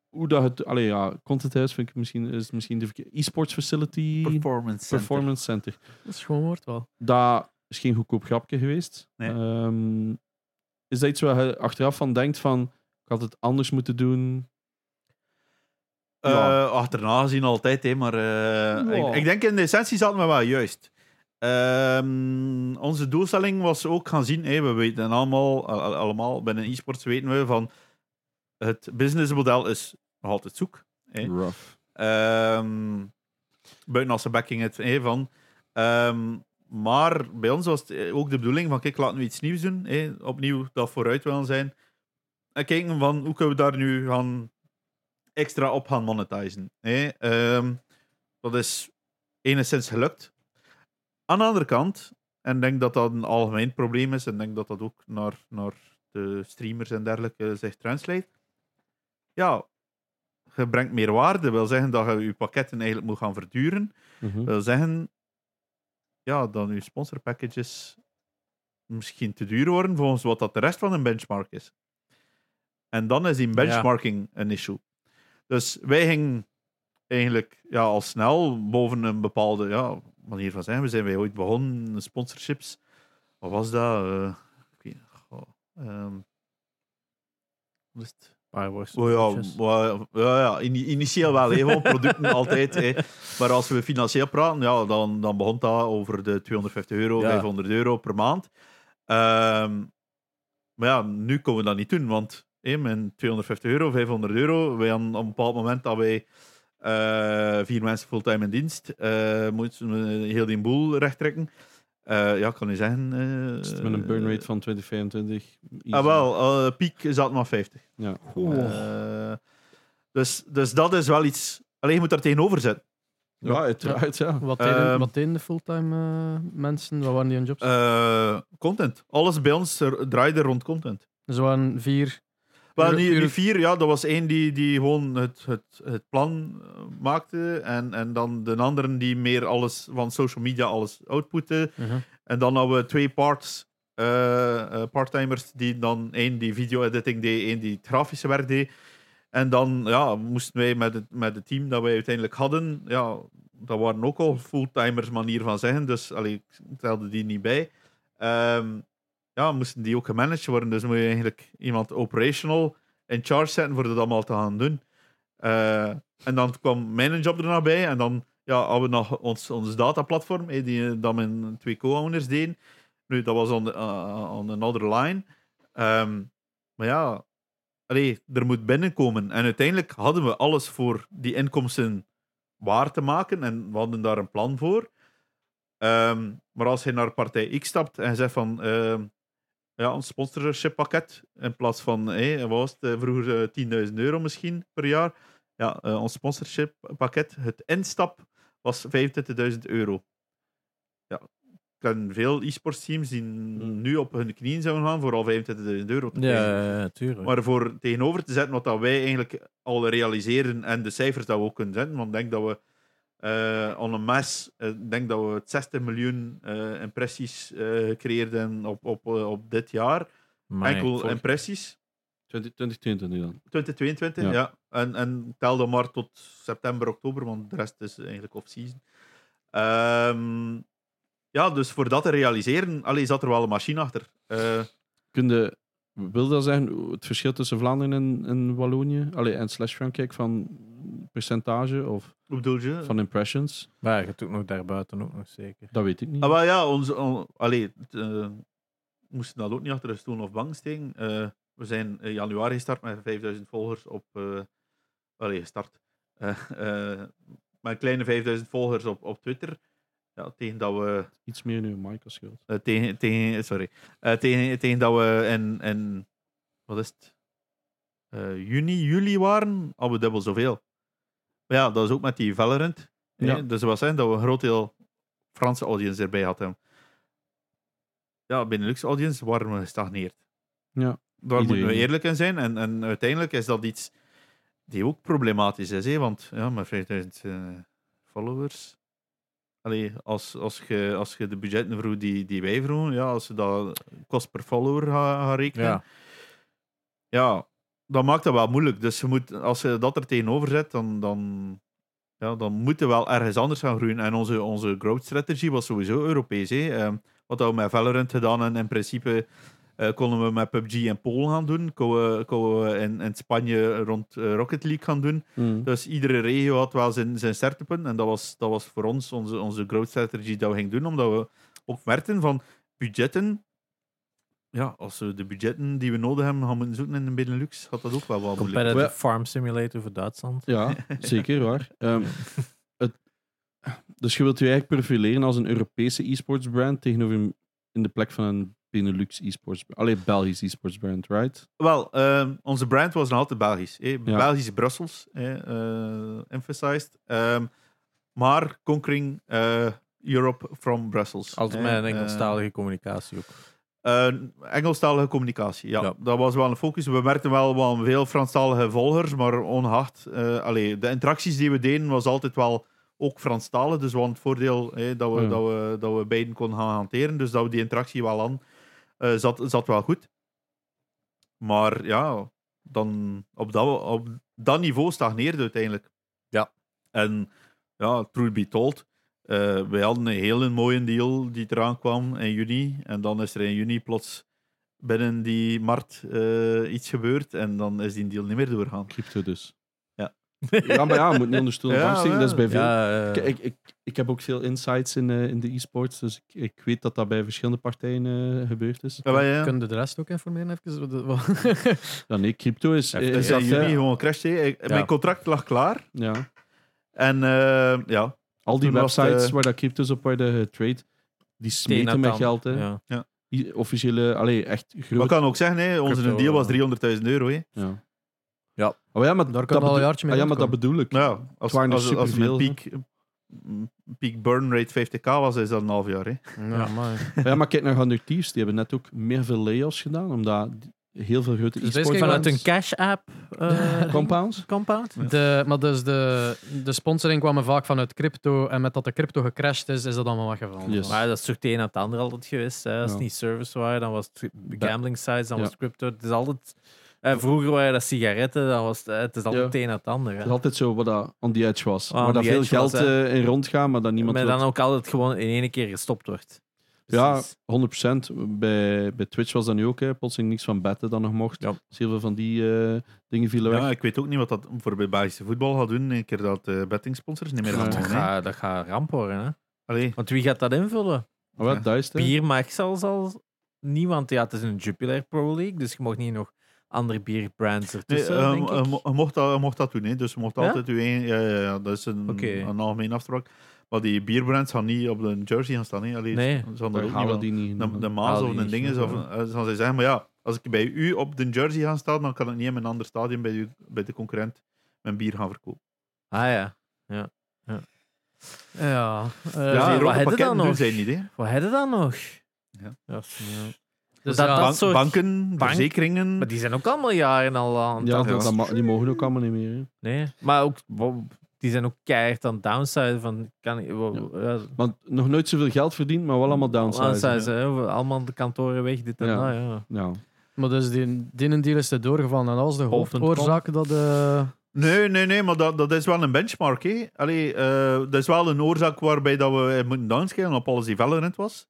Hoe dat het... Allee, ja, contenthuis vind ik misschien, is misschien de verkeerde... E-sports facility... Performance Center. Performance Center. Dat is gewoon woord wel. Dat is geen goedkoop grapje geweest. Nee. Ehm, is dat iets waar je achteraf van denkt van... Ik had het anders moeten doen. Eh, Ja. Achterna gezien altijd, hè, maar eh, ik, ik denk in de essentie zaten we wel juist. Ehm, onze doelstelling was ook gaan zien, we weten allemaal, al- al- allemaal binnen e-sports weten we van het businessmodel is nog altijd zoek. Rough. Ehm buiten als ze backing het hè, van. Ehm, maar bij ons was het eh, ook de bedoeling van, kijk, laten we iets nieuws doen. Opnieuw dat vooruit willen zijn. En kijken van, hoe kunnen we daar nu gaan extra op gaan monetizen. Dat is enigszins gelukt. Aan de andere kant, en ik denk dat dat een algemeen probleem is, en ik denk dat dat ook naar, naar de streamers en dergelijke zich translate. Ja, je brengt meer waarde. wil zeggen dat je je pakketten eigenlijk moet gaan verduren. Mhm. wil zeggen ja, dat je sponsorpackages misschien te duur worden volgens wat dat de rest van een benchmark is. En dan is die benchmarking een issue. Dus wij gingen eigenlijk ja, al snel boven een bepaalde ja, manier van zijn. We zijn wij ooit begonnen, sponsorships. Wat was dat? Eh, ik weet niet. Ehm, wat is het? Firewars. Oh ja, ja, ja, ini- initieel wel, hè, gewoon producten altijd. Hè. Maar als we financieel praten, ja, dan, dan begon dat over de 250 euro, Ja. 500 euro per maand. Ehm, maar ja, nu kunnen we dat niet doen, want met 250 euro, 500 euro, wij aan, op een bepaald moment dat wij vier mensen fulltime in dienst, eh moeten we heel die boel rechttrekken. Eh ja, kan je zeggen. eh, Zit met een burn rate van 2025. Ah, wel, eh, piek zat maar 50. Ja. Eh, dus, dus dat is wel iets. Alleen je moet daar tegenover zetten. Ja, uiteraard, ja. Wat deden, Ehm, wat deden de fulltime eh, mensen? Wat waren die hun jobs? Eh, content. Alles bij ons er- draaide rond content. Ze waren vier. Wel, die, vier, ja, dat was één die, die gewoon het, het, het plan eh, maakte. En, en dan de anderen die meer alles van social media alles outputten. En dan hadden we twee parts, eh, parttimers, die dan één die video-editing deed, één die het grafische werk deed. En dan ja, moesten wij met het, met het team dat wij uiteindelijk hadden, ja, dat waren ook al fulltimers, manier van zeggen. Dus allee, ik telde die niet bij. Ehm, ja, moesten die ook gemanaged worden. Dus moet je eigenlijk iemand operational in charge zetten voor dat allemaal te gaan doen. Eh, en dan kwam mijn job er nog bij. En dan ja, hadden we nog ons, ons dataplatform, eh, die eh, dat mijn twee co-owners deden. Nu, dat was on, the, uh, on line. Ehm, maar ja, allee, er moet binnenkomen. En uiteindelijk hadden we alles voor die inkomsten waar te maken. En we hadden daar een plan voor. Ehm, maar als je naar partij X stapt en zegt van... ehm, ja, een sponsorship pakket. In plaats van, wat was het, eh, vroeger eh, 10.000 euro misschien per jaar. Ja, eh, ons sponsorship pakket, het instap, was 25.000 euro. Ja, ik ken veel e-sports teams die nu op hun knieën zouden gaan voor al 25.000 euro te ja, tuurlijk. Maar voor tegenover te zetten wat dat wij eigenlijk al realiseren en de cijfers dat we ook kunnen zetten, want ik denk dat we eh on een mass, eh, ik denk dat we het 60 miljoen eh, impressies gecreëerd hebben op, op, op dit jaar. Amai. Enkel impressies. 20, 2022 dan. 2022, ja. Ja. En, en tel dan maar tot september, oktober, want de rest is eigenlijk off-season. Ehm, ja, dus voor dat te realiseren, allee, zat er wel een machine achter. Kun je, wil dat zeggen, het verschil tussen Vlaanderen en, en Wallonië? Allee, en slash Frankrijk van percentage of hoe bedoel je? van impressions? Maar ja, je hebt ook nog daarbuiten ook nog zeker. Dat weet ik niet. Ah, wel ja, onze, on- allee, het, eh, we moesten dat ook niet achter de stoel of bank steken. Eh, we zijn in januari gestart met 5000 volgers op. eh allee, gestart. Eh, eh, met een kleine 5000 volgers op, op Twitter. Ja, tegen dat we. Iets meer nu Michael schuld. eh, tegen, tegen, sorry. Eh, tegen, tegen dat we in. in wat is het? Eh, juni, juli waren, hadden we dubbel zoveel. Maar ja, dat is ook met die Valorant. Ja. Dus was zijn dat we een groot deel Franse audience erbij hadden. Ja, Benelux audience waren we gestagneerd. Ja. Daar moeten we eerlijk in zijn. En, en uiteindelijk is dat iets die ook problematisch is. Hè? Want ja, met 5000 eh, followers. Allee, als, als, je, als je de budgetten vroeg die, die wij vroegen, ja, als je dat kost per follower gaat gaat rekenen, Ja. ja, dan maakt dat wel moeilijk. Dus je moet, als je dat er tegenover zet, dan, dan, ja, dan moeten we wel ergens anders gaan groeien. En onze, onze growth strategy was sowieso Europees. Hè. Ehm, wat hadden we met Valorant gedaan en in principe eh, konden we met PUBG in Polen gaan doen. Konden we, konden we in, in Spanje rond eh, Rocket League gaan doen. Mm. Dus iedere regio had wel zijn, zijn stertepunt. En dat was, dat was voor ons onze, onze growth strategy dat we gingen doen. Omdat we ook merkten van budgetten. Ja, als we de budgetten die we nodig hebben gaan moeten zoeken in de Benelux, had dat ook wel wat moeilijk. Competitive Wel- Farm Simulator voor Duitsland. Ja, zeker waar. Ehm, het, dus je wilt je eigenlijk profileren als een Europese e-sports brand tegenover een- in de plek van een Benelux e-sports brand. Allee, Belgisch e-sports brand, right? Wel, ehm, onze brand was nog altijd Belgisch. hè. Ja. Belgisch Brussels, hè, eh, emphasized. Ehm, maar conquering eh, Europe from Brussels. Altijd hè. met een Eh, Engelstalige communicatie ook. Eh, Engelstalige communicatie, ja. Ja. Dat was wel een focus. We merkten wel wel veel Franstalige volgers, maar ongeacht. eh allee, de interacties die we deden was altijd wel ook Franstalig. Dus we hadden het voordeel dat, we, Ja. dat, we, dat we beiden konden gaan hanteren. Dus dat we die interactie wel aan eh, zat, zat wel goed. Maar ja, dan op dat, op dat niveau stagneerde uiteindelijk. Ja. En ja, truth be told, eh wij hadden een hele mooie deal die eraan kwam in juni. En dan is er in juni plots binnen die markt eh, iets gebeurd. En dan is die deal niet meer doorgaan. Crypto dus. Ja. Ja, maar ja, je moet niet onder stoel en Ja, steken. Dat is bij veel. Ja, Ik, ik, ik, ik heb ook veel insights in, eh, in de e-sports, dus ik, ik weet dat dat bij verschillende partijen eh, gebeurd is. Ja, wij, Kun je de rest ook informeren? Even? Ja, nee, crypto is... Even is is dat, in hè? juni gewoon. Ik- Mijn contract lag klaar. Ja. En eh, ja, Al die Toen websites eh, waar dat crypto's op worden getrade, die smeten met geld. Hè. Ja. Officiële, allee, echt groot. ik kan ook zeggen, hè, onze Crypto, deal was eh. 300.000 euro. Hè. Ja. Ja. Oh ja, maar Daar kan dat al een jaartje mee ah, ja, maar dat bedoel ik. Nou ja, als, er als, als mijn peak burn rate 50k was, is dat een half jaar. Hè. Ja, maar. Ja, maar kijk naar Hunter Thieves, die hebben net ook meer veel layoffs gedaan, omdat heel veel grote Dus Vanuit een cash-app. eh, compounds. compound? Ja. De, maar dus de, de sponsoring kwam vaak vanuit crypto. En met dat de crypto gecrashed is, is dat allemaal weggevallen. Yes. Maar dat is toch het een en het ander altijd geweest. Hè? Als Ja. het niet service waren, dan was het gambling sites, dan Ja. was het crypto. Het is altijd... eh, vroeger waren dat sigaretten, dan was het, eh, het is altijd Ja. het een en het ander. Het Hè? is altijd zo wat dat on the edge was. Waar dat the veel was, geld hè. eh, in rondgaat, maar dat niemand Maar dan ook altijd gewoon in één keer gestopt wordt. Ja, Precies. 100%. Bij, bij Twitch was dat nu ook. Hè. Plotseling niks van betten dan nog mocht. Ja. Dus heel veel van die eh, dingen vielen weg. Ja, ik weet ook niet wat dat voor bij Belgische voetbal gaat doen. Een keer dat uh, betting sponsors niet meer gaan Ja. dat, gaat, dat gaat ramp worden. Hè? Allee, Want wie gaat dat invullen? Wat, Ja. is het, hè. Bier mag zelfs al niet, want ja, het is een Jupiler Pro League, dus je mag niet nog andere bierbrands nee, ertussen, eh, denk je ik. mocht dat, je mocht dat doen. Hè. Dus je mocht Ja? altijd uw een, ja, ja, ja, dat is een, Oké. een algemeen afspraak. Maar die bierbrands gaan niet op de jersey gaan staan. hè. Allee, Nee. ze gaan ook niet halen wel- die niet. de, de Maas of de dingen. niet, Of, ja. eh, ze zeggen, maar ja, als ik bij u op de jersey ga staan, dan kan ik niet in een ander stadion bij, u, bij de concurrent mijn bier gaan verkopen. Ah ja. Ja, eh, Ja, wat die heb je pakketten dan nog? niet. Hè. Wat heb je dan nog? Ja. Ja. dus dat- ja, dat- Bank- soort- banken, bank- verzekeringen. Maar die zijn ook allemaal jaren al aan het Ja, dat, dat die mogen ook allemaal niet meer. hè. Nee, maar ook, die zijn ook keihard aan het downside van... Kan, ja. Want nog nooit zoveel geld verdiend, maar wel allemaal downsize. Downsize, allemaal de kantoren weg, dit en Ja. dat. Ja. Ja. maar dus die, die deal is er doorgevallen. En was de hoofdoorzaak dat... eh Nee, nee, nee, maar dat, dat is wel een benchmark. Hè. Allee, eh, dat is wel een oorzaak waarbij dat we moeten downscalen op alles die Valorant was.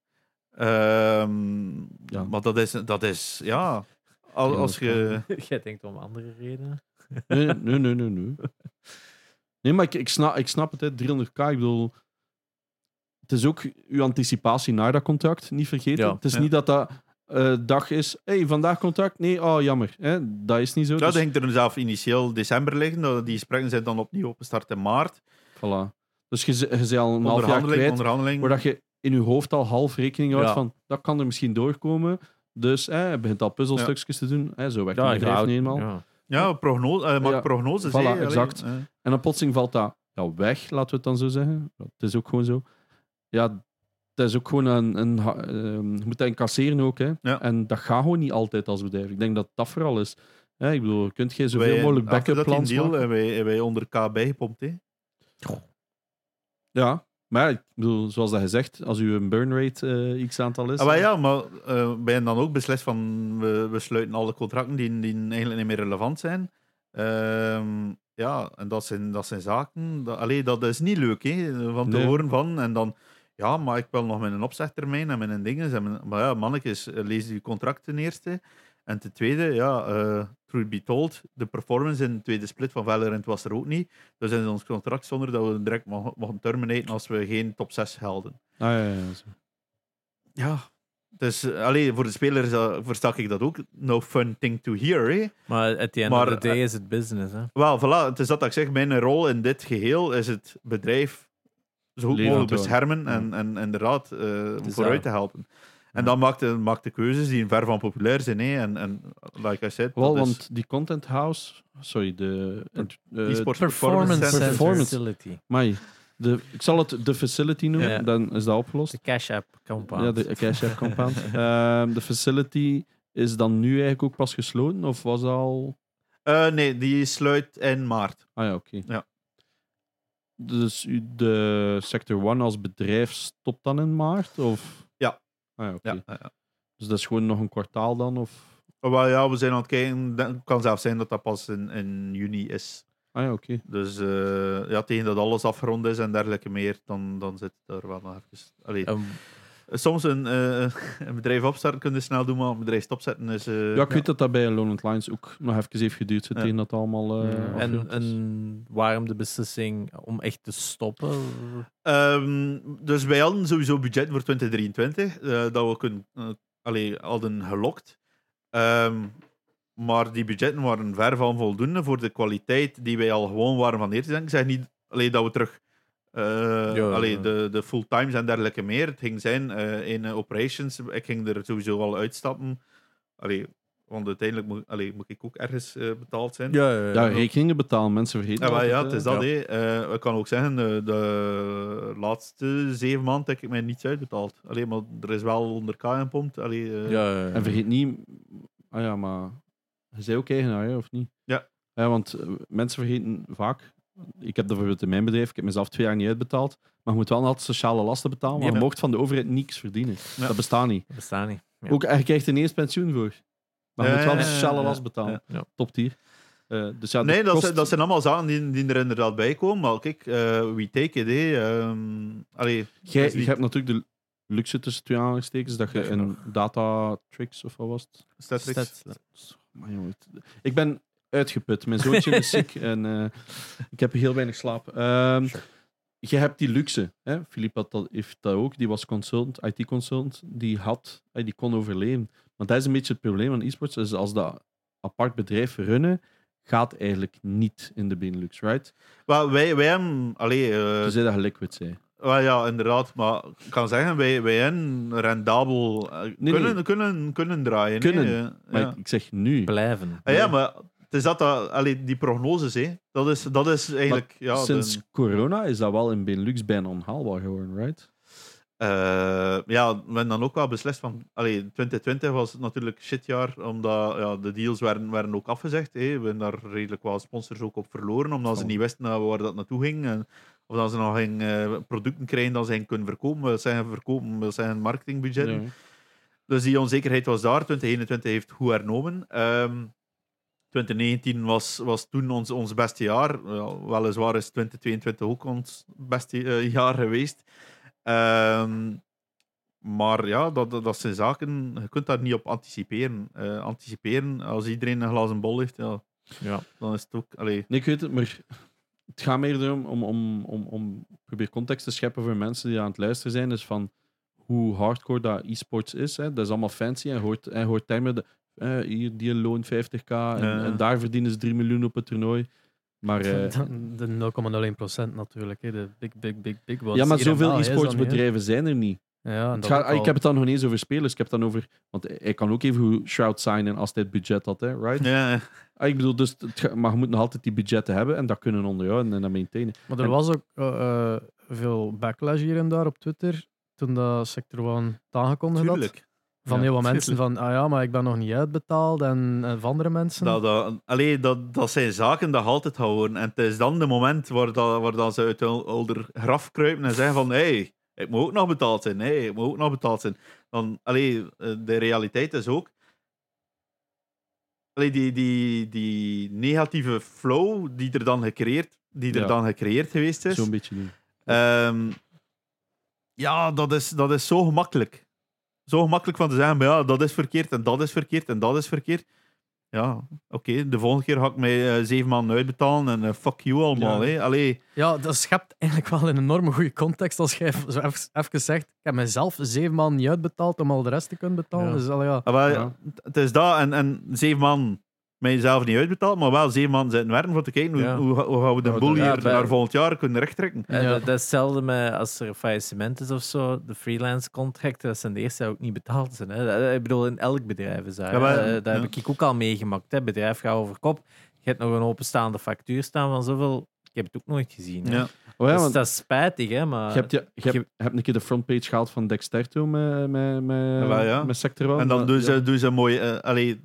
Ehm, Ja. Maar dat is, dat is ja... Als, als je... Jij denkt om andere redenen. Nee, nee, nee, nee. Nee, nee maar ik, ik, snap, ik snap het, hè, 300k. Ik bedoel, het is ook uw anticipatie naar dat contract, niet vergeten. Ja. Het is Ja. niet dat dat eh, dag is, hey, vandaag contract? Nee, oh jammer. Hè? Dat is niet zo. Ja, dus, dat ging er zelf initieel december liggen. dat- Die gesprekken zijn dan opnieuw opgestart in maart. voilà. dus je, je bent al een half jaar Onderhandeling, kwijt, onderhandeling. waar dat je in je hoofd al half rekening houdt Ja. van, dat kan er misschien doorkomen. Dus hè, je begint al puzzelstukjes te doen. Hè, zo werkt Ja, het bedrijf nu eenmaal. Ja. Prognose, eh, maak Ja, prognoses. voilà, exact. En dan plotseling valt dat ja, weg, laten we het dan zo zeggen. Het is ook gewoon zo. Ja, het is ook gewoon een... een ehm, je moet dat incasseren ook. Hè. Ja. En dat gaat gewoon niet altijd als bedrijf. Ik denk dat dat vooral is. Hè, ik bedoel, je kunt geen zoveel Wij- mogelijk backup plans deal maken. hebben wij, wij onder K bijgepompt. Hè. Ja, maar ja, ik bedoel, zoals dat je zegt, als u een burn rate eh, x aantal is... Ah, maar ja, maar eh wij hebben dan ook beslist van we, we sluiten alle contracten die, die eigenlijk niet meer relevant zijn. Ehm, ja, en dat zijn, dat zijn zaken. Dat, allee, dat is niet leuk hè, van te Nee. horen van. En dan, ja, maar ik wil nog mijn opzegtermijn en mijn dingen. En mijn, maar ja, mannetjes, eh, lees je contract ten eerste. En ten tweede, ja, eh truth be told, de performance in de tweede split van Valorant was er ook niet. Dus in ons contract zonder dat we direct mogen, mogen terminaten als we geen top 6 helden. Ah, ja, ja, ja, zo. Ja. Dus eh, allee, voor de speler is dat- versta ik dat ook. No fun thing to hear. Hè? Maar at the end Maar, of the day eh, is het business. Hè. Wel, voilà. Het is dat ik zeg. Mijn rol in dit geheel is het bedrijf zo goed mogelijk beschermen en, en inderdaad eh, is vooruit te helpen. En dan maakt de, maakt de keuzes die ver van populair zijn. Hè? En, en like I said, Wel, is want die content house... Sorry, de... eh, performance performance center. Performance. Facility. Amai, de, ik zal het de facility noemen, Ja. dan is dat opgelost. De Cash App compound. Ja, de Cash App compound. Ehm, de facility is dan nu eigenlijk ook pas gesloten, of was dat al... Eh, nee, die sluit in maart. Ah ja, oké. Ja. Dus de Sector 1 als bedrijf stopt dan in maart? Of? Ja. Ah ja. Ja. Dus dat is gewoon nog een kwartaal dan? Of? Maar wel, ja, we zijn aan het kijken. Het kan zelfs zijn dat dat pas in, in juni is. Ah ja, oké. Dus eh, ja, tegen dat alles afgerond is en dergelijke meer, dan, dan zit het er wel nog even. Allee, Ehm, Soms een, eh, een bedrijf opstarten kun je snel doen, maar een bedrijf stopzetten is. eh, Ja, ik weet dat dat bij Lone Lines ook nog even heeft geduurd, Ja. tegen dat allemaal... eh, Ja. en, en waarom de beslissing om echt te stoppen? Ehm, dus wij hadden sowieso budget voor 2023, eh, dat we kunnen, allee, hadden gelokt. Ehm, maar die budgetten waren ver van voldoende voor de kwaliteit die wij al gewoon waren van eerst. Ik zeg niet allee, dat we terug eh, Ja, allee, ja. de, de fulltimes en dergelijke meer. Het ging zijn eh, in eh, operations. Ik ging er sowieso al uitstappen. Allee, want uiteindelijk moet, allee, moet ik ook ergens eh, betaald zijn. Ja, ja, Ja, rekeningen betalen, mensen vergeten Ja, maar altijd, ja, eh. het is dat. Ja. hè. Eh, ik kan ook zeggen, de, de laatste zeven maanden heb ik mij niets uitbetaald. Alleen maar er is wel 100k in pompt. Eh, Ja, ja, ja. En vergeet niet... Ah ja, maar... Je zei ook eigenaar, hè, of niet? Ja. Ja, want mensen vergeten vaak... Ik heb dat bijvoorbeeld in mijn bedrijf, ik heb mezelf twee jaar niet uitbetaald, maar je moet wel altijd sociale lasten betalen, maar je mocht van de overheid niks verdienen. Dat bestaat niet. Dat bestaat niet. Ja. Ook, je krijgt er niet eens pensioen voor. Maar je moet wel de sociale last betalen. Top tier. Eh, dus ja, nee, dat, kost- zijn, dat zijn allemaal zaken die, die er inderdaad bij komen. Maar kijk, eh we take it. Ehm, allee, Jij, je hebt natuurlijk de luxe tussen twee aanhalingstekens dat je Dat je een data tricks of wat was het? Statrix. Het- ik ben uitgeput. Mijn zoontje is ziek en eh, ik heb heel weinig slaap. Ehm, Sure. Je hebt die luxe. Hè? Philippe had dat, heeft dat ook. Die was consultant, IT-consultant. Die, had, eh, die kon overleven. Maar dat is een beetje het probleem van e-sports. Is als dat apart bedrijf runnen, gaat eigenlijk niet in de Benelux, right? Wel, wij, wij hebben... Allee, eh, Tenzij dat je liquid zei. Wel ja, inderdaad. Maar ik kan zeggen, wij, wij hebben rendabel Nee, kunnen, nee. Kunnen, kunnen draaien. Kunnen. Maar ja. ik, zeg nu. Blijven. Ah, ja, maar is dat, dat allee, die prognoses, hè. Dat, is, dat is eigenlijk. Ja, Sinds de- corona is dat wel in Benelux bijna onhaalbaar geworden, right? Eh, ja, we hebben dan ook wel beslist van. Allee, 2020 was natuurlijk shitjaar, omdat ja, de deals werden, werden ook afgezegd. Hè. We hebben daar redelijk wel sponsors ook op verloren, omdat ze Oh. niet wisten waar dat naartoe ging. En of dat ze nog geen eh, producten krijgen dat ze geen kunnen verkopen. We zeggen verkopen, we zeggen marketingbudgetten. Dus die onzekerheid was daar. 2021 heeft goed hernomen. Ehm 2019 was, was toen ons, ons beste jaar. Ja, weliswaar is 2022 ook ons beste eh, jaar geweest. Ehm, maar ja, dat, dat, dat zijn zaken. Je kunt daar niet op anticiperen. Eh, anticiperen, als iedereen een glazen bol heeft, ja, Ja. dan is het ook. Allee, Nee, ik weet het, maar het gaat meer erom om, om, om, om probeer context te scheppen voor mensen die aan het luisteren zijn. Dus van hoe hardcore dat e-sports is. Hè. Dat is allemaal fancy en hoort, en hoort termen. Eh, hier, die loon 50k en, Ja. en daar verdienen ze 3 miljoen op het toernooi. Maar, eh, De 0,01% natuurlijk. Hè. De big, big, big, big ones. ja, maar Hier en zoveel daar is dat e-sportsbedrijven zijn er niet. Ja, en Het dat gaat- ook al. ik heb het dan nog niet eens over spelers. Ik heb het dan over. Want hij kan ook even hoe Shroud signen als hij het budget had, hè, right? ja, Ah, ik bedoel, dus het ga- maar je moet nog altijd die budgetten hebben en dat kunnen onderhouden en dat maintainen. Maar er En- was ook eh, eh, veel backlash hier en daar op Twitter. Toen dat Sector One het aangekondigd had. tuurlijk. Van Ja, heel wat mensen van, ah ja, maar ik ben nog niet uitbetaald. En, en van andere mensen. Dat, dat, allee, dat, dat zijn zaken dat je altijd gaat horen. En het is dan de moment waar, dat, waar dat ze uit hun ouder graf kruipen en zeggen van hey, ik moet ook nog betaald zijn. Nee, ik moet ook nog betaald zijn. Dan, allee, eh, de realiteit is ook... Allee, die, die, die negatieve flow die er dan gecreëerd, die er Ja. dan gecreëerd geweest is... Zo'n beetje. Ehm, ja, dat is, dat is zo gemakkelijk. Zo gemakkelijk van te zeggen, maar ja, dat is verkeerd en dat is verkeerd en dat is verkeerd. Ja, oké, de volgende keer ga ik mij eh, zeven maanden uitbetalen en eh, fuck you allemaal. Ja. hè. Allee, Ja, dat schept eigenlijk wel een enorme goede context als jij zo even, even zegt, ik heb mezelf zeven maanden niet uitbetaald om al de rest te kunnen betalen. Ja. Dus al ja, ah, Ja. het is dat en, en zeven maanden mij zelf niet uitbetaald, maar wel zeven maanden zitten werken voor te kijken hoe, Ja. hoe, hoe gaan we de boel hier naar volgend jaar kunnen rechttrekken. En Ja. dat, dat is hetzelfde met als er een faillissement is of zo. De freelance contracten, dat zijn de eerste die ook niet betaald zijn. Hè. Dat- Ik bedoel, in elk bedrijf is dat. Ja, maar- hè. dat ja. heb ik ook al meegemaakt. Hè. Bedrijf gaat over kop. Je hebt nog een openstaande factuur staan van zoveel. Ik heb het ook nooit gezien. Hè. Ja. Oh ja, dus want dat is spijtig, hè, maar... je hebt, je, je hebt, je- je hebt een keer de frontpage gehaald van Dexterto met, met, met, Ja, wel, ja. met Sector One. En dan doen ja. ze, doen ze mooi. eh, allee,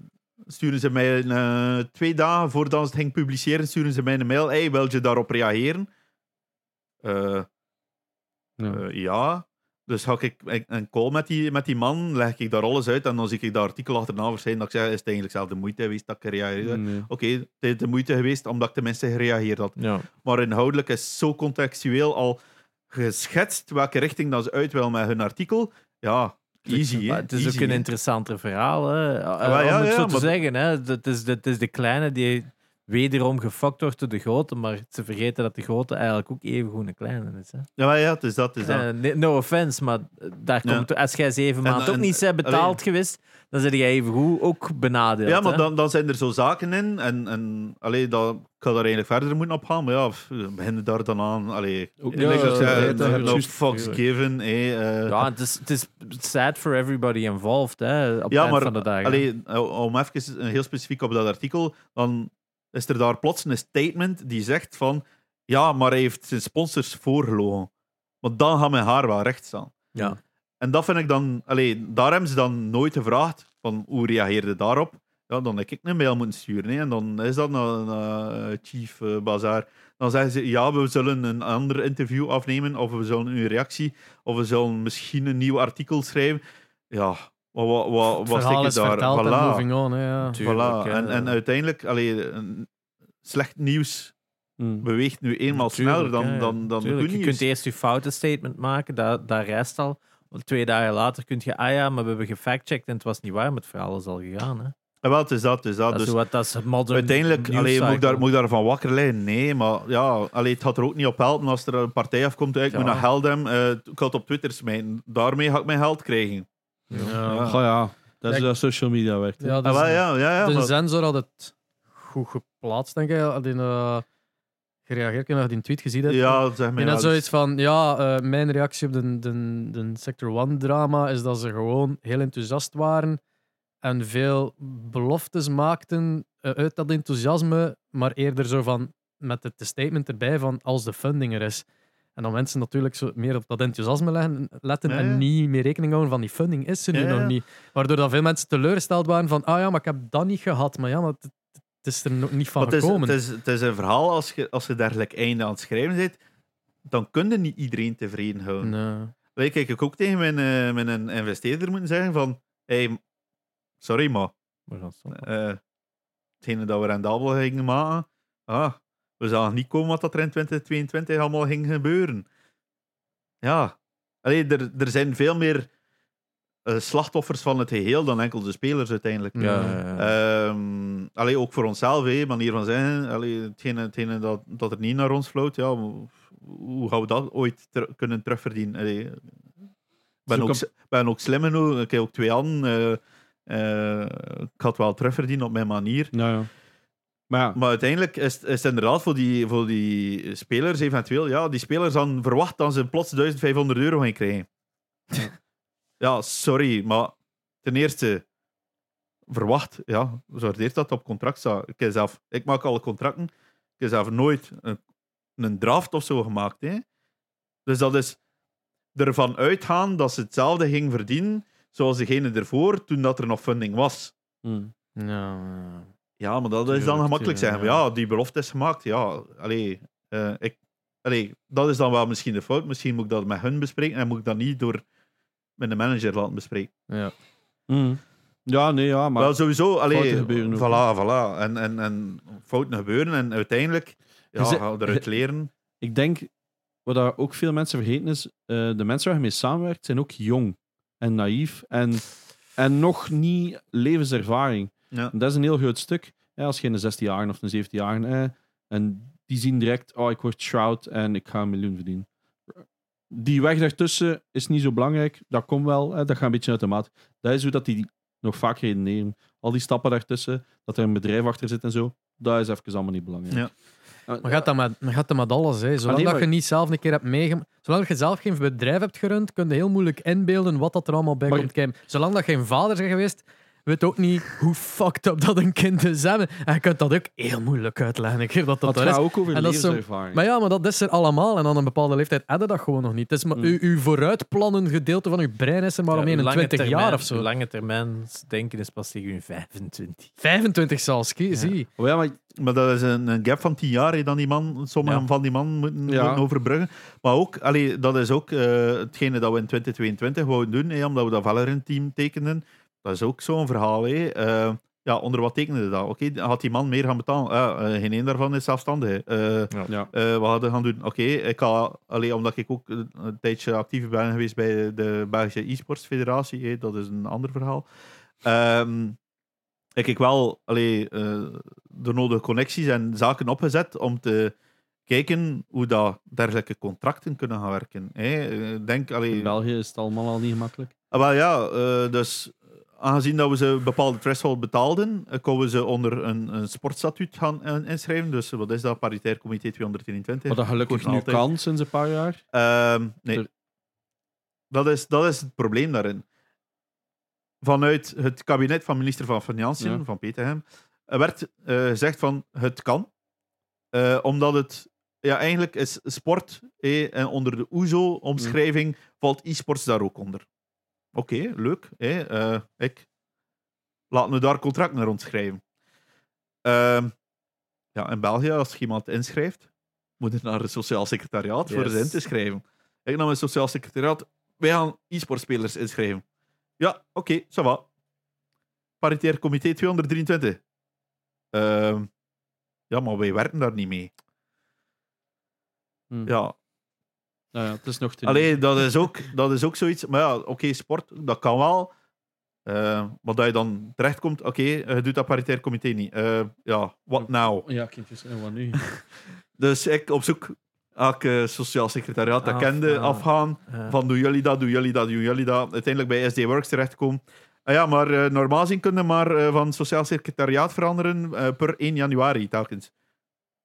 sturen ze mij een, eh, twee dagen voordat ze het ging publiceren, sturen ze mij een mail. Hey, wil je daarop reageren? Eh, Ja. eh, ja. Dus ga ik een call met die, met die man, leg ik daar alles uit en dan zie ik dat artikel achterna verschijnen dat ik zeg, is het eigenlijk zelf de moeite geweest dat ik gereageerd? Nee. Oké, het is de moeite geweest omdat ik tenminste gereageerd had. Ja. Maar inhoudelijk is zo contextueel al geschetst welke richting dat ze uit wil met hun artikel. Ja, easy. hè. Het is Easy, ook een interessanter verhaal. Hè. maar Om ja, het ja, zo te maar- zeggen. Hè. Dat, is, dat is de kleine die wederom gefokt wordt door de grote. Maar ze vergeten dat de grote eigenlijk ook even goed een kleine is. Hè. Ja, maar ja, het is dat. Het is dat. Eh, nee, no offense, maar daar Ja. komt, als jij zeven En- maanden ook niet bent betaald geweest, dan zit jij even goed ook benadeeld. Ja, maar hè. dan, dan zijn er zo zaken in. En, en allee, dat, ik ga daar eigenlijk verder moeten op gaan. Maar ja, beginnen daar dan aan. Allee, Ook niet ja, juist. fucks given. eh, eh. Ja, het is, het is sad for everybody involved hè, op Ja, maar van de dag. allee, om even heel specifiek op dat artikel, dan is er daar plots een statement die zegt van ja, maar hij heeft zijn sponsors voorgelogen. Maar dan gaat mijn haar wel recht staan. Ja. En dat vind ik dan, allee, daar hebben ze dan nooit gevraagd van hoe reageerde daarop. Ja, dan heb ik een mail moeten sturen. Hè. En dan is dat naar eh, Chief eh, Bazaar. Dan zeggen ze, ja, we zullen een ander interview afnemen, of we zullen uw reactie, of we zullen misschien een nieuw artikel schrijven. Ja, wat, wat, wat, het wat verhaal stik is je daar? verteld en Voilà. moving on. Hè, ja. Tuurlijk, Voilà. En, en uiteindelijk, allee, een slecht nieuws Mm. beweegt nu eenmaal Tuurlijk, sneller dan, ja. dan, dan Tuurlijk, goed Je nieuws. kunt eerst je foutenstatement maken, dat, dat rijst al. Want twee dagen later kun je, ah ja, maar we hebben gefactcheckt en het was niet waar, maar het verhaal is al gegaan. Hè. Ja, wel, het is dat, het is dat. Dat, Dus wat, dat is uiteindelijk, allee, moet, ik daar, moet ik daarvan wakker liggen? Nee, maar ja, allee, het gaat er ook niet op helpen als er een partij afkomt. Ik Ja. moet naar hebben, eh, ik ga het op Twitter smijten. Daarmee ga ik mijn geld krijgen. Ja. Ja. Goh, ja, dat is Ja, hoe social media werkt. hè. Ja, Ah, wel, ja, ja, ja, de maar- sensor had het goed geplaatst, denk ik. Die, eh, gereageerd. Ik die tweet gezien hebt. Ja, zeg maar. En ja, dan zoiets van, ja, eh, mijn reactie op de, de, de Sector 1-drama is dat ze gewoon heel enthousiast waren en veel beloftes maakten eh, uit dat enthousiasme, maar eerder zo van, met het statement erbij van, als de funding er is. En dan mensen natuurlijk zo meer op dat enthousiasme leggen, letten Ja, ja. en niet meer rekening houden van die funding is er nu Ja, nog niet. Waardoor dan veel mensen teleurgesteld waren van, ah ja, maar ik heb dat niet gehad. Maar ja, maar het, het is er nog niet van het, is, gekomen. het, is, het is een verhaal, als je, als je dergelijk einde aan het schrijven bent, dan kun je niet iedereen tevreden houden. Nee. Weet je, ik ook tegen mijn, eh, mijn investeerder moeten zeggen van, hey, sorry, maar eh hetgene dat we rendabel gingen maken, ah, we zagen niet komen wat dat er in 2022 allemaal ging gebeuren. Ja, Allee, er, er zijn veel meer eh, slachtoffers van het geheel dan enkel de spelers uiteindelijk. Ja, ja, ja. Ehm, allee, ook voor onszelf, hé, manier van. Allee, hetgene, hetgene dat, dat er niet naar ons floot, ja, hoe- gaan we dat ooit ter- kunnen terugverdienen? Allee, ik ben, ook, ben ook slim genoeg, ik heb ook twee handen. eh, eh, ik had wel terugverdienen op mijn manier. Nou ja. Maar ja, Maar uiteindelijk is, is het inderdaad voor die, voor die spelers eventueel, ja, die spelers dan verwacht dat ze plots 1500 euro gaan krijgen. ja, sorry, maar ten eerste, verwacht, ja, zorgeert dat op contract staat. Ik, zelf, ik maak alle contracten, ik heb zelf nooit een, een draft of zo gemaakt. Hè. Dus dat is ervan uitgaan dat ze hetzelfde ging verdienen zoals degene ervoor, toen dat er nog funding was. hm. Ja, ja. Ja, maar dat is dan gemakkelijk zeggen. ja. Ja, die belofte is gemaakt. Ja, allee, eh, ik, allee, dat is dan wel misschien de fout. Misschien moet ik dat met hun bespreken en moet ik dat niet door mijn manager laten bespreken. ja. Hm. ja, nee, ja, maar wel, sowieso, allee, fouten gebeuren ook, voilà, voilà. En, en, en fouten gebeuren en uiteindelijk ja, Je we eruit leren. ik denk, wat daar ook veel mensen vergeten is, eh, de mensen waar je mee samenwerkt zijn ook jong en naïef en, en nog niet levenservaring. Ja. En dat is een heel groot stuk. Ja, als je een 16-jarige of een 17-jarige eh, en die zien direct, oh, ik word Shroud en ik ga een miljoen verdienen. Die weg daartussen is niet zo belangrijk. Dat komt wel, hè, dat gaat een beetje uit de maat. Dat is hoe dat die nog vaak redeneren. Al die stappen daartussen, dat er een bedrijf achter zit en zo, dat is even allemaal niet belangrijk. Ja. Eh, Maar gaat dat met, maar gaat dat met alles. Hè. Zolang nee, dat maar- je niet zelf een keer hebt meegemaakt. Zolang je zelf geen bedrijf hebt gerund, kun je heel moeilijk inbeelden wat dat er allemaal bij Maar- komt kijken. Zolang dat geen vader bent geweest, weet ook niet hoe fucked up dat een kind is hebben. En je kunt dat ook heel moeilijk uitleggen. Ik geef dat dat het er is. gaat ook over En dat zo-. Maar ja, maar dat is er allemaal. En aan een bepaalde leeftijd hadden dat gewoon nog niet. Het is maar Mm. uw, uw vooruitplannen gedeelte van uw brein is er maar om Ja, 21 lange jaar of zo. Lange termijn denken is pas tegen je 25. 25 zelfs, kie- zie. Oh ja, maar Maar dat is een, een gap van 10 jaar dan die man, sommigen Ja. van die man moeten, Ja. moeten overbruggen. Maar ook, allee, dat is ook eh, hetgene dat we in 2022 wouden doen, hè, omdat we dat Valorant-team tekenden. Dat is ook zo'n verhaal. Hè. Eh, ja, onder wat tekende dat? Oké, had die man meer gaan betalen? Eh, geen één daarvan is zelfstandig. Eh, ja. wat hadden we gaan doen? Oké, ik ga, allee, omdat ik ook een, een tijdje actief ben geweest bij de Belgische e-sports federatie, hè, dat is een ander verhaal. Ehm heb ik wel allee, de nodige connecties en zaken opgezet om te kijken hoe dat dergelijke contracten kunnen gaan werken. Hè. Denk, allee, in België is het allemaal al niet gemakkelijk. Ah, wel ja, dus aangezien dat we ze een bepaalde threshold betaalden, eh, konden we ze onder een, een sportstatuut gaan eh, inschrijven. Dus wat is dat? Paritair Comité 223. Wat dat gelukkig Kost nu altijd. kan sinds een paar jaar. Ehm, nee. Dat is, dat is het probleem daarin. Vanuit het kabinet van minister van Financiën, Ja. van Peterhem, er werd eh, gezegd van het kan. Eh, omdat het ja, eigenlijk is sport eh, en onder de OESO-omschrijving valt e-sports daar ook onder. Oké, leuk. eh, ik. Laten we daar contracten rond schrijven. Ehm, ja, in België, als je iemand inschrijft, moet je naar het sociaal secretariaat voor ze in te schrijven. Ik naar mijn sociaal secretariaat. Wij gaan e-sportspelers inschrijven. Ja, oké, ça va. Paritair comité 223. Ehm, ja, maar wij werken daar niet mee. Hm. Ja, Nou ja, het is nog te Allee, dat is ook, dat is ook zoiets. Maar ja, oké, sport, dat kan wel. Eh, maar dat je dan terechtkomt, oké, je doet dat paritair comité niet. Eh, ja, what now? Ja, kindjes, en wat nu? Dus ik op zoek, elk eh, sociaal secretariaat dat Af- kende, ah. afgaan. Ja. Van doen jullie dat, doen jullie dat, doen jullie dat. Uiteindelijk bij SD Works terechtkomen. Ah ja, maar eh, normaal gezien kunnen maar eh, van sociaal secretariaat veranderen eh, per 1 januari telkens.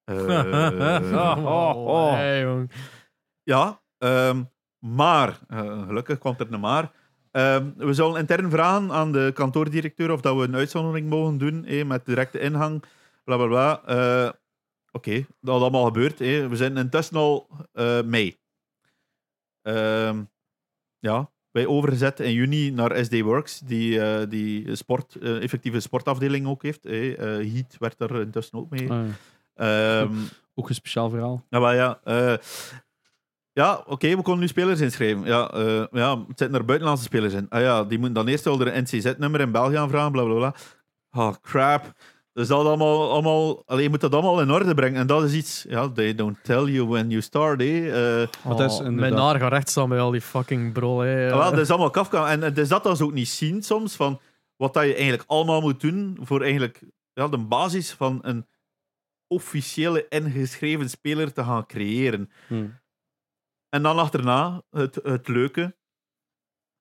Eh, Oh, oh. Nee, jong. Ja, ehm, maar, eh, gelukkig komt er een maar. Ehm, we zullen intern vragen aan de kantoordirecteur of dat we een uitzondering mogen doen eh, met directe ingang. Bla bla bla. Eh, Oké, dat is allemaal gebeurd. eh. We zijn intussen al eh, mei. Ehm, ja, wij overgezet in juni naar SD Works, die, die sport, effectieve sportafdeling ook heeft. Heat werd er intussen ook mee. Ah, ja. Ook een speciaal verhaal. ja, maar ja. Eh, ja, oké, we konden nu spelers inschrijven. Ja, eh, ja, het zitten er buitenlandse spelers in. Ah ja, die moeten dan eerst wel een NCZ-nummer in België aanvragen, bla bla bla. Oh, crap. Dus dat allemaal, allemaal, allee, je moet dat allemaal in orde brengen. En dat is iets, ja, they don't tell you when you start. Eh. Eh, dat is Oh, Mijn haar gaat recht staan bij al die fucking brol. Hè. Ah, wel, dat is allemaal Kafka. En het is dat dan ze ook niet zien soms, van wat dat je eigenlijk allemaal moet doen voor eigenlijk ja, de basis van een officiële ingeschreven speler te gaan creëren. Hm. En dan achterna, het, het leuke.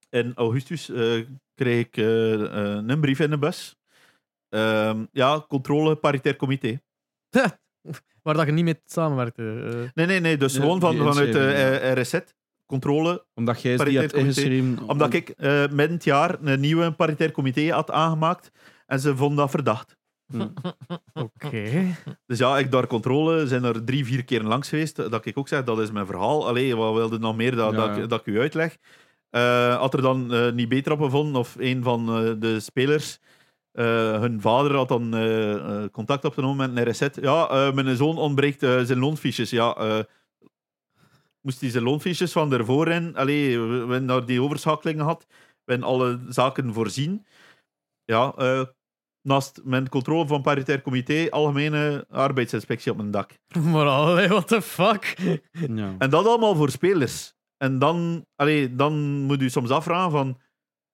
In augustus eh, kreeg ik eh, eh, een brief in de bus. Ehm, ja, controle paritair comité. Waar dat je niet mee samenwerkte. Nee, nee, nee. Dus gewoon van, vanuit de eh, RSZ. Controle. Omdat jij die Paritair hebt comité. ingeschreven. Omdat ik eh midden het jaar een nieuwe paritair comité had aangemaakt. En ze vonden dat verdacht. Hm. Oké. Dus ja, ik daar controle, zijn er drie, vier keer langs geweest. Dat ik ook zeg, dat is mijn verhaal. Allee, wat wilde nog meer dat, Ja, dat, ik, dat ik u uitleg? Eh, had er dan eh, niet beter op gevonden, of een van eh, de spelers, eh, hun vader had dan eh, eh, contact opgenomen met een RSZ. Ja, eh, mijn zoon ontbreekt eh, zijn loonfiches. Ja, eh, moest hij zijn loonfiches van ervoor in? Allee, we, we hebben daar die overschakeling gehad. We hebben alle zaken voorzien. Ja, eh, naast mijn controle van paritair comité, algemene arbeidsinspectie op mijn dak. Maar allee, what the fuck? Ja. En dat allemaal voor spelers. En dan, allee, dan moet u soms afvragen van,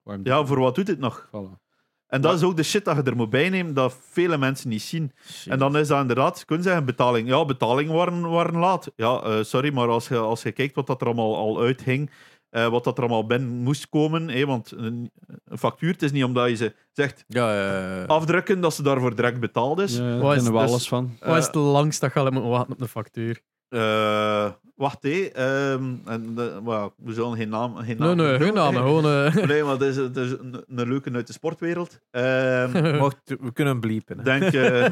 Waarom- ja, voor wat doet dit nog? Voilà. En dat is ook de shit dat je er moet bijnemen, dat vele mensen niet zien. En dan is dat inderdaad, je kunt zeggen, betaling. Ja, betalingen waren, waren laat. Ja, eh, sorry, maar als je, als je kijkt wat dat er allemaal al uithing, eh, wat dat er allemaal binnen moest komen, hè, want een, een factuur, het is niet omdat je ze zegt Ja, ja, ja. afdrukken, dat ze daarvoor direct betaald is. Ja, daar Wat is kennen we dus- alles van. Wat is het langst dat je al moeten wachten op de factuur? Eh, wacht, hé. ehm, en, de- well, we zullen geen naam... Geen Nee, naam nee, geen noemen, namen. hè. Gewoon... eh, Nee, maar het is, het is een, een leuke uit de sportwereld. Ehm, Mocht, we kunnen hem bliepen. hè. denk, eh,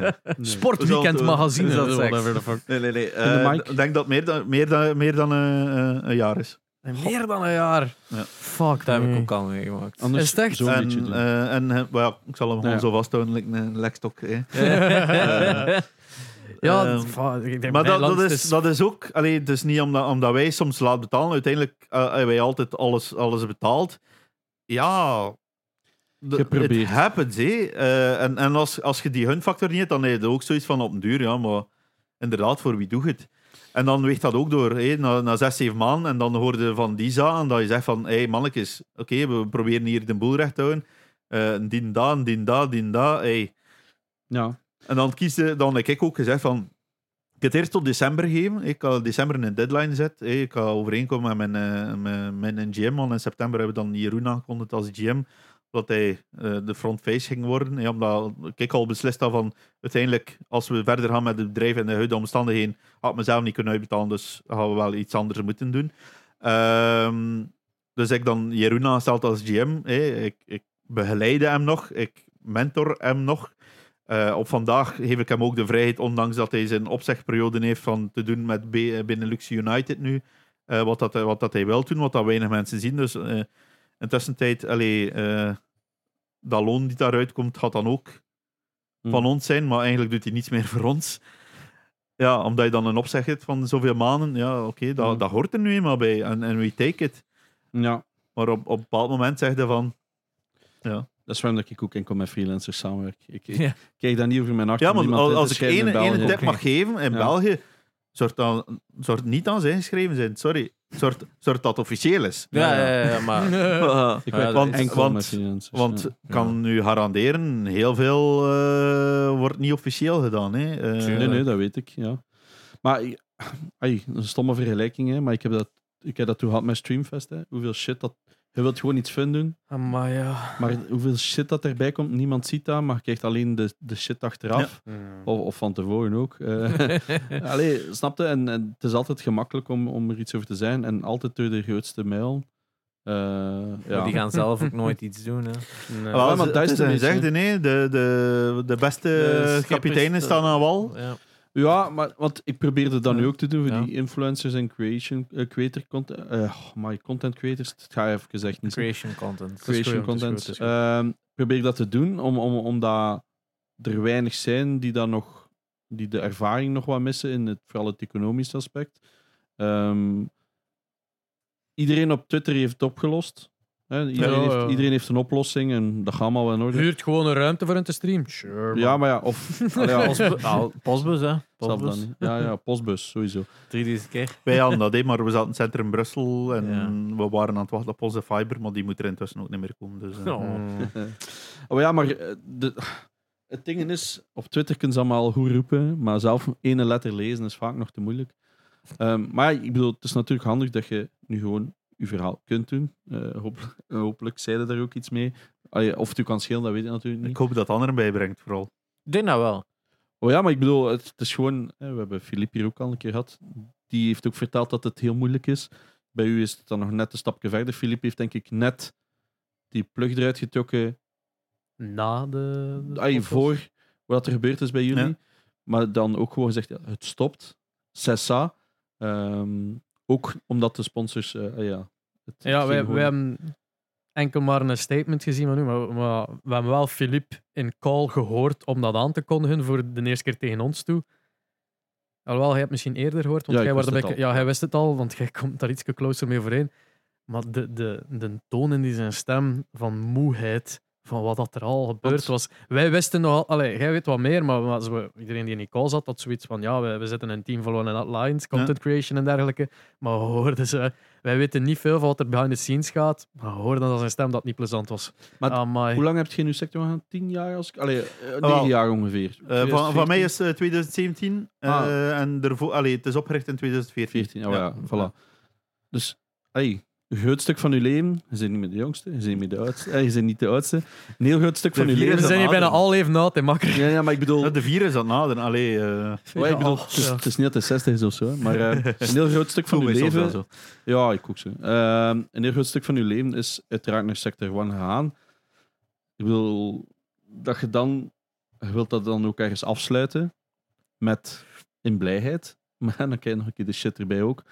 Sportweekend We magazine. nee, nee, nee. eh? Ik denk dat het meer dan, meer dan, meer dan eh, eh, een jaar is. Meer dan een jaar. Ja. Fuck, Dat heb ik ook al meegemaakt. Anders Is het echt? zo'n En, doen. eh, en eh, well, ik zal hem gewoon Ja. zo vasthouden, like een lekstok. hè. ja, Ehm, dat- fuck, ik denk Maar dat, is, dat is ook, allee, het is niet omdat, omdat wij soms laat betalen, uiteindelijk eh, hebben wij altijd alles, alles betaald. Ja, it happens, hè. Eh, en en als, als je die hunfactor niet hebt, dan heb je ook zoiets van op een duur, ja, maar inderdaad, voor wie doe je het? En dan weegt dat ook door, hè, na, na zes, zeven maanden, en dan hoorde van die zaken, dat je zegt van, hé hey, mannetjes, oké, we proberen hier de boel recht te houden. Eh dien dat, dien dat, dien dat, hey. Ja. En dan kiesde, dan heb ik ook gezegd van. Ik heb het eerst tot december gegeven. Ik had december een deadline gezet. Hey, Ik ga overeenkomen met mijn, met mijn GM. Want in september hebben we dan Jeroen aangekondigd als GM. Dat hij eh, de frontface ging worden. Omdat ik al beslist had van uiteindelijk, als we verder gaan met het bedrijf en de huidige omstandigheden, had ik mezelf niet kunnen uitbetalen. Dus gaan we wel iets anders moeten doen. Ehm, dus ik dan Jeroen aangesteld als GM. Ik, ik begeleide hem nog. Ik mentor hem nog. Eh, op vandaag geef ik hem ook de vrijheid, ondanks dat hij zijn opzegperiode heeft, van te doen met B- Benelux United nu. Eh, wat, dat, wat dat hij wil doen, wat dat weinig mensen zien. Dus eh tussentijd, allee, eh, dat loon die daaruit komt, gaat dan ook Hm. van ons zijn, maar eigenlijk doet hij niets meer voor ons. Ja, omdat je dan een opzeg hebt van zoveel maanden, ja, oké, dat, Hm. dat hoort er nu eenmaal bij. En, en we take it. ja. Maar op, op een bepaald moment zeg je van, Dat is waarom dat ik ook enkel met freelancers samenwerk. Ik, ik Ja. kijk daar niet over mijn hart Ja, maar als, ik één tip mag geven, in Ja. België, zorg, dan, zorg niet aan zijn geschreven zijn. Sorry. Zorg, zorg dat officieel is. Ja, ja, ja, ja, maar... Ik Ja, werk want- want- ik kan nu garanderen, heel veel eh, wordt niet officieel gedaan. Hè. Eh, Nee, nee, dat weet ik, ja. Maar, dat is een stomme vergelijking, hè, maar ik heb dat, ik heb dat toen gehad met Streamfest. Hè. Hoeveel shit dat Je wilt gewoon iets fun doen. Maar ja. Maar hoeveel shit dat erbij komt, niemand ziet dat, maar je krijgt alleen de, de shit achteraf. Of, of van tevoren ook. Eh allee, snapte? En, en het is altijd gemakkelijk om, om er iets over te zijn. En altijd door de grootste mijl. Eh, ja. Maar Die gaan zelf ook nooit iets doen. Hè. Nee. Wel, maar dat is gezegd, nee, de, de, de beste De schippers, kapiteinen eh, staan aan wal. Ja. Ja, maar want ik probeerde dat nu ook te doen voor die influencers en creation, eh, creator content. eh, oh, my content creators. Het gaat even gezegd niet. Creation content. creation content. Ehm, probeer dat te doen, om, om, omdat er weinig zijn die, dan nog, die de ervaring nog wat missen, in het, vooral het economische aspect. Ehm, iedereen op Twitter heeft het opgelost. Iedereen, Ja, heeft, iedereen heeft een oplossing en dat gaat allemaal wel in orde. Huurt gewoon een ruimte voor een te streamen. Sure. man. Ja, maar ja, of... allee, ja, als- Postbus, nou, postbus, hè. Postbus. dan. Ja, ja, postbus, sowieso. 3000 keer. Wij hadden dat, maar we zaten in het centrum Brussel en Ja. we waren aan het wachten op onze fiber, maar die moet er intussen ook niet meer komen. Dus, eh. Oh. Oh ja, maar eh, de, het ding is, op Twitter kunnen ze allemaal goed roepen, maar zelf ene letter lezen is vaak nog te moeilijk. Ehm, maar ja, ik bedoel, het is natuurlijk handig dat je nu gewoon je verhaal kunt doen. Eh, hopelijk, hopelijk zei je daar ook iets mee. Allee, of het u kan schelen, dat weet ik natuurlijk niet. Ik hoop dat anderen bijbrengt, vooral. Ik denk dat wel. Oh ja, maar ik bedoel, het, het is gewoon... eh, we hebben Filip hier ook al een keer gehad. Die heeft ook verteld dat het heel moeilijk is. Bij u is het dan nog net een stapje verder. Filip heeft denk ik net die plug eruit getrokken Na de. de Ay, voor wat er gebeurd is bij jullie. Ja. Maar dan ook gewoon gezegd, ja, het stopt. Cessa. Ehm, ook omdat de sponsors... eh, ja, het Ja, wij, wij hebben enkel maar een statement gezien van u, maar, maar we hebben wel Philippe in call gehoord om dat aan te kondigen voor de eerste keer tegen ons toe. Alhoewel, jij hebt misschien eerder gehoord, want Ja, jij wist het al. ja, hij wist het al, want jij komt daar iets closer mee overeen. Maar de, de, de toon in die zijn stem van moeheid, van wat dat er al gebeurd Want- was. Wij wisten nogal, allee, jij weet wat meer, maar, maar zo, iedereen die in die call zat, had zoiets van, ja, we, we zitten in een team van One and Lines, content creation en dergelijke. Maar we hoorden ze, wij weten niet veel van wat er behind the scenes gaat, maar we hoorden dat zijn stem dat niet plezant was. Maar Amai. Hoe lang heb je in uw sector gehad? Tien jaar? Als ik... Allee, eh, wel. negen jaar ongeveer. Eh, van, van mij 2014? is eh, 2017 eh, Ah. en daarvoor, allee, het is opgericht in 2014. 14, oh ja, voilà. Dus, hey, groot stuk van uw leven, je bent niet meer de jongste, je bent niet meer de oudste, eh, je bent niet de oudste. Een heel groot stuk De van uw vier We leven... zijn hier bijna al even oud, hè, makker. Ja, ja, maar ik bedoel... Ja, de vier is aan het naderen. Allee, eh, ik bedoel, het, is, het is niet dat het 60 is of zo, maar eh, een heel groot stuk van voel uw mij soms wel leven. zo. Ja, ik ook zo. Ehm, een heel groot stuk van uw leven is uiteraard naar sector 1 gegaan. Ik wil dat je dan, je wilt dat dan ook ergens afsluiten met in blijheid, maar dan krijg je nog een keer de shit erbij ook.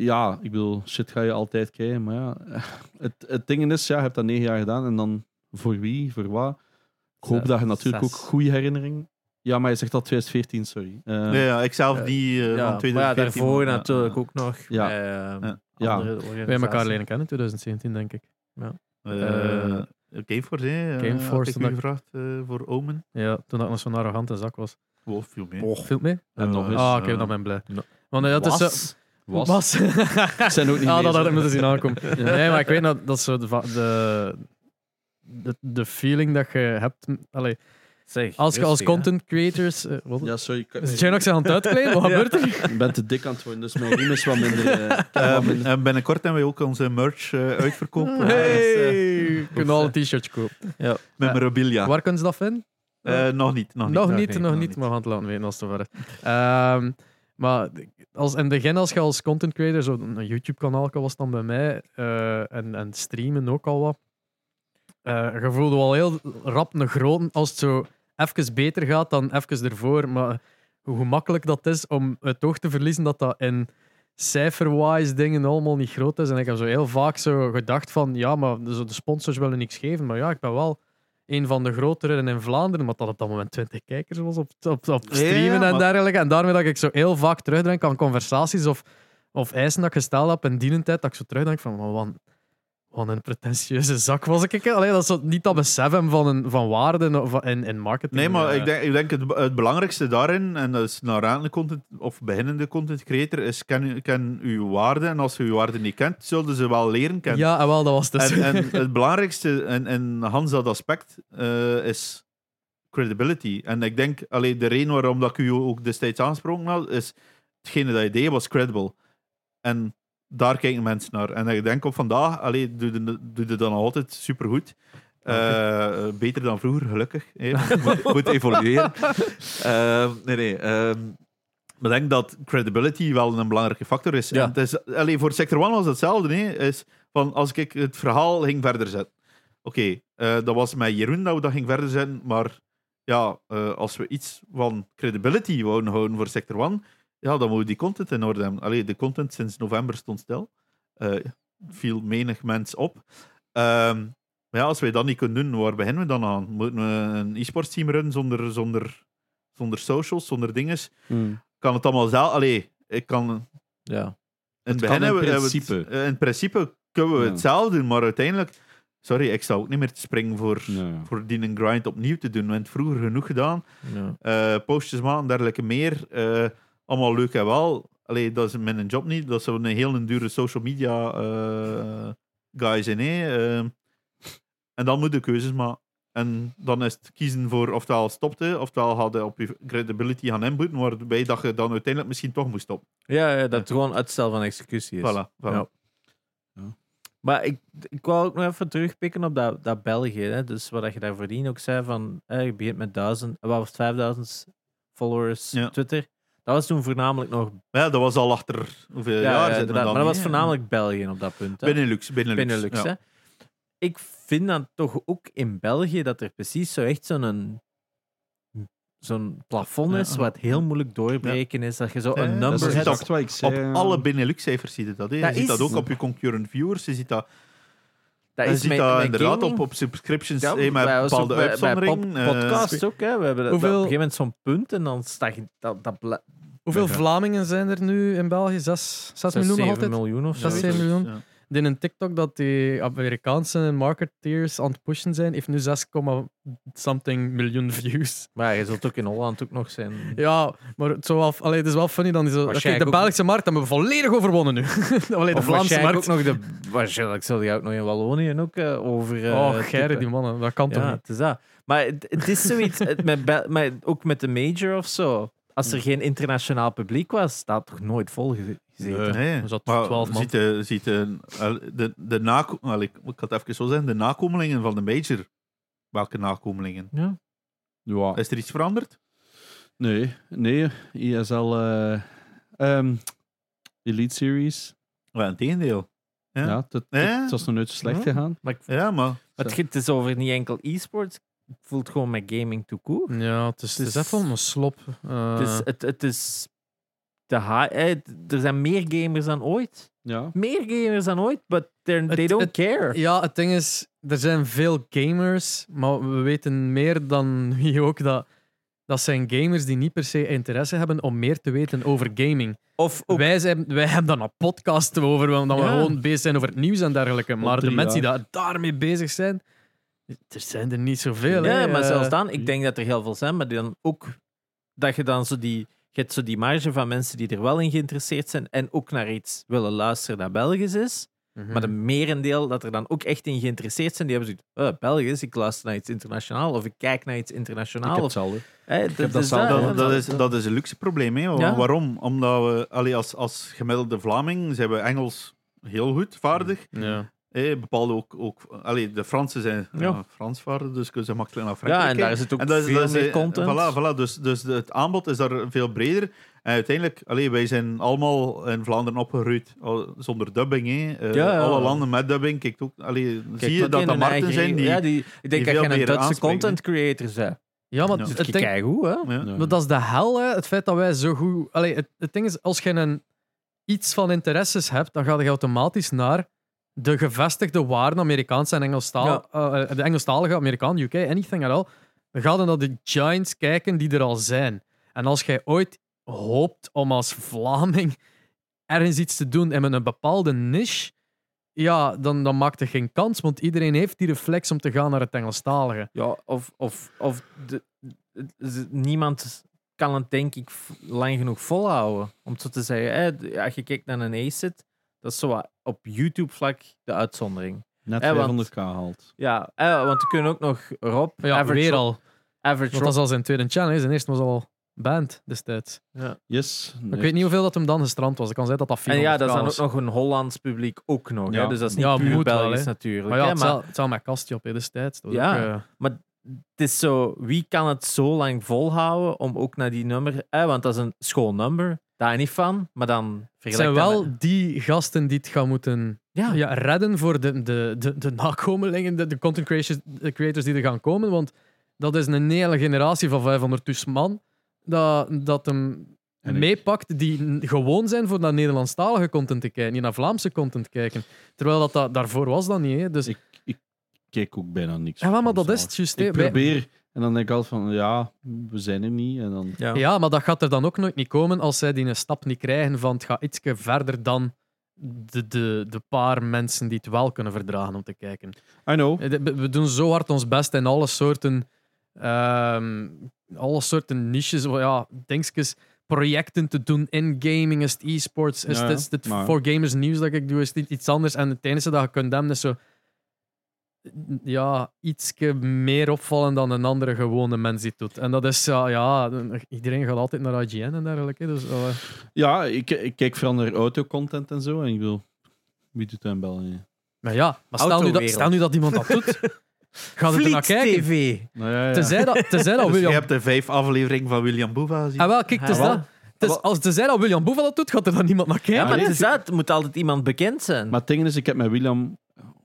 Ja, ik bedoel, shit ga je altijd krijgen, maar ja, het, het ding is, ja, je hebt dat negen jaar gedaan en dan voor wie, voor wat? Ik hoop Zes- dat je natuurlijk ook goede herinneringen. Ja, maar je zegt al 2014, sorry. Eh, Ja, ja, ik zelf Ja. die eh, Ja, van maar 2014. ja, daarvoor ja, natuurlijk ja. ook nog. Ja. bij, eh, Ja. Ja. hebben elkaar leren kennen in 2017, denk ik. Eh, Gameforce, hè? eh, Gameforce, had ik gevraagd eh, voor Omen. Ja, toen dat nog zo'n arrogante zak was. Wow, veel meer. Viel mee? En nog Eh, eens. Ah, oké, eh, dan ben ik blij. no. Want eh, dat is. Was? Was. Zijn ook niet ah, dat had ik moeten zien aankomen. Nee, maar ik weet dat, dat zo de, de, de, de feeling dat je hebt... Allee, Zeg, als je als content creators... eh, wat? Ja, sorry. Ik, Is Janox zich aan het uitkleden? Wat gebeurt er? ik ben te dik aan het worden, dus mijn riem is wat minder. eh, Ehm, minder- en binnenkort hebben we ook onze merch eh, uitverkoop. Hey! Dus, Je kunt al een t-shirtje kopen. memorabilia. Waar kunnen ze dat vinden? Eh, nog niet. Nog niet. nog, niet, nog nog niet, niet. maar we gaan het laten weten als het is. Ehm, maar als, het begin, als je als content creator, zo een YouTube-kanaal was dan bij mij, eh, en, en streamen ook al wat, eh, je voelde wel heel rap een grote als het zo even beter gaat dan even ervoor. Maar hoe gemakkelijk dat is om het oog te verliezen dat dat in cijferwise dingen allemaal niet groot is. En ik heb zo heel vaak zo gedacht van, ja, maar de sponsors willen niks geven. Maar ja, ik ben wel een van de grotere in Vlaanderen, maar dat op dat moment 20 kijkers was op, op, op Ja, streamen en dergelijke. En daarmee dat ik zo heel vaak terugdenk aan conversaties of, of eisen dat ik gesteld heb in die tijd, dat ik zo terugdenk van, maar wat, een pretentieuze zak was ik. Allee, dat is niet dat besef hem van, een, van waarde in, in marketing. Nee, maar eh. ik denk, ik denk het, het belangrijkste daarin, en dat is naar aanleiding content of beginnende content creator, is ken, ken uw waarde. En als je uw waarde niet kent, zullen ze wel leren kennen. Ja, en wel, dat was het. En, en het belangrijkste in, in Hans dat aspect eh, is credibility. En ik denk, alleen de reden waarom dat ik u ook destijds aangesproken had, is hetgene dat je deed was credible. En daar kijken mensen naar. En ik denk op vandaag, allee, doe je doe je dan altijd supergoed. Eh, beter dan vroeger, gelukkig. hè. moet, moet evolueren. Eh, nee, nee. ehm, ik denk dat credibility wel een belangrijke factor is. Ja. En het is allee, voor Sector 1 was hetzelfde. hè. Is van als ik het verhaal ging verder zetten. Oké, eh, dat was met Jeroen dat we dat ging verder zetten. Maar ja, als we iets van credibility wouden houden voor Sector 1, ja, dan moeten we die content in orde hebben. Allee, de content sinds november stond stil. Eh viel menig mens op. Ehm, maar ja, als wij dat niet kunnen doen, waar beginnen we dan aan? Moeten we een e-sports team runnen zonder, zonder, zonder socials, zonder dinges? Hmm. Kan het allemaal zelf? Allee, ik kan... Ja. In Het begin in het- principe. eh, in principe kunnen we Ja. het zelf doen, maar uiteindelijk... Sorry, ik zou ook niet meer te springen voor, Ja. voor die een grind opnieuw te doen. We hebben het vroeger genoeg gedaan. ja. Eh, postjes maken, dergelijke meer. Allemaal leuk en wel. Allee, dat is mijn job niet. Dat zou een heel een dure social media eh, guy zijn. hè. Eh, en dan moet je keuzes maken. En dan is het kiezen voor oftewel stopte, oftewel had je op je credibility gaan inboeten, waarbij dat je dan uiteindelijk misschien toch moest stoppen. Ja, ja, dat het gewoon uitstel van executie is. Voilà, voilà. Ja. Maar ik, ik wou ook nog even terugpikken op dat, dat België. Hè. Dus wat je daar voordien ook zei, van eh, je begint met 1000, wat was het, 5000 followers Ja. op Twitter. Dat was toen voornamelijk nog... Maar ja, dat was al achter hoeveel Ja, jaar ja, dan maar dat was voornamelijk België op dat punt. Hè. Benelux. Benelux, Benelux, ja. hè. Ik vind dan toch ook in België dat er precies zo echt zo'n zo'n plafond is, Ja. wat heel moeilijk doorbreken is. Dat je zo een dat number is hebt. wat ik zei. Op alle Benelux-cijfers zie je dat. Hè. Je Dat ziet dat is- ook op je concurrent viewers. Je ziet dat, Dat je is ziet met, dat inderdaad gaming. op, op subscriptions Ja, met bij bepaalde bij- bij uitzonderingen. pod- eh, podcasts ook, hè. We hebben dat- op een gegeven moment zo'n punt en dan sta je... Dat, dat Hoeveel Ja. Vlamingen zijn er nu in België? 6, 6 zes, miljoen nog zeven altijd? miljoen of zo. Zes, zeven miljoen. Ja. Ik denk een TikTok dat die Amerikaanse marketeers aan het pushen zijn, heeft nu 6, something miljoen views. Maar ja, je zult ook in Holland ook nog zijn. Ja, maar het, wel, allee, het is wel funny dan. Die zo, oké, Waarschijnlijk de ook- Belgische markt hebben we volledig overwonnen nu. allee, de Of Vlaamse waarschijnlijk markt. ook nog de... Waarschijnlijk zul je ook nog in Wallonië ook eh, over... eh, oh, geire die mannen. Dat kan toch Ja, niet? het is dat. Maar het, het is zoiets, het- met, met, ook met de major of zo. Als er geen internationaal publiek was, staat toch nooit vol ge- gezeten. Nee. Nee, Er zat maar 12 man. Ziet de, ziet de, el- de, de nako- wel, ik, ik had het even zo zeggen, de nakomelingen van de major. Welke nakomelingen? Ja. Ja, Is er iets veranderd? nee, nee. ISL eh, ehm, Elite Series. Wel, tegendeel. Ja, Ja, ja. het, het, Ja. het was nog nooit zo slecht Ja. gegaan. Maar ik, maar het, het is over niet enkel e-sports. Het voelt gewoon met gaming to court. Ja, het is, het is Het is- even een slop. Eh, Het is, het, het is high, eh, er zijn meer gamers dan ooit. Ja. Meer gamers dan ooit, but they Het- don't het- care. Ja, het ding is, er zijn veel gamers, maar we weten meer dan wie ook dat. Dat zijn gamers die niet per se interesse hebben om meer te weten over gaming. Of ook, Wij, zijn, wij hebben dan een podcast over, omdat we Ja. gewoon bezig zijn over het nieuws en dergelijke. Maar de mensen die daar, daarmee bezig zijn, er zijn er niet zoveel. ja, hè. maar Eh, zelfs dan, ik denk dat er heel veel zijn, maar dan ook dat je dan zo die, je hebt zo die marge van mensen die er wel in geïnteresseerd zijn en ook naar iets willen luisteren dat Belgisch is. mhm. Maar de merendeel dat er dan ook echt in geïnteresseerd zijn, die hebben zoiets, oh, Belgisch, ik luister naar iets internationaal of ik kijk naar iets Ik internationaal. heb Of, hetzelfde. hè, dat dat is dat, is, dat is een luxe probleem. Hè? Ja. Waarom? Omdat we allee, als, als gemiddelde Vlaming zijn we Engels heel goed vaardig. Ja. Eh, bepaalde ook, ook allee, de Fransen zijn ja. Ja. Frans dus kunnen ze makkelijk naar Frankrijk Ja, en daar is het ook En dat veel dat is, meer eh, content. Voilà, voilà, dus, dus het aanbod is daar veel breder. En uiteindelijk, allee, wij zijn allemaal in Vlaanderen opgegroeid al- zonder dubbing. Hè. Eh, Ja. Alle landen met dubbing. Kijk, ook, allee, Kijk, zie je dat er een markten zijn die... regio- Ja, die, ik denk dat je een Duitse content creator bent. ja, maar Ja. het, kijk hoe, hè? Maar dat is de hel, hè. het feit dat wij zo goed. Allee, het, het ding is, als je een, iets van interesses hebt, dan ga je automatisch naar de gevestigde waarden, Amerikaanse en Engelstaal, eh, de Engelstalige, Amerikaan, UK, anything at all. Dan ga je naar de giants kijken die er al zijn. En als jij ooit hoopt om als Vlaming ergens iets te doen en met een bepaalde niche, ja, dan, dan maakt er geen kans, want iedereen heeft die reflex om te gaan naar het Engelstalige. Ja, of, of, of de, de- niemand kan het denk ik lang genoeg volhouden. Om het zo te zeggen, hè, als je kijkt naar een ACID, dat is zo wat op YouTube-vlak de uitzondering. Net Eh, want- 500k gehaald. Ja, eh, want we kunnen ook nog Rob, Ja, average, weer al. average Want dat is al zijn tweede channel, hè. zijn eerste was al band destijds. Yes. Maar Ik weet niet hoeveel dat hem dan gestrand was. Het kan zijn dat dat En ja, 400 dat is dan ook nog een Hollands publiek ook nog. Ja. Hè? Dus dat is niet Ja, puur wel, Belgisch natuurlijk. Maar ja, het Maar zal, het zal met kastje op hè, destijds. Dat Ja. ook, eh, het is zo, wie kan het zo lang volhouden om ook naar die nummer... Eh, want dat is een school nummer, daar niet van. Maar dan het zijn wel met- die gasten die het gaan moeten Ja, ja, redden voor de, de, de, de nakomelingen, de, de content creators, de creators die er gaan komen. Want dat is een hele generatie van 500 man dat, dat hem En ik- meepakt die gewoon zijn voor naar Nederlandstalige content te kijken, niet naar Vlaamse content kijken. Terwijl dat, dat daarvoor was dat niet. Hè. Dus, Ik- kijk ook bijna niks. ja, maar dat is het juist. hè. Ik probeer en dan denk ik altijd van ja, we zijn er niet. En dan, ja. Ja, maar dat gaat er dan ook nooit niet komen als zij die een stap niet krijgen van het gaat iets verder dan de, de, de paar mensen die het wel kunnen verdragen om te kijken. I know. Eh, We doen zo hard ons best in alle soorten, ehm, alle soorten niches, of ja, dingetjes, projecten te doen in gaming. Is het e-sports, is Ja, het, is het maar- voor gamers nieuws dat ik doe, is het iets anders. En het enige dat je kunt hebben is zo ja, iets meer opvallen dan een andere gewone mens die het doet. En dat is, ja, ja iedereen gaat altijd naar IGN en dergelijke. Dus, eh, Ja, ik, ik kijk vooral naar autocontent en zo. En ik wil, wie doet dat in België? maar ja, maar stel nu, dat, stel nu dat iemand dat doet. Gaat het er naar kijken? TV. Nou ja, ja. Tenzij dat, tenzij dat Dus William je hebt de vijf afleveringen van William Boeva gezien. Ah, wel, kijk, het is Ah, wel. dat. Het is, als tenzij dat William Boeva dat doet, gaat er dan niemand naar Ja, kijken. maar het is dat. Het moet altijd iemand bekend zijn. Maar het ding is, ik heb met William,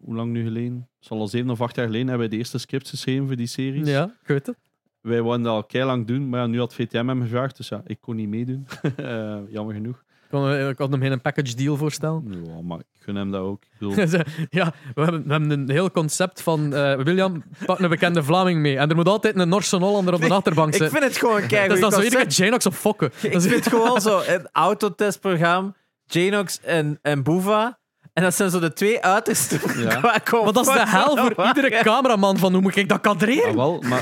hoe lang nu geleden? Het zal al zeven of acht jaar geleden hebben wij de eerste scripts geschreven voor die series. Ja, ik weet het. Wij wouden dat al kei lang doen, maar ja, nu had VTM hem gevraagd, dus ja, ik kon niet meedoen. Eh, jammer genoeg. Ik kon, ik kon hem geen package deal voorstellen. Ja, maar ik gun hem dat ook. Ik bedoel, ja, we hebben, we hebben een heel concept van eh, William, pak een bekende Vlaming mee. En er moet altijd een Norse Hollander op de Nee, achterbank ik zitten. vind het gewoon kijk. Dat is dan zo iedere keer Janox op fokken. Ik Dat is- vind het gewoon zo een autotestprogramma, Janox en, en Boeva. En dat zijn zo de twee uitersten. Ja. Maar dat is de hel voor iedere cameraman van hoe moet ik dat kadreren? ah, wel, maar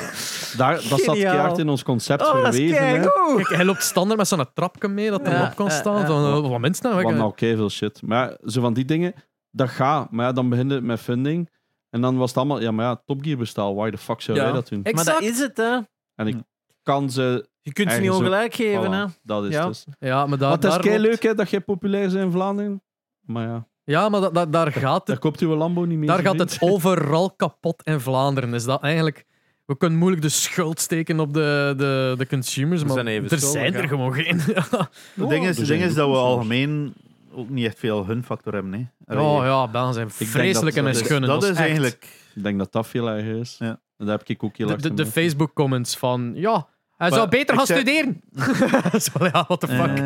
daar, dat zat Geniaal. keihard in ons concept Oh, dat is verweven. hè. Kijk, hij loopt standaard met zo'n trapje mee dat hij Ja, op kan ja, staan. ja. Van, eh, wat mensen nou? Wat Ik- nou veel shit. Maar ja, zo van die dingen, dat gaat. Maar ja, dan begint het met funding. En dan was het allemaal, ja, maar ja, Top Gear bestaat. Why the fuck zou Ja. wij dat doen? Maar dat is het, hè. En ik kan ze Je kunt ze niet ongelijk geven, Voilà, hè. dat is Ja. dus. Ja, maar daar, Want het is daar kei leuk hè, dat jij populair bent in Vlaanderen. Maar ja, Ja, maar da- da- daar gaat daar het, koopt uw Lambo niet meer. daar gaat het overal kapot in Vlaanderen. Is dat eigenlijk... We kunnen moeilijk de schuld steken op de, de, de consumers, We maar zijn even er zijn er gewoon geen. Het ding is, ding is dat we algemeen ook niet echt veel hunfactor hebben. Hè. Allee, oh ja, Belgen zijn vreselijk in dat- dat is- misgunnen. dat is echt- eigenlijk... Ik denk dat dat veel erger is. Ja. En daar heb ik ook heel De, erg de, van de merken. Facebook-comments van... Ja, hij zou beter gaan zei- studeren. Zo, ja, what the fuck. eh,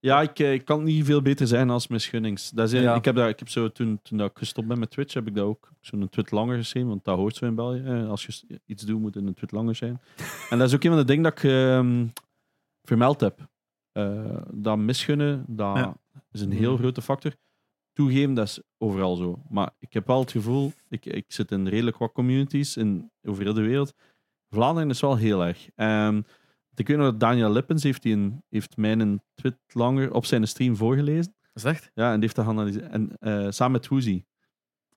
Ja, ik, eh, ik kan niet veel beter zijn als misgunnings. Dat Ja. ik heb, daar, ik heb zo, toen, toen ik gestopt ben met Twitch, heb ik dat ook zo'n twit langer geschreven, want dat hoort zo in België. Eh, als je iets doet, moet een twit langer zijn. en dat is ook een van de dingen dat ik ehm, vermeld heb. Eh, dat misgunnen, dat Ja. is een heel grote factor. Toegeven, dat is overal zo. Maar ik heb wel het gevoel, ik, ik zit in redelijk wat communities in, over heel de wereld. Vlaanderen is wel heel erg. Ehm, ik weet nog dat Daniel Lippens heeft, die een, heeft mij een tweet langer op zijn stream voorgelezen. Is dat echt? Ja, en die heeft dat geanalyseerd. En eh, samen met Woozy.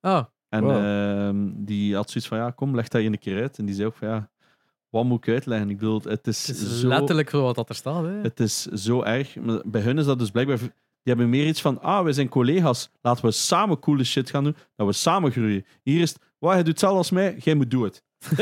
Oh, En Wow. ehm, die had zoiets van, ja, kom, leg dat hier een keer uit. En die zei ook van, ja, wat moet ik uitleggen? Ik bedoel, het is, het is zo, letterlijk wat dat er staat. Hè. het is zo erg. Maar bij hun is dat dus blijkbaar... Die hebben meer iets van, ah, wij zijn collega's. Laten we samen coole shit gaan doen. Dat we samen groeien. Hier is het, wat, hij doet hetzelfde als mij, jij moet doen het.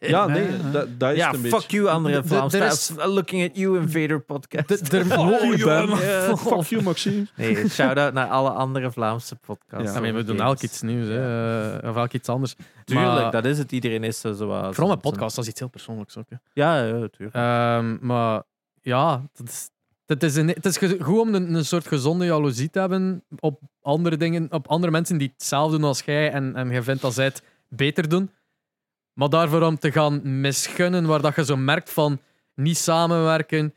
Ja, nee, Ja. dat, dat is Ja, een fuck beetje. you, andere De- Vlaams. er is- Looking at you, Invader podcast. De- er- Oh, Ben. Fuck you, Maxime. Nee, shout-out naar alle andere Vlaamse podcasts. Ja, we doen elk iets nieuws, hè. eh, of elk iets anders. Tuurlijk, Maar- dat is het. Iedereen is zo. Vooral met podcast, dat is iets heel persoonlijks ook. Hè. Ja, ja, tuurlijk. Ehm, maar ja, het is, het is, een, het is goed om een, een soort gezonde jaloezie te hebben op andere dingen, op andere mensen die hetzelfde doen als jij en, en je vindt dat zij het beter doen. Maar daarvoor om te gaan misgunnen, waar dat je zo merkt van niet samenwerken,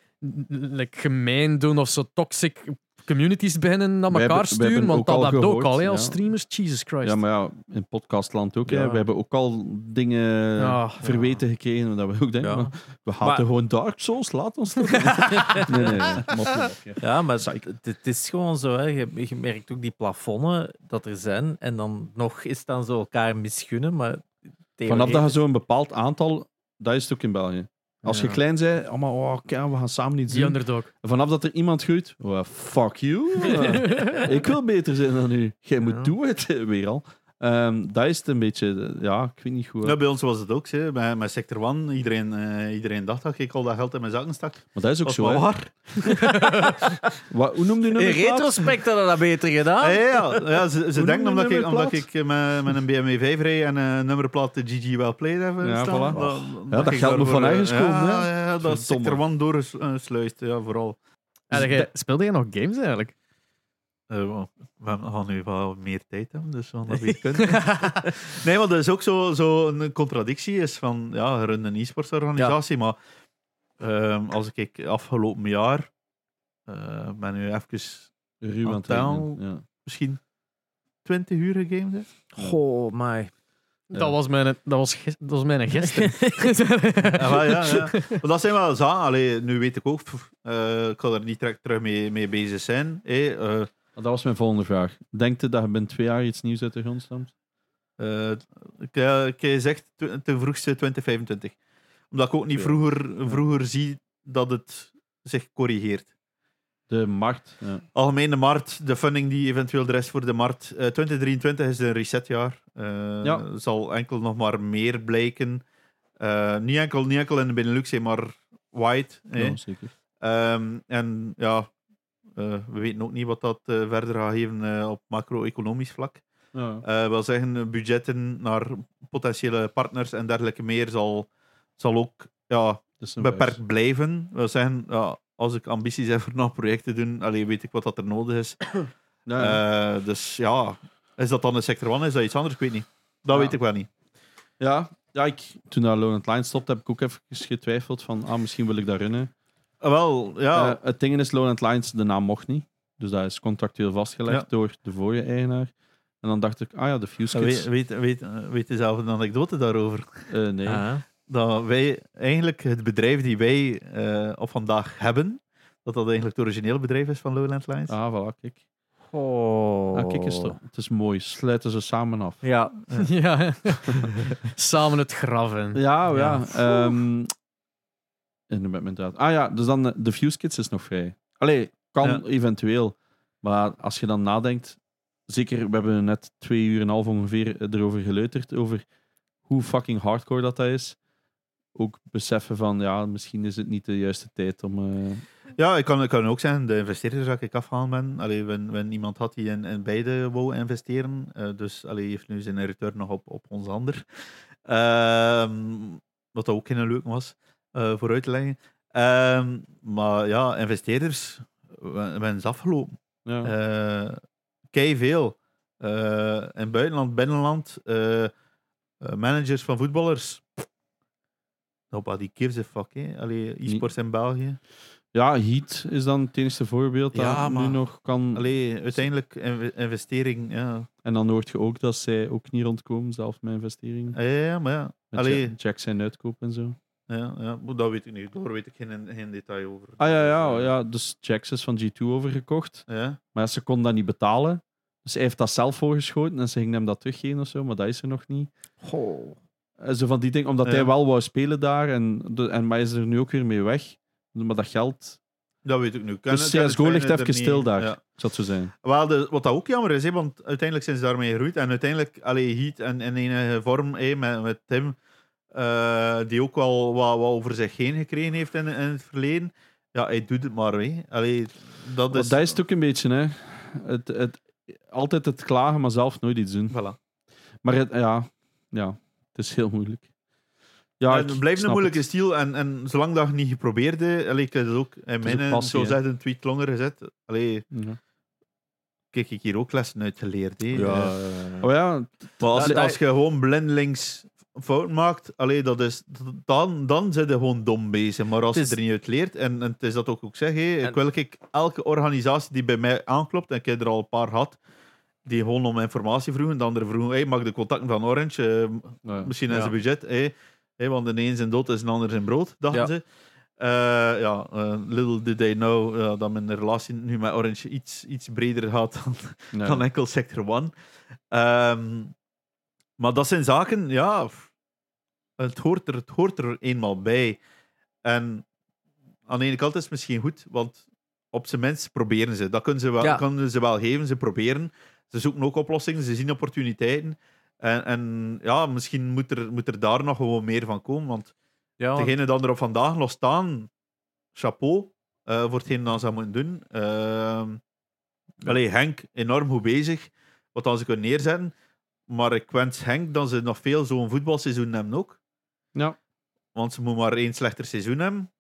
like gemeen doen of zo toxic communities beginnen naar elkaar hebben- sturen. Want dat heb je ook al als ja. streamers. Jesus Christ. Ja, maar ja, in podcastland ook. Ja. We hebben ook al dingen Ja. verweten gekregen. Dat we ook denken, Ja. maar we haten Maar- gewoon Dark Souls, laat ons toch. nee, nee, nee. Ja, maar het, is gewoon zo. Hè. Je, je merkt ook die plafonnen dat er zijn. En dan nog is het dan zo elkaar misgunnen. Maar Vanaf dat je zo'n bepaald aantal, dat is het ook in België. Als je klein zei, allemaal, oh, kijk, we gaan samen iets Die doen. underdog. Vanaf dat er iemand groeit, fuck you. Ik wil beter zijn dan u. Jij moet Ja. doen het weer al. Ehm, dat is het een beetje, eh, ja, ik weet niet goed. Ja, bij ons was het ook zo. Bij, met Sector One, iedereen, eh, iedereen dacht dat ik al dat geld in mijn zakken stak. Maar dat is ook Was zo, hè. waar. Wat, hoe noemde je In nummer plaat? retrospect hadden dat beter gedaan. Ja, ja, ja. ja, ze, denken omdat ik, omdat ik eh, met, met een BMW 5 reed en een nummerplaat de GG Well Played heb Ja, staan. voilà. dat, dat ik geld moet van eh, ergens komen, Ja, hè. ja, ja, dat. Sector One doorgesluist, ja, vooral. En jij- speelde je nog games eigenlijk? Eh, we gaan nu wel meer tijd hebben, dus we gaan dat weer kunnen. nee, maar dat is ook zo, zo een contradictie is van, ja, je runt een e-sportsorganisatie, maar ehm, als ik afgelopen jaar eh, ben nu even Ruw aan het Taal. ja. misschien 20 uur gegamed. Goh, my. Ja. Dat was mijn, dat was, gis- dat was mijn gisteren. Ja, maar ja, ja. Maar dat zijn wel zaken. Allee, nu weet ik ook, pff, eh, ik ga er niet direct terug mee, mee bezig zijn. Eh, Dat was mijn volgende vraag. Denkt je dat je binnen twee jaar iets nieuws uit de grond stamt? eh, ik, eh, ik gezegd tw- ten vroegste 2025. Omdat ik ook niet vroeger, vroeger zie dat het zich corrigeert. De markt. Ja. Algemene markt, de funding die eventueel er is voor de markt. Eh, 2023 is een resetjaar. Eh Ja. Zal enkel nog maar meer blijken. Eh, niet, enkel, niet enkel in de Benelux, maar wide. Ja, zeker. Ehm, en ja, eh, we weten ook niet wat dat eh, verder gaat geven eh, op macro-economisch vlak. Ja. Eh wil zeggen, budgetten naar potentiële partners en dergelijke meer zal, zal ook ja, beperkt blijven. wil zeggen, ja, als ik ambities heb voor nog projecten te doen, allee, weet ik wat dat er nodig is. Ja. Eh, dus ja, is dat dan een sector one? Is dat iets anders? Ik weet niet. Dat Ja. weet ik wel niet. Ja, ja ik, toen dat Lone Line stopte, heb ik ook even getwijfeld van, ah, misschien wil ik dat runnen. Ah, wel, ja. Eh, het ding is, Lone Lines, de naam mocht niet. Dus dat is contractueel vastgelegd Ja. door de vorige eigenaar. En dan dacht ik, ah ja, de Fuse Kids. weet, weet, weet, weet je zelf een anekdote daarover? Eh, nee. Ah. dat wij eigenlijk het bedrijf die wij eh, op vandaag hebben, dat dat eigenlijk het originele bedrijf is van Lowland Lines. Ah, voilà, kijk. Oh. Ah, kijk eens toch. Het is mooi. Sluiten ze samen af. Ja. ja. Samen het graf in. Ja, ja. Ja. Ehm, en met mijn draad. Ah ja, dus dan eh, de Fuse Kids is nog vrij. Allee, kan Ja. eventueel. Maar als je dan nadenkt, zeker, we hebben net twee uur en een half ongeveer erover geleuterd, over hoe fucking hardcore dat, dat is. Ook beseffen van, ja, misschien is het niet de juiste tijd om... eh, Ja, ik kan, ik kan ook zeggen, de investeerders dat ik afgehaald ben, allee, wenn iemand had die in, in beide wou investeren, eh, dus allee, heeft nu zijn return nog op, op ons ander. Ehm, wat ook geen leuk was, voor uit te leggen. Ehm, maar ja, investeerders, we, afgelopen. ja. Eh kei veel. Eh, in buitenland, binnenland, eh, eh, managers van voetballers. Nobody gives a fuck, hè. Allee, e-sports in België. ja, Heat is dan het enige voorbeeld dat Ja, nu nog kan... Allee, uiteindelijk inve- investering, ja. En dan hoort je ook dat zij ook niet rondkomen, zelf met investeringen. Ja, ja, maar ja. Allee, Jack zijn uitkoop en zo. Ja, ja, maar dat weet ik niet. Daar weet ik geen, geen detail over. Ah ja, ja, Dus, eh, ja. Dus Jax is van G2 overgekocht. ja. Maar ze kon dat niet betalen. Dus hij heeft dat zelf voorgeschoten en ze ging hem dat teruggeven of zo, maar dat is er nog niet. Goh. Eh, Zo van die dingen, omdat Ja. hij wel wou spelen daar en, de, en maar hij is er nu ook weer mee weg. Maar dat geld. Dat weet ik nu. Kan- Dus CSGO ligt even stil daar. Ja. Zou het zo zijn. Wel, de, wat dat ook jammer is, hè, want uiteindelijk zijn ze daarmee gegroeid. En uiteindelijk, allee, Heat en in enige vorm met, met Tim, eh, die ook wel wat, wat over zich heen gekregen heeft in, in het verleden. Ja, hij doet het maar. Hè. Allee, dat is... dat is het ook een beetje, hè. Het, het, altijd het klagen, maar zelf nooit iets doen. Voilà. Maar het, ja, ja, het is heel moeilijk. Ja, het blijft een moeilijke het. stil. En, en zolang dat je niet geprobeerd hebt, allee, ik heb het ook in mijn, passie, zo zegt een tweet langer gezet. Allee, Ja. kijk ik hier ook lessen uit geleerd. Ja, Eh, ja, ja. Oh ja, Maar als, Ja, als je gewoon blindelings fout maakt, allee, dat is, dan, dan zit je gewoon dom bezig. Maar als is- je er niet uit leert, en, en het is dat ook ook zeg, hè, En- ik wil ik elke organisatie die bij mij aanklopt, en ik heb er al een paar gehad, die gewoon om informatie vroegen, de andere vroegen, hey, mag de contacten van Orange, eh, misschien in Ja. zijn budget, hey, hey, want de een zijn dood is een ander zijn brood, dachten Ja. ze. Eh, ja, eh, little did they know dat mijn relatie nu met Orange iets, iets breder gaat dan, dan enkel Sector One. Ehm, maar dat zijn zaken, ja, het hoort er, het hoort er eenmaal bij. En aan de ene kant is het misschien goed, want op zijn minst proberen ze. Dat kunnen ze wel, Ja. kunnen ze wel geven, ze proberen. Ze zoeken ook oplossingen, ze zien opportuniteiten. En, en ja, misschien moet er, moet er daar nog gewoon meer van komen, want Ja, want- degene dan er op vandaag nog staan, chapeau eh, voor hetgeen dat ze moeten doen. Ehm allee, Henk, enorm goed bezig, wat dan ze kunnen neerzetten. Maar ik wens Henk dat ze nog veel zo'n voetbalseizoen hebben ook. Ja. Want ze moeten maar één slechter seizoen hebben.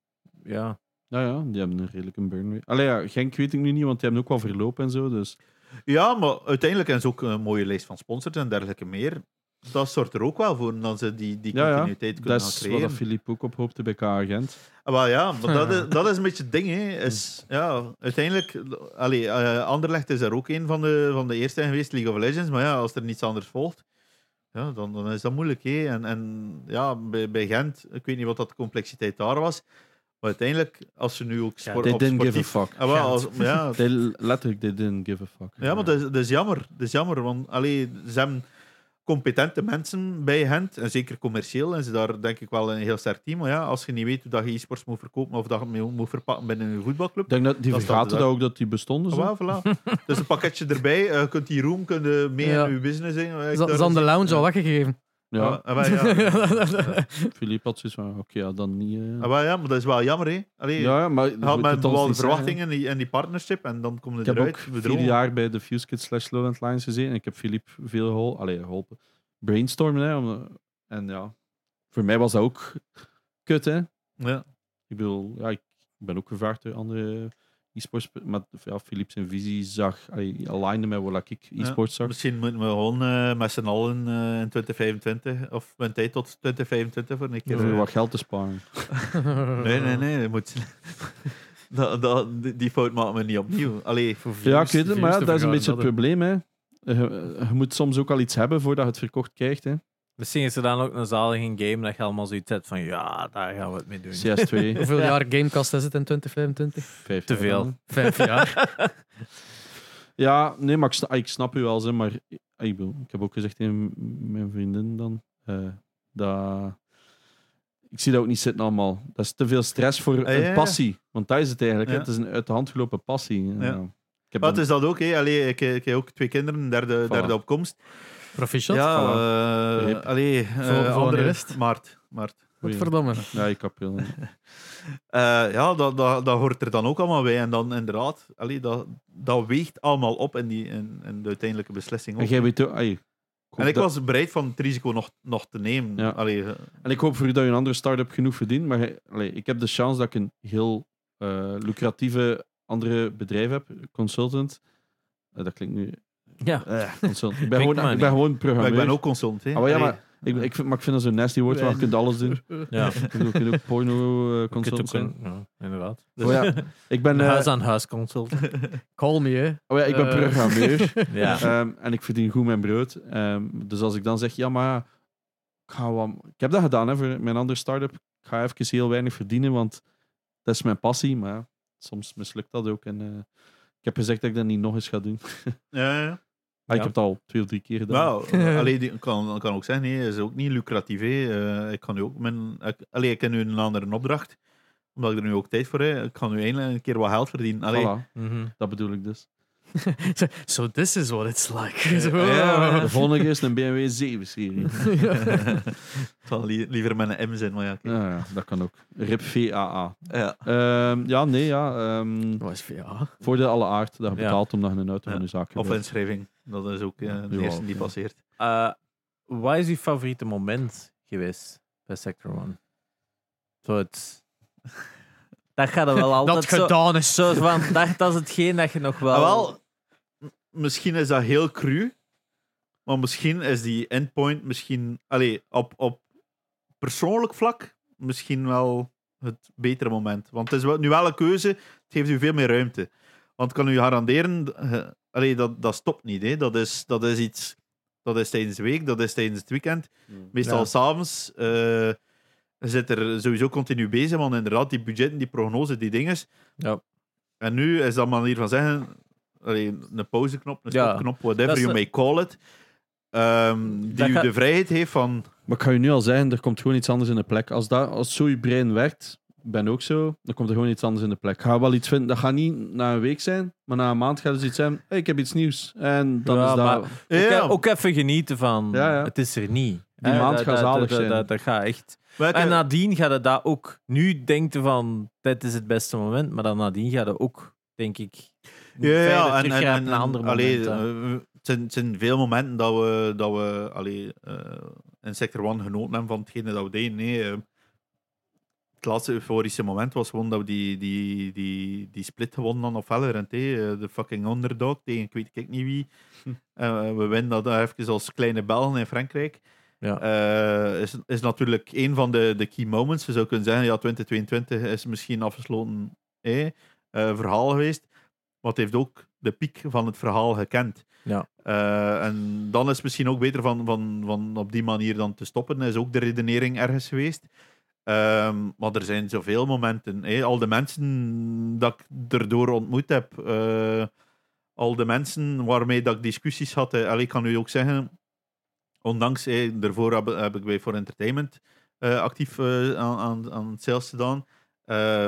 ja. Ja, ja, die hebben een redelijke burn. Allee, ja, Genk weet ik nu niet, want die hebben ook wel verlopen en zo. Dus Ja, maar uiteindelijk hebben ze ook een mooie lijst van sponsors en dergelijke meer. Dat zorgt er ook wel voor dat ze die, die Ja, ja. continuïteit kunnen dat gaan is creëren. wat Filip ook op hoopte bij K-agent. Ah, Wel ja, maar dat is, dat is een beetje het ding. Hè. Is, ja, uiteindelijk, allee, eh, Anderlecht is er ook een van de, van de eerste geweest, League of Legends. Maar ja, als er niets anders volgt, ja, dan, dan is dat moeilijk. Hè. En, en ja, bij, bij Gent, ik weet niet wat dat de complexiteit daar was. Maar uiteindelijk, als ze nu ook Ja, sport, They op didn't give a fuck. Ah, als, ja, They, letterlijk, they didn't give a fuck. ja, maar dat is, dat is jammer. Dat is jammer, want allee, ze hebben competente mensen bij Gent, en zeker commercieel, en ze daar denk ik wel een heel sterk team. Maar ja, als je niet weet hoe dat je e-sports moet verkopen of dat je het mee moet verpakken binnen een voetbalclub, Ik denk dat die vergaten dat ook dat die bestonden. Zo. Ah, wel, voilà. dus een pakketje erbij, eh, je kunt die room kunnen mee Ja. in je business eh, Ze hadden de lounge Ja. al weggegeven. Ja, Ah, wel, ja. Filip had zoiets van, oké, ja, dan niet. eh. Ah, wel, ja, maar dat is wel jammer, hè. Allee, ja, maar je je had moet met het ons bepaalde niet zeggen, hè. verwachtingen en die, en die partnership, en dan komt Ik het heb eruit. ook vier bedrogen. jaar bij de Fuse Kids slash Lowland Lions gezeten. En ik heb Filip veel gehol allee, geholpen. Brainstormen, hè. om- en ja, voor mij was dat ook kut, hè. Ja. Ik bedoel, ja, ik ben ook gevraagd door andere e-sports. Maar ja, Filip zijn visie zag, alignde met wat ik e-sports zag. Misschien moeten we gewoon eh, met z'n allen eh, in 2025, of mijn tijd tot 2025 voor een keer... Om eh, wat geld te sparen. Nee, nee, nee. Moet... dat, dat, die- fout maken we niet opnieuw. Allee, voor Ja, ik Views- weet het, maar ja, dat is een beetje het probleem, hè. Je, je moet soms ook al iets hebben voordat je het verkocht krijgt, hè. Misschien is er dan ook een zalige game dat je allemaal zoiets hebt van ja, daar gaan we het mee doen. CS2, Hoeveel jaar Gamecast is het in 2025? vijf Te veel. Vijf jaar. Ja, nee, maar ik, ik snap u wel, zeg, maar ik, bedoel, ik heb ook gezegd tegen mijn vriendin dan, eh, dat ik zie dat ook niet zitten allemaal. Dat is te veel stress voor Ah, ja, een passie. Want dat is het eigenlijk. Ja. Het is een uit de hand gelopen passie. Ja. Ja. Ik heb Wat dan- is dat ook? Hè? Allee, ik, ik heb ook twee kinderen, derde, Voilà. derde opkomst. Proficiat. Ja, eh, allee, eh, wanneer andere, het? Maart. maart. Oei. Godverdomme. Ja, ik heb heel. Eh, ja, dat, dat, dat hoort er dan ook allemaal bij. En dan inderdaad, allee, dat, dat weegt allemaal op in, die, in, in de uiteindelijke beslissing. En jij weet ook... En ik dat- was bereid van het risico nog, nog te nemen. Ja. Allee, En ik hoop voor u dat je een andere start-up genoeg verdient. Maar allee, ik heb de chance dat ik een heel eh, lucratieve andere bedrijf heb, consultant. Dat klinkt nu. Ja. eh, consultant. Ik ben, gewoon, maar ik ben gewoon maar programmeur. ik ben ook consultant. Hè. Maar ja, maar ik, ik, vind, maar ik vind dat zo'n nasty woord, want je kunt alles doen. Ja. Je kunt ook, je kunt ook porno eh, kunt consultant zijn. ja, inderdaad. Oh ja, ik ben, eh, huis aan huis consult. Call me, hè. oh ja, ik ben programmeur Ja. ehm, en ik verdien goed mijn brood. Ehm, dus als ik dan zeg, ja, maar ja, ik, ga wat, ik heb dat gedaan hè, voor mijn andere start-up. Ik ga even heel weinig verdienen, want dat is mijn passie. Maar ja, soms mislukt dat ook. En, eh, ik heb gezegd dat ik dat niet nog eens ga doen. Ja, ja. Ja. ik heb het al twee of drie keer gedaan. Nou, allee, die kan, kan ook zijn, nee, is ook niet lucratief. Eh, ik kan nu ook mijn, ik, allee, ik heb nu een andere opdracht, omdat ik er nu ook tijd voor heb. Ik kan nu eindelijk een keer wat geld verdienen. Allee, Voilà, Mhm. dat bedoel ik dus. So this is what it's like. Zo. Ja. De volgende keer is een BMW 7-serie. het zal li- liever met een M zijn, maar ja. Ja, ja, dat kan ook. RIP VAA. Ja. Ehm, ja, nee, ja. ehm, Wat is VA? voor de alle aard dat je Ja. betaalt omdat je een auto Ja. van je zaak Of gebruikt. inschrijving, dat is ook eh, de Ja, eerste die passeert. Eh, wat is uw favoriete moment geweest bij Sector One? Zo het... Dat gaat er wel altijd Dat zo... gedaan is. Zo van, dat, dat is hetgeen dat je nog wel... Ah, wel, misschien is dat heel cru, maar misschien is die endpoint misschien, allee, op, op persoonlijk vlak, misschien wel het betere moment. Want het is wel, nu wel een keuze, het geeft u veel meer ruimte. Want ik kan u garanderen, eh, allee, dat, dat stopt niet. Hè. Dat, is, dat is iets, dat is tijdens de week, dat is tijdens het weekend. Meestal Ja. s'avonds. eh je zit er sowieso continu bezig, want inderdaad, die budgetten, die prognoses, die dingen. Ja. En nu is dat manier van zeggen, allee, een pauzeknop, een Ja. stopknop, whatever is you may call it, ehm, die u de vrijheid heeft van... Maar ik ga je nu al zeggen, er komt gewoon iets anders in de plek. Als, dat, als zo je brein werkt, ben ook zo. Dan komt er gewoon iets anders in de plek. Ga wel iets vinden. Dat gaat niet na een week zijn, maar na een maand gaat er iets zijn. Hey, ik heb iets nieuws. En dan Ja, is dat... maar- Ja, Ook, ook even genieten van Ja, ja. het is er niet. Die maand dat- gaat dat- zalig dat- zijn. Dat, dat gaat echt. Welke- En nadien gaat het dat ook. Nu denken van dit is het beste moment, maar dan nadien gaat het ook, denk ik. Ja, ja, verder en, en, en, naar andere allee, eh, het, zijn, het zijn veel momenten dat we, dat we allee, eh, in Sector 1 genoten hebben van hetgene dat we deden. Nee, eh, het laatste euforische moment was gewoon dat we die, die, die, die split gewonnen hadden op Valorant. hè. Eh, De fucking underdog tegen ik weet ik niet wie. Eh, we winnen dat even als kleine Belgen in Frankrijk. Ja. Eh, is, is natuurlijk een van de, de key moments. Je zou kunnen zeggen, ja, 2022 is misschien afgesloten eh, verhaal geweest. Maar het heeft ook de piek van het verhaal gekend. Ja. En dan is het misschien ook beter van, van, van op die manier dan te stoppen. is ook de redenering ergens geweest. Ehm, maar er zijn zoveel momenten. Al de mensen dat ik erdoor ontmoet heb, eh, al de mensen waarmee dat ik discussies had. allee, ik kan u ook zeggen, ondanks, eh, daarvoor heb, heb ik bij For Entertainment eh, actief eh, aan, aan, aan sales gedaan.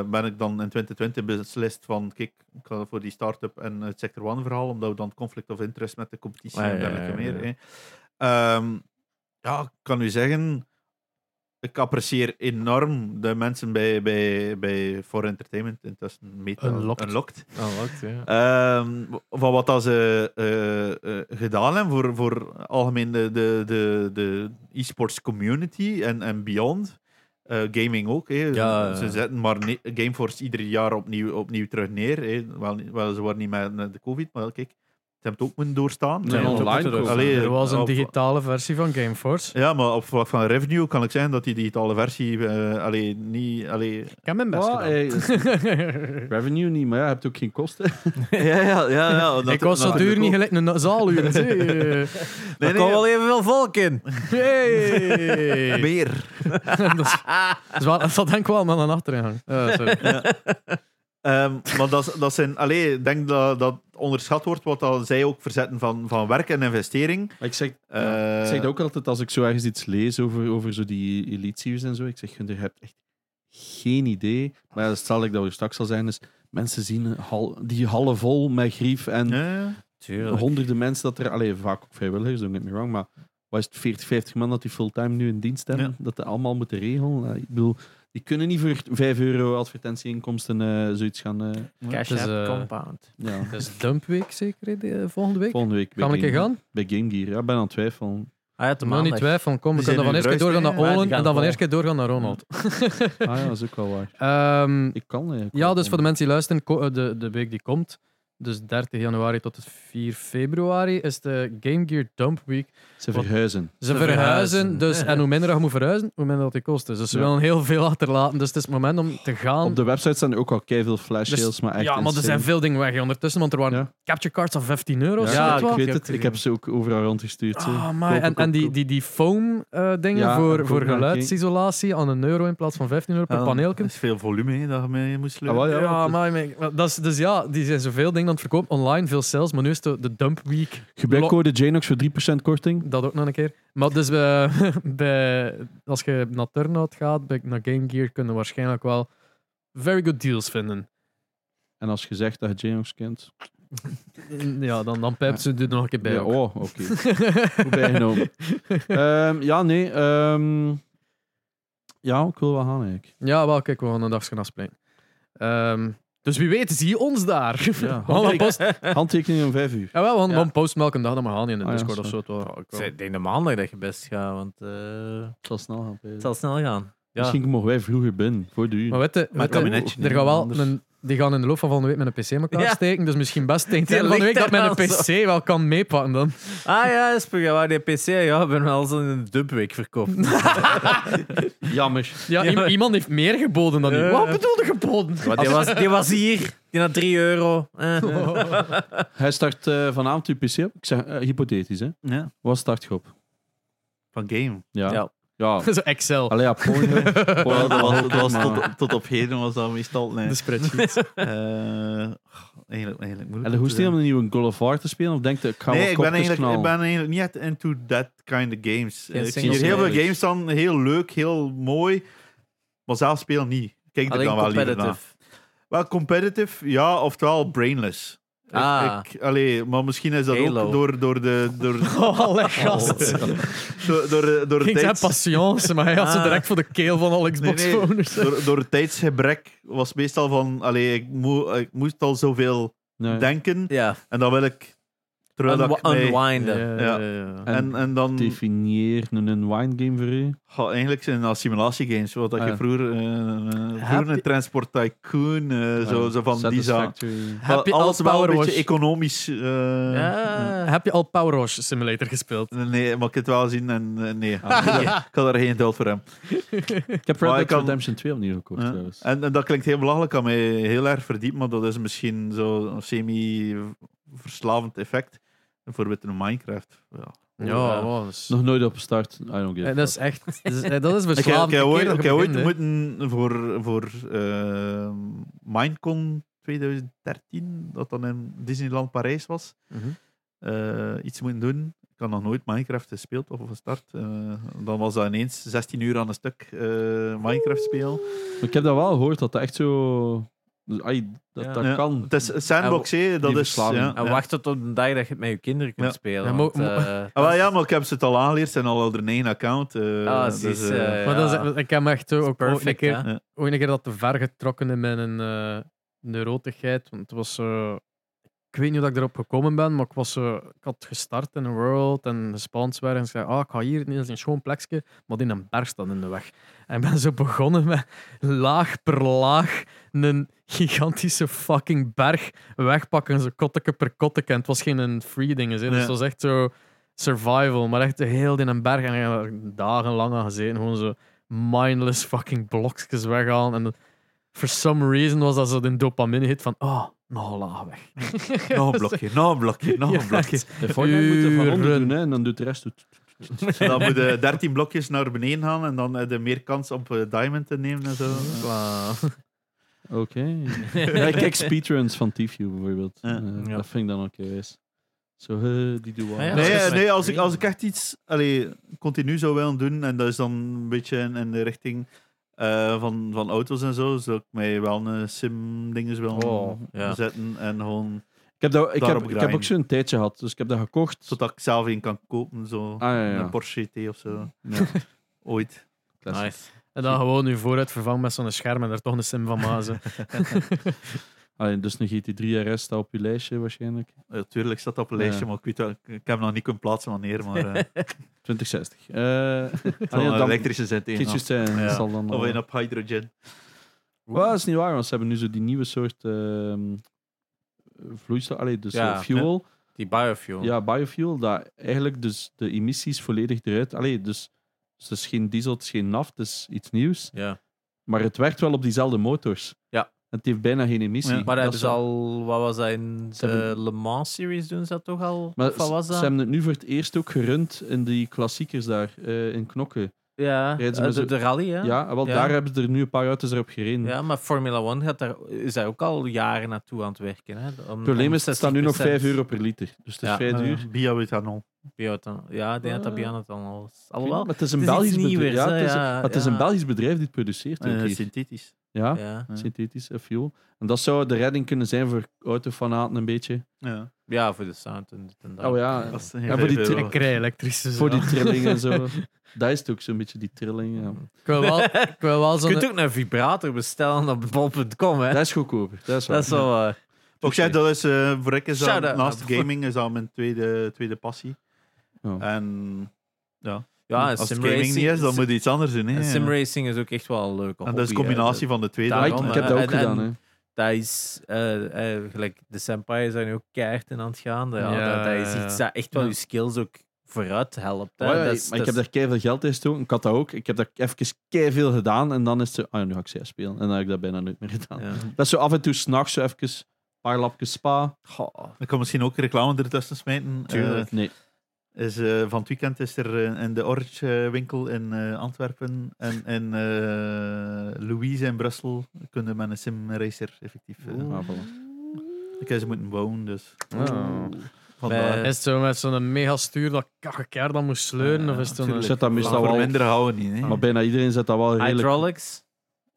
ben ik dan in 2020 beslist van, kijk, ik ga voor die start-up en het Sector 1 verhaal, omdat we dan conflict of interest met de competitie en dergelijke ja, ja, meer. ja. Ehm, ja, ik kan u zeggen, ik apprecieer enorm de mensen bij, bij, bij For Entertainment, intussen Meta Unlocked. Unlocked. Oh, ja. Ehm, van wat dat ze eh, eh, gedaan hebben voor, voor algemeen de, de, de, de e-sports community en, en beyond. Eh, gaming ook. Hè. Ja, ze zetten maar Gameforce ieder jaar opnieuw, opnieuw terug neer. Hè. Wel, niet- weliswaar niet met met de COVID, maar kijk, het ook moeten doorstaan. Nee, Ja, En- online dat er Allee, Er was een op- digitale versie van Gameforce. Ja, maar op vlak van revenue kan ik zeggen dat die digitale versie eh allee, niet... Allee, Ik heb mijn best gedaan. hey, revenue niet, maar ja, je hebt ook geen kosten. ja, ja, ja. ja ik was zo duur niet gelijk een zaaluur. zeg. Er nee. komt wel evenveel volk in. Hey. Meer. dat, is, dat, is wel, dat zat denk ik wel met een achterin. Uh, sorry. Ehm, maar dat, dat zijn, allee, ik denk dat dat onderschat wordt wat dat zij ook verzetten van, van werk en investering. Ik zeg, Eh, ik zeg dat ook altijd als ik zo ergens iets lees over, over zo die elite series en zo. Ik zeg, je hebt echt geen idee. Maar ja, stel ik dat we straks zal zijn, is mensen zien hal, die hallen vol met grief en Ja, honderden mensen dat er, allee, vaak ook vrijwilligers, don't get me wrong, maar wat is het, 40, 50 man dat die fulltime nu in dienst hebben, Ja. dat die allemaal moeten regelen. Ik bedoel, die kunnen niet voor 5 euro advertentieinkomsten eh zoiets gaan, eh, Cash is, eh, Compound. ja. Het is dumpweek zeker, hè, die, eh, volgende week. Volgende week Gaan we een keer gaan? Bij Game Gear, ja, ik ben aan het twijfelen. Ah ja, Maar niet twijfelen. Kom, we kunnen dan van eerst doorgaan naar? Olen en dan van eerst keer doorgaan naar Ronald. Ah ja, dat is ook wel waar. Ehm, Ik kan ja, dus voor de mensen die luisteren, de, de week die komt, dus 30 januari tot het 4 februari, is de Game Gear Dump Week. Ze verhuizen. Ze Ze verhuizen, verhuizen. dus, en hoe minder dat je moet verhuizen, hoe minder dat die kost. Dus ze Ja. willen heel veel achterlaten, dus het is het moment om te gaan. Op de website staan er ook al keiveel flash Dus- sales, maar echt ja, maar er zijn veel dingen weg ondertussen, want er waren Ja. capture cards van 15 euro. Ja, Ja, ik weet heb het. Ik heb ze ook overal rondgestuurd. Ah, Koop, en, koop, en die, die, die foam eh, dingen Ja, voor, voor geluidsisolatie aan een euro in plaats van 15 euro per Ja, paneel. Dat is veel volume hè, dat je mee moet Ah, wel, ja, maar dat is, dus ja, die zijn zoveel dingen aan het verkopen. Online, veel sales, maar nu is de, de dump week. Gebruik code JNOX voor 3% korting. Dat ook nog een keer. Maar dus bij, bij, als je naar Turnout gaat, bij, naar Game Gear, kunnen we waarschijnlijk wel very good deals vinden. En als je zegt dat je JNOX kent. Ja, dan, dan pijpt ze er nog een keer bij. Ja, oh, oké. Goed bijgenomen. Ehm, ja, nee. ehm, ja, ik wil wel gaan eigenlijk. Ja, wel, kijk, we gaan een dagje afspreken. Ehm, dus wie weet, zie je ons daar. Ja, post, handtekening om vijf uur. ja, wel, we gaan Ja. een post melken dag, dan maar gaan niet in de Ah, ja, Discord of zo. wel- Ik denk de maandag dat je best gaat, want eh, Het zal snel gaan. het zal snel gaan. Ja. Misschien mogen wij vroeger binnen, voor de uur. Maar weet je, Maar kabinetje, er gaat wel anders. een, die gaan in de loop van volgende week met een PC in elkaar Ja. steken. Dus misschien best tegen het Die einde van de week dat mijn al PC wel kan meepakken dan. Ah ja, Spugga, waar die PC, ja, ik ben wel zo'n een dumpweek verkocht. Jammer. Ja, iemand heeft meer geboden dan u. Ja. Wat bedoelde geboden? Maar die was, die was hier, die had 3 euro. Hij start eh, vanavond uw PC op. Ik zeg eh, hypothetisch, hè. Ja, Wat start je op? van game. Ja. Ja. Ja. Zo Excel. Allee, ja, Pornhub. Ja, Pornhub dat was, dat was tot, tot op heden was dat meestal... Nee. De spreadsheet. Eh, eigenlijk, eigenlijk moeilijk. En om hoe die om een nieuwe God of War te spelen? Of denkt je, ik ga Nee, ik ben, eigenlijk, ik ben eigenlijk niet into that kind of games. Eh, ik zie hier heel veel games dan, heel leuk, heel mooi, maar zelf spelen niet. kijk er dan wel liever naar. Wel competitive, ja, oftewel brainless. Ah. Ik, allee, maar misschien is dat Halo. ook door, door de. Door, Oh, alle gast. door, door, door, door, Ik tijds, patience, maar hij had ze Ah. direct voor de keel van alle Nee, nee. Xbox-owners. door, door het tijdsgebrek was het meestal van. Allee, ik, moe, ik moest al zoveel Nee. denken Ja, en dan wil ik. Terwijl dat ik unwinden. Ja. En en, en dan. Definieer een unwind game voor u. Eigenlijk zijn dat simulatiegames. Wat dat Ah, je ja. vroeger. eh, eh, vroeger een Transport Tycoon. eh, zo, zo van die. Satisfactory. Heb je al Alles wel een Power beetje economisch. eh, Ja. Heb je al Power Wash Simulator gespeeld? Nee, maar ik heb het wel zien en nee. Ah, ik had daar geen geduld voor hem. Ik heb Red Dead kan- Redemption 2 opnieuw gekocht Ja. trouwens. En, en dat klinkt heel belachelijk, kan mij heel erg verdiepen, maar dat is misschien zo'n semi-verslavend effect. Bijvoorbeeld in Minecraft. Ja. Ja, dat is, Nog nooit op start. I don't give a Eh, dat is fuck. echt... Dat is, eh, dat is Ik heb, verslavend. ooit, ik heb ooit moeten voor, voor eh, Minecon 2013, dat dan in Disneyland Parijs was, Mhm. eh, iets moeten doen. Ik had nog nooit Minecraft gespeeld of van start. Eh, dan was dat ineens 16 uur aan een stuk eh, Minecraft spelen. Ik heb dat wel gehoord dat dat echt zo. Dus, ai, dat Ja. dat Ja, kan. Het is sandbox, hè, dat is. Ja, En ja. wacht tot op de dag dat je het met je kinderen kunt Ja. spelen. Ja, want, eh, Ah, wel, ja, maar ik heb ze het al aangeleerd. Ze zijn al onder een account. eh, Ah, dus, zie, eh, Maar dat is, ik heb me echt ook, ook een perfect, keer, ook een keer dat te ver getrokken in mijn uh, neurotigheid. Want het was. Ik weet niet hoe dat ik erop gekomen ben, maar ik, was ik had gestart in een world en gespawnd werden. En ik zei, ah, ik ga hier, is een schoon plekje, maar in een berg staat in de weg. En ik ben zo begonnen met laag per laag een gigantische fucking berg wegpakken, zo kotteke per kotteke. En het was geen een free ding, hè, dus Ja. het was echt zo survival, maar echt heel in een berg. En ik heb er dagenlang aan gezeten, gewoon zo mindless fucking blokjes weghalen. En for some reason was dat zo de dopamine hit van, oh, nog een laag weg. nog een blokje, nog een blokje, nog een Ja, blokje. De Fortnite moet er van onder doen hè, en dan doet de rest. het. Dan moet je 13 blokjes naar beneden gaan en dan heb je meer kans op eh, diamond te nemen en zo. Oké. ja, ik kijk speedruns van T-View bijvoorbeeld. Ja. Eh, Ja. Dat vind ik dan ook eens. Zo, eh, die doen wel. Ah, ja, Nee, nee als, ik, als ik echt iets allee, continu zou willen doen, en dat is dan een beetje in, in de richting eh, van, van auto's en zo, zou ik mij wel een sim-dinges willen Oh, ja. zetten en gewoon Ik heb, dat, ik, heb, ik heb ook zo'n tijdje gehad, dus ik heb dat gekocht. zodat ik zelf een kan kopen, zo Ah, ja, ja. een Porsche GT of zo, Ja, ooit. classic. Nice. En dan gewoon nu vooruit vervangen met zo'n scherm en er toch een sim van mazen. Allee, dus een GT3 RS staat op je lijstje waarschijnlijk. Natuurlijk staat dat op een lijstje, Ja. maar ik weet wel, ik, heb hem nog niet kunnen plaatsen wanneer, maar eh, het 2060. Eh zal allee, dan, elektrische zet ik juist zijn, Ja. zal dan Of een op hydrogen. Well, dat is niet waar, want ze hebben nu zo die nieuwe soort ehm vloeistof, allee, dus Ja. eh, fuel. Die biofuel. Ja, biofuel, dat eigenlijk dus de emissies volledig eruit... Allee, dus, dus het is geen diesel, het is geen naft, het is iets nieuws. Ja. Maar het werkt wel op diezelfde motors. Ja. Het heeft bijna geen emissie. Ja. Maar Dat hebben is ze wel- al, wat was dat in Ze de hebben- Le Mans Series doen ze dat toch al? Maar of wat was ze dat? hebben het nu voor het eerst ook gerund in die klassiekers daar, eh, in Knokken. Ja, ze eh, de, de rally, Ja, ja. wel, Ja. daar hebben ze er nu een paar auto's erop gereden. Ja, maar Formula One gaat daar, is daar ook al jaren naartoe aan het werken. Hè? Om, Het probleem is, het staat nu nog 5 euro per liter. Dus het is Ja. vrij duur. Uh, Bioethanol. Bioethanol. Ja, ik denk dat dat dan al is. Maar Alhoewel, het is een het is iets Belgisch bedrijf. nieuwers, Ja, hè, het is, ja, het is een Belgisch bedrijf die het produceert. Eh, hier. synthetisch. Ja, ja. Ja. synthetisch eh, fuel. En dat zou de redding kunnen zijn voor autofanaten een beetje. Ja. ja, voor de sound en en dat. Oh ja, Dat is Ja, voor die heel- tri- Ik rij elektrisch. dus voor die trilling en zo. Dat is het ook zo'n beetje die trilling. Ja. Ik wil wel, ik wil wel Je zo'n... kunt ook een vibrator bestellen op bol.com. Hè? Dat is goedkoper. Dat is, waar. Dat is wel... eh, Ook zeg, dat is, eh, voor ik is dat, naast gaming is dat mijn tweede, tweede passie. Ja. En ja, ja, als het simracing, gaming niet is, dan moet je iets anders doen. Hè. en simracing is ook echt wel een leuke En dat is een hobby, hè. combinatie van de twee. Daarom, dan, ik, ik hè. heb dat ook En- en- gedaan. Hè. dat is eh, eh, gelijk de senpai zijn nu ook keihard in aan het gaan. Dat, ja, Ja, dat, dat is ja, iets dat echt wel Ja. je skills ook vooruit helpt. Hè. Oh ja, dat is, maar ik dat heb is- daar keihard veel geld in gestoken. Ik had dat ook. Ik heb daar even veel gedaan. En dan is het zo... Ah ja, nu ga ik CS spelen. En dan heb ik dat bijna nooit meer gedaan. ja. Dat is zo af en toe s'nachts zo even... Een paar lapjes spa. Goh. Ik kan misschien ook reclame ertussen smijten. Tuurlijk. Nee. Is, eh, van het weekend is er eh, in de Orange winkel in eh, Antwerpen en in eh, Louise in Brussel kunnen met een simracer effectief. ik heb ze moeten bouwen, dus Oh. Bij- Is het zo met zo'n mega stuur dat kakkekeer dan moest sleuren? Of is het een... Zet dat meestal voor wel... minder houden niet. Hè. Maar bijna iedereen zet dat wel redelijk... Hydraulics?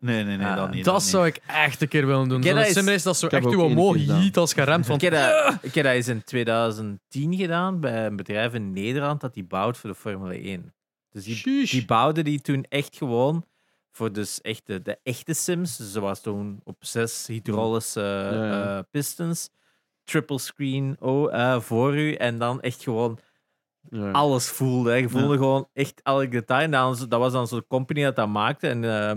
Nee, nee, nee, Ah, dat niet. Dat zou ik echt een keer willen doen. Zo'n dat is- simrace dat zo Ik heb echt ook uw één omhoog keer gedaan. jiet als geremt van... Ik heb, dat, ik heb dat eens in 2010 gedaan bij een bedrijf in Nederland dat die bouwt voor de Formule 1. Dus die, Sheesh. die bouwden die toen echt gewoon voor dus echt de, de echte sims. Dus dat was toen op zes hydraulische ja. eh, pistons. Triple screen oh, eh, voor u. En dan echt gewoon Ja. alles voelde. hè. Je voelde Ja. gewoon echt elk detail. En dan, dat was dan zo'n company dat dat maakte. En ma-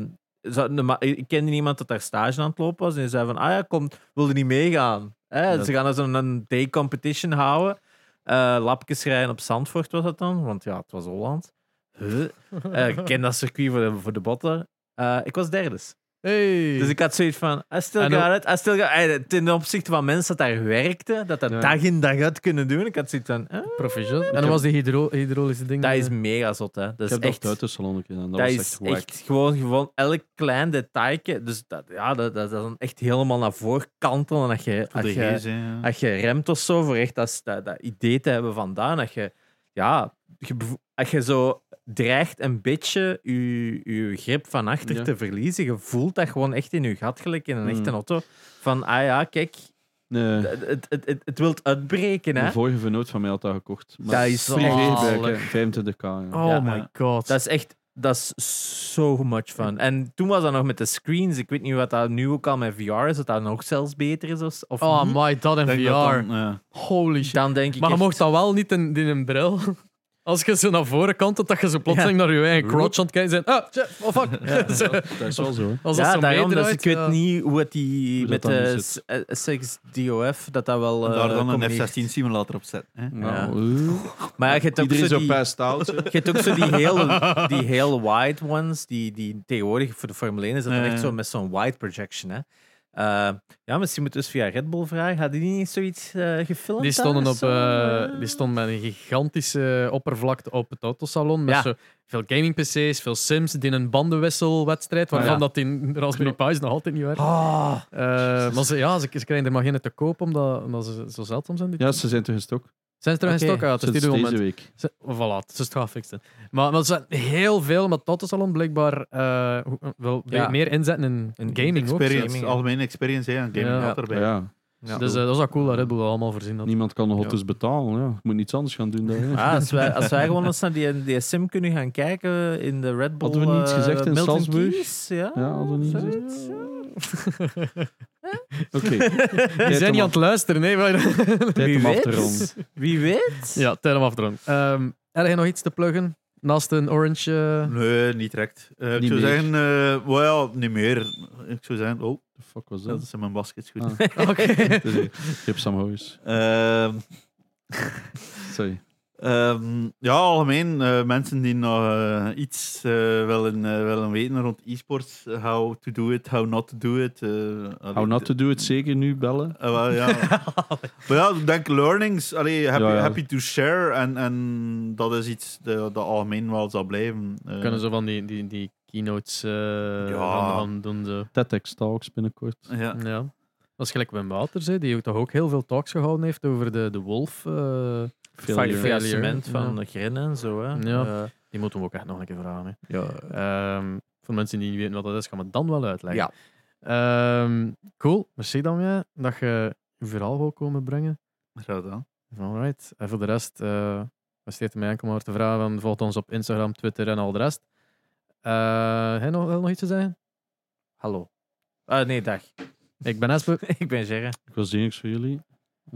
ik kende iemand dat daar stage aan het lopen was. En die zei van, ah ja, kom, wilde niet meegaan. Hè? Dat- Ze gaan zo'n een day competition houden. Eh lapjes rijden op Zandvoort was dat dan. Want ja, het was Holland. Huh? Eh, ik ken dat circuit voor de, voor de botten. Eh, ik was derde. Hey. Dus ik had zoiets van, I still En got it, I still got it. Ten opzichte van mensen dat daar werkten, dat dat Ja. dag in dag uit kunnen doen. Ik had zoiets van, eh, Proficiat. En dan was die hydro hydraulische ding. dat is eh, mega zot, hè. Dat Ik is heb dat echt... uit de salon gedaan. Dat, Dat was is echt wack. echt gewoon, gewoon elk klein detailje. Dus dat, ja, dat, dat, dat is dan echt helemaal naar voren kantelen. En als je, als je, als je remt of zo, voor echt dat, dat, dat idee te hebben vandaan. Dat je, ja, als je zo dreigt een beetje je, je grip van achter Ja. te verliezen, je voelt dat gewoon echt in je gat, gelijk in een Mm. echte auto. Van, ah ja, kijk, Nee, het, het, het, het, wilt uitbreken, hè. vorige vernoot van mij had dat gekocht. Maar Dat is zalig. bij 25k. ja. Oh Ja. my god. Dat is echt, dat is so much fun. En toen was dat nog met de screens. Ik weet niet wat dat nu ook al met VR is, dat dat nog zelfs beter is of, oh niet. my, dat denk VR. dat dan, ja. Holy shit. Dan denk ik Maar je echt- mocht dat wel niet in, in een bril. Als je zo naar voren kantelt, dat je zo plotseling naar je eigen crotch aan het kijken bent. Ah, oh fuck. Zo, Dat is wel zo. Als dat Ja, zo daarom, dus meedraait, ik weet niet hoe het die Hoe met de nu S- eh, SX-DOF, dat dat wel... En eh, daar dan een combineert. F-16 simulator op zetten. Hè? Nou. Maar je hebt ook Iedereen zo die... Je hebt ook zo die heel, die heel wide ones, die, die tegenwoordig voor de Formule 1 is dat echt zo met zo'n wide projection. Hè. Eh, ja, misschien moeten we dus via Red Bull vragen. Hadden die niet zoiets eh, gefilmd? Die stonden, daar? op, eh, die stonden met een gigantische oppervlakte op het autosalon. Met Ja. zo veel gaming-PC's, veel Sims, die een bandenwisselwedstrijd, waarvan ja. dat in Raspberry Pi's nog altijd niet werkt. Ah, Eh, maar ze, ja, ze, ze krijgen er maar geen te koop omdat, omdat ze zo zeldzaam zijn. die- Ja, ze zijn terug in stok. Zijn ze terug in stok uit? Dus Sinds deze moment. week. Ze, voilà, het is het gaan fixen. Maar, maar er zijn heel veel, maar het autosalon blijkbaar eh, hoe- wil Ja. meer inzetten in In gaming ook. Experience, Gaming, ja. algemene experience, hè, en gaming Ja. had erbij. Ja, ja. Dus eh, dat is wel cool dat Red Bull dat allemaal voorzien had. niemand kan nog Ja. betalen. Ja. Je moet iets anders gaan doen. Dan, hè. Ah, als, wij, als wij gewoon eens naar die, die sim kunnen gaan kijken in de Red Bull. Hadden we niet eh, gezegd in Milton Salzburg? Keynes, Ja, Ja, hadden we niet zoiets, ja. Oké. Die zijn niet aan het luisteren, nee. Maar... Tijd Wie om af weet? te ronden. Wie weet? ja, tijd om af te ronden. Ehm, heb jij nog iets te pluggen? Naast een orange... eh, Nee, niet direct. Eh, ik Niet zou meer. zeggen, eh well, ja, niet meer. Ik zou zeggen, oh, The fuck was dat dat? is in mijn baskets goed. Ah. Oké. Een Gip Sam Hoes. Ehm, Sorry. Ehm, ja, algemeen eh, mensen die nog eh, iets eh, willen, eh, willen weten rond e-sports, eh, how to do it, how not to do it. eh, How allee, not to do it, zeker nu bellen. eh, wel, ja. maar ja, ik denk learnings, allee, happy, Ja, ja. happy to share en, en dat is iets dat, dat algemeen wel zal blijven. Eh, Kunnen zo van die, die, die keynotes eh Ja. gaan, doen. Zo. TEDx Talks binnenkort. Ja. Ja. Dat is gelijk Wim Wouters, hè, die ook toch ook heel veel talks gehouden heeft over de, de wolf. eh, Failure. Failure, Faillissement ja. van de Grinnen en zo. Hè. Ja. Eh, die moeten we ook echt nog een keer vragen. Hè. ja. Ehm, voor mensen die niet weten wat dat is, gaan we het dan wel uitleggen. Ja. Ehm, cool, merci dan dat je je verhaal wil komen brengen. Graag gedaan. Alright. En voor de rest, eh besteedt mij enkel maar te vragen. van, Volg ons op Instagram, Twitter en al de rest. Eh heb je nog, wil nog iets te zeggen? Hallo. Ah, nee, dag. Ik ben Espe. ik ben Gerre. Ik was niks voor jullie.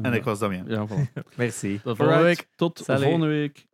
En ik was Damien. Ja, voilà. Merci. Tot volgende week. Tot Salut. volgende week.